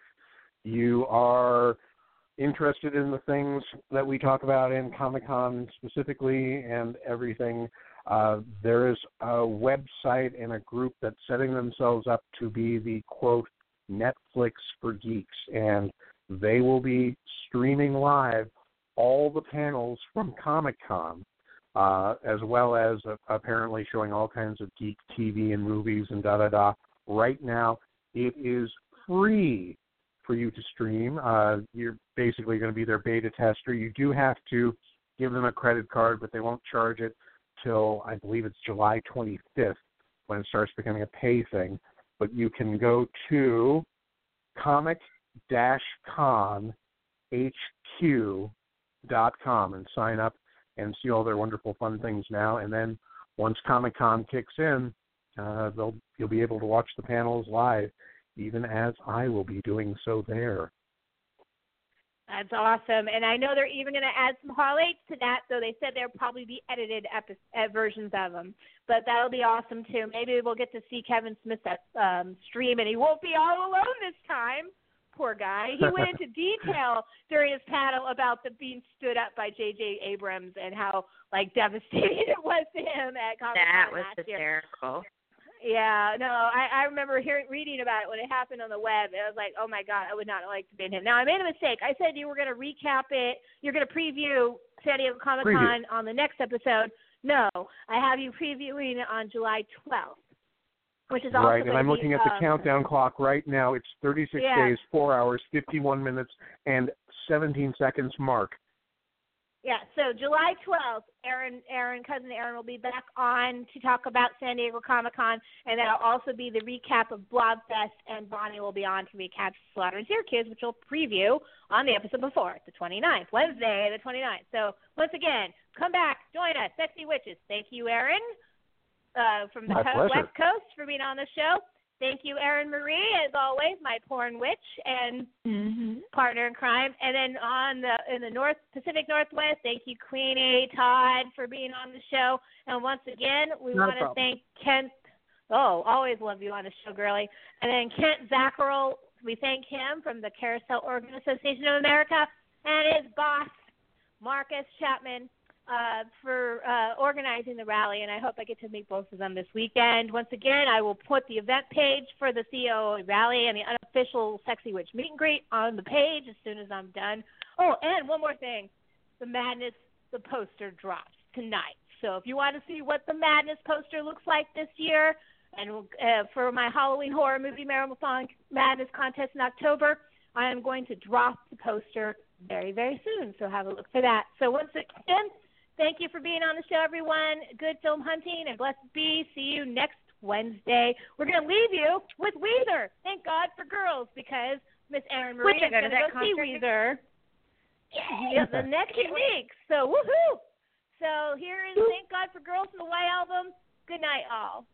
you are interested in the things that we talk about in Comic Con specifically and everything, uh, there is a website and a group that's setting themselves up to be the quote Netflix for geeks, and they will be streaming live all the panels from Comic Con uh, as well as uh, apparently showing all kinds of geek TV and movies and da da da. Right now, it is free for you to stream. Uh, you're basically going to be their beta tester. You do have to give them a credit card, but they won't charge it till I believe it's July 25th when it starts becoming a pay thing. But you can go to comic-con hq.com and sign up and see all their wonderful fun things now. And then once Comic Con kicks in, uh, they'll you'll be able to watch the panels live, even as I will be doing so there. That's awesome. And I know they're even going to add some Hall 8s to that, so they said there'll probably be edited epi- uh, versions of them. But that'll be awesome, too. Maybe we'll get to see Kevin Smith at, um, stream, and he won't be all alone this time. Poor guy. He went into detail during his panel about the being stood up by J.J. Abrams and how, like, devastating it was to him at Comic that Con was last year. Yeah, no, I, I remember hearing reading about it when it happened on the web. I was like, oh my god, I would not like to be in him. Now I made a mistake. I said you were going to recap it. You're going to preview San Diego Comic Con on the next episode. No, I have you previewing it on July 12th, which is right, and I'm be, looking at the um, countdown clock right now. It's 36 Yeah. days, 4 hours, 51 minutes, and 17 seconds mark. Yeah, so July 12th, Aaron, Aaron, cousin Aaron will be back on to talk about San Diego Comic Con, and that'll also be the recap of Blobfest, and Bonnie will be on to recap Slaughter and Syracuse, which we'll preview on the episode before, the 29th, Wednesday, the 29th. So once again, come back, join us, Sexy Witches. Thank you, Aaron, uh, from the co- West Coast, for being on the show. Thank you, Erin Marie, as always, my porn witch and partner in crime. And then on the in the North Pacific Northwest, thank you, Queenie Todd, for being on the show. And once again, we want to thank Kent. Oh, always love you on the show, girlie. And then Kent Zacherl, we thank him from the Carousel Organ Association of America and his boss, Marcus Chapman, uh, for uh, organizing the rally, and I hope I get to meet both of them this weekend. Once again, I will put the event page for the COAA rally and the unofficial Sexy Witch meet and greet on the page as soon as I'm done. Oh, and one more thing. The Madness, the poster drops tonight. So if you want to see what the Madness poster looks like this year, and uh, for my Halloween horror movie Marathon Madness contest in October, I am going to drop the poster very, very soon. So have a look for that. So once again, thank you for being on the show, everyone. Good film hunting and blessed be. See you next Wednesday. We're going to leave you with Weezer. Thank God for girls because Miss Erin Marie is going to go see. Weezer. Yeah, the next week. So woohoo! So here is Thank God for Girls from the White Album. Good night, all.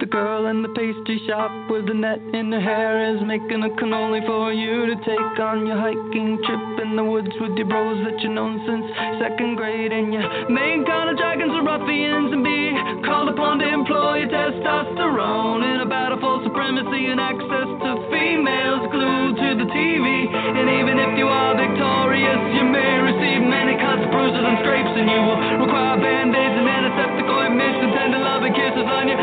The girl in the pastry shop with the net in her hair is making a cannoli for you to take on your hiking trip in the woods with your bros that you've known since second grade. And you make kind of dragons or ruffians and be called upon to employ your testosterone in a battle for supremacy and access to females glued to the TV. And even if you are victorious, you may receive many cuts, bruises, and scrapes, and you will require band-aids and antiseptic ointments and tender loving kisses on your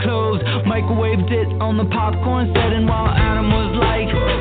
cloves, microwaved it on the popcorn setting while Adam was like,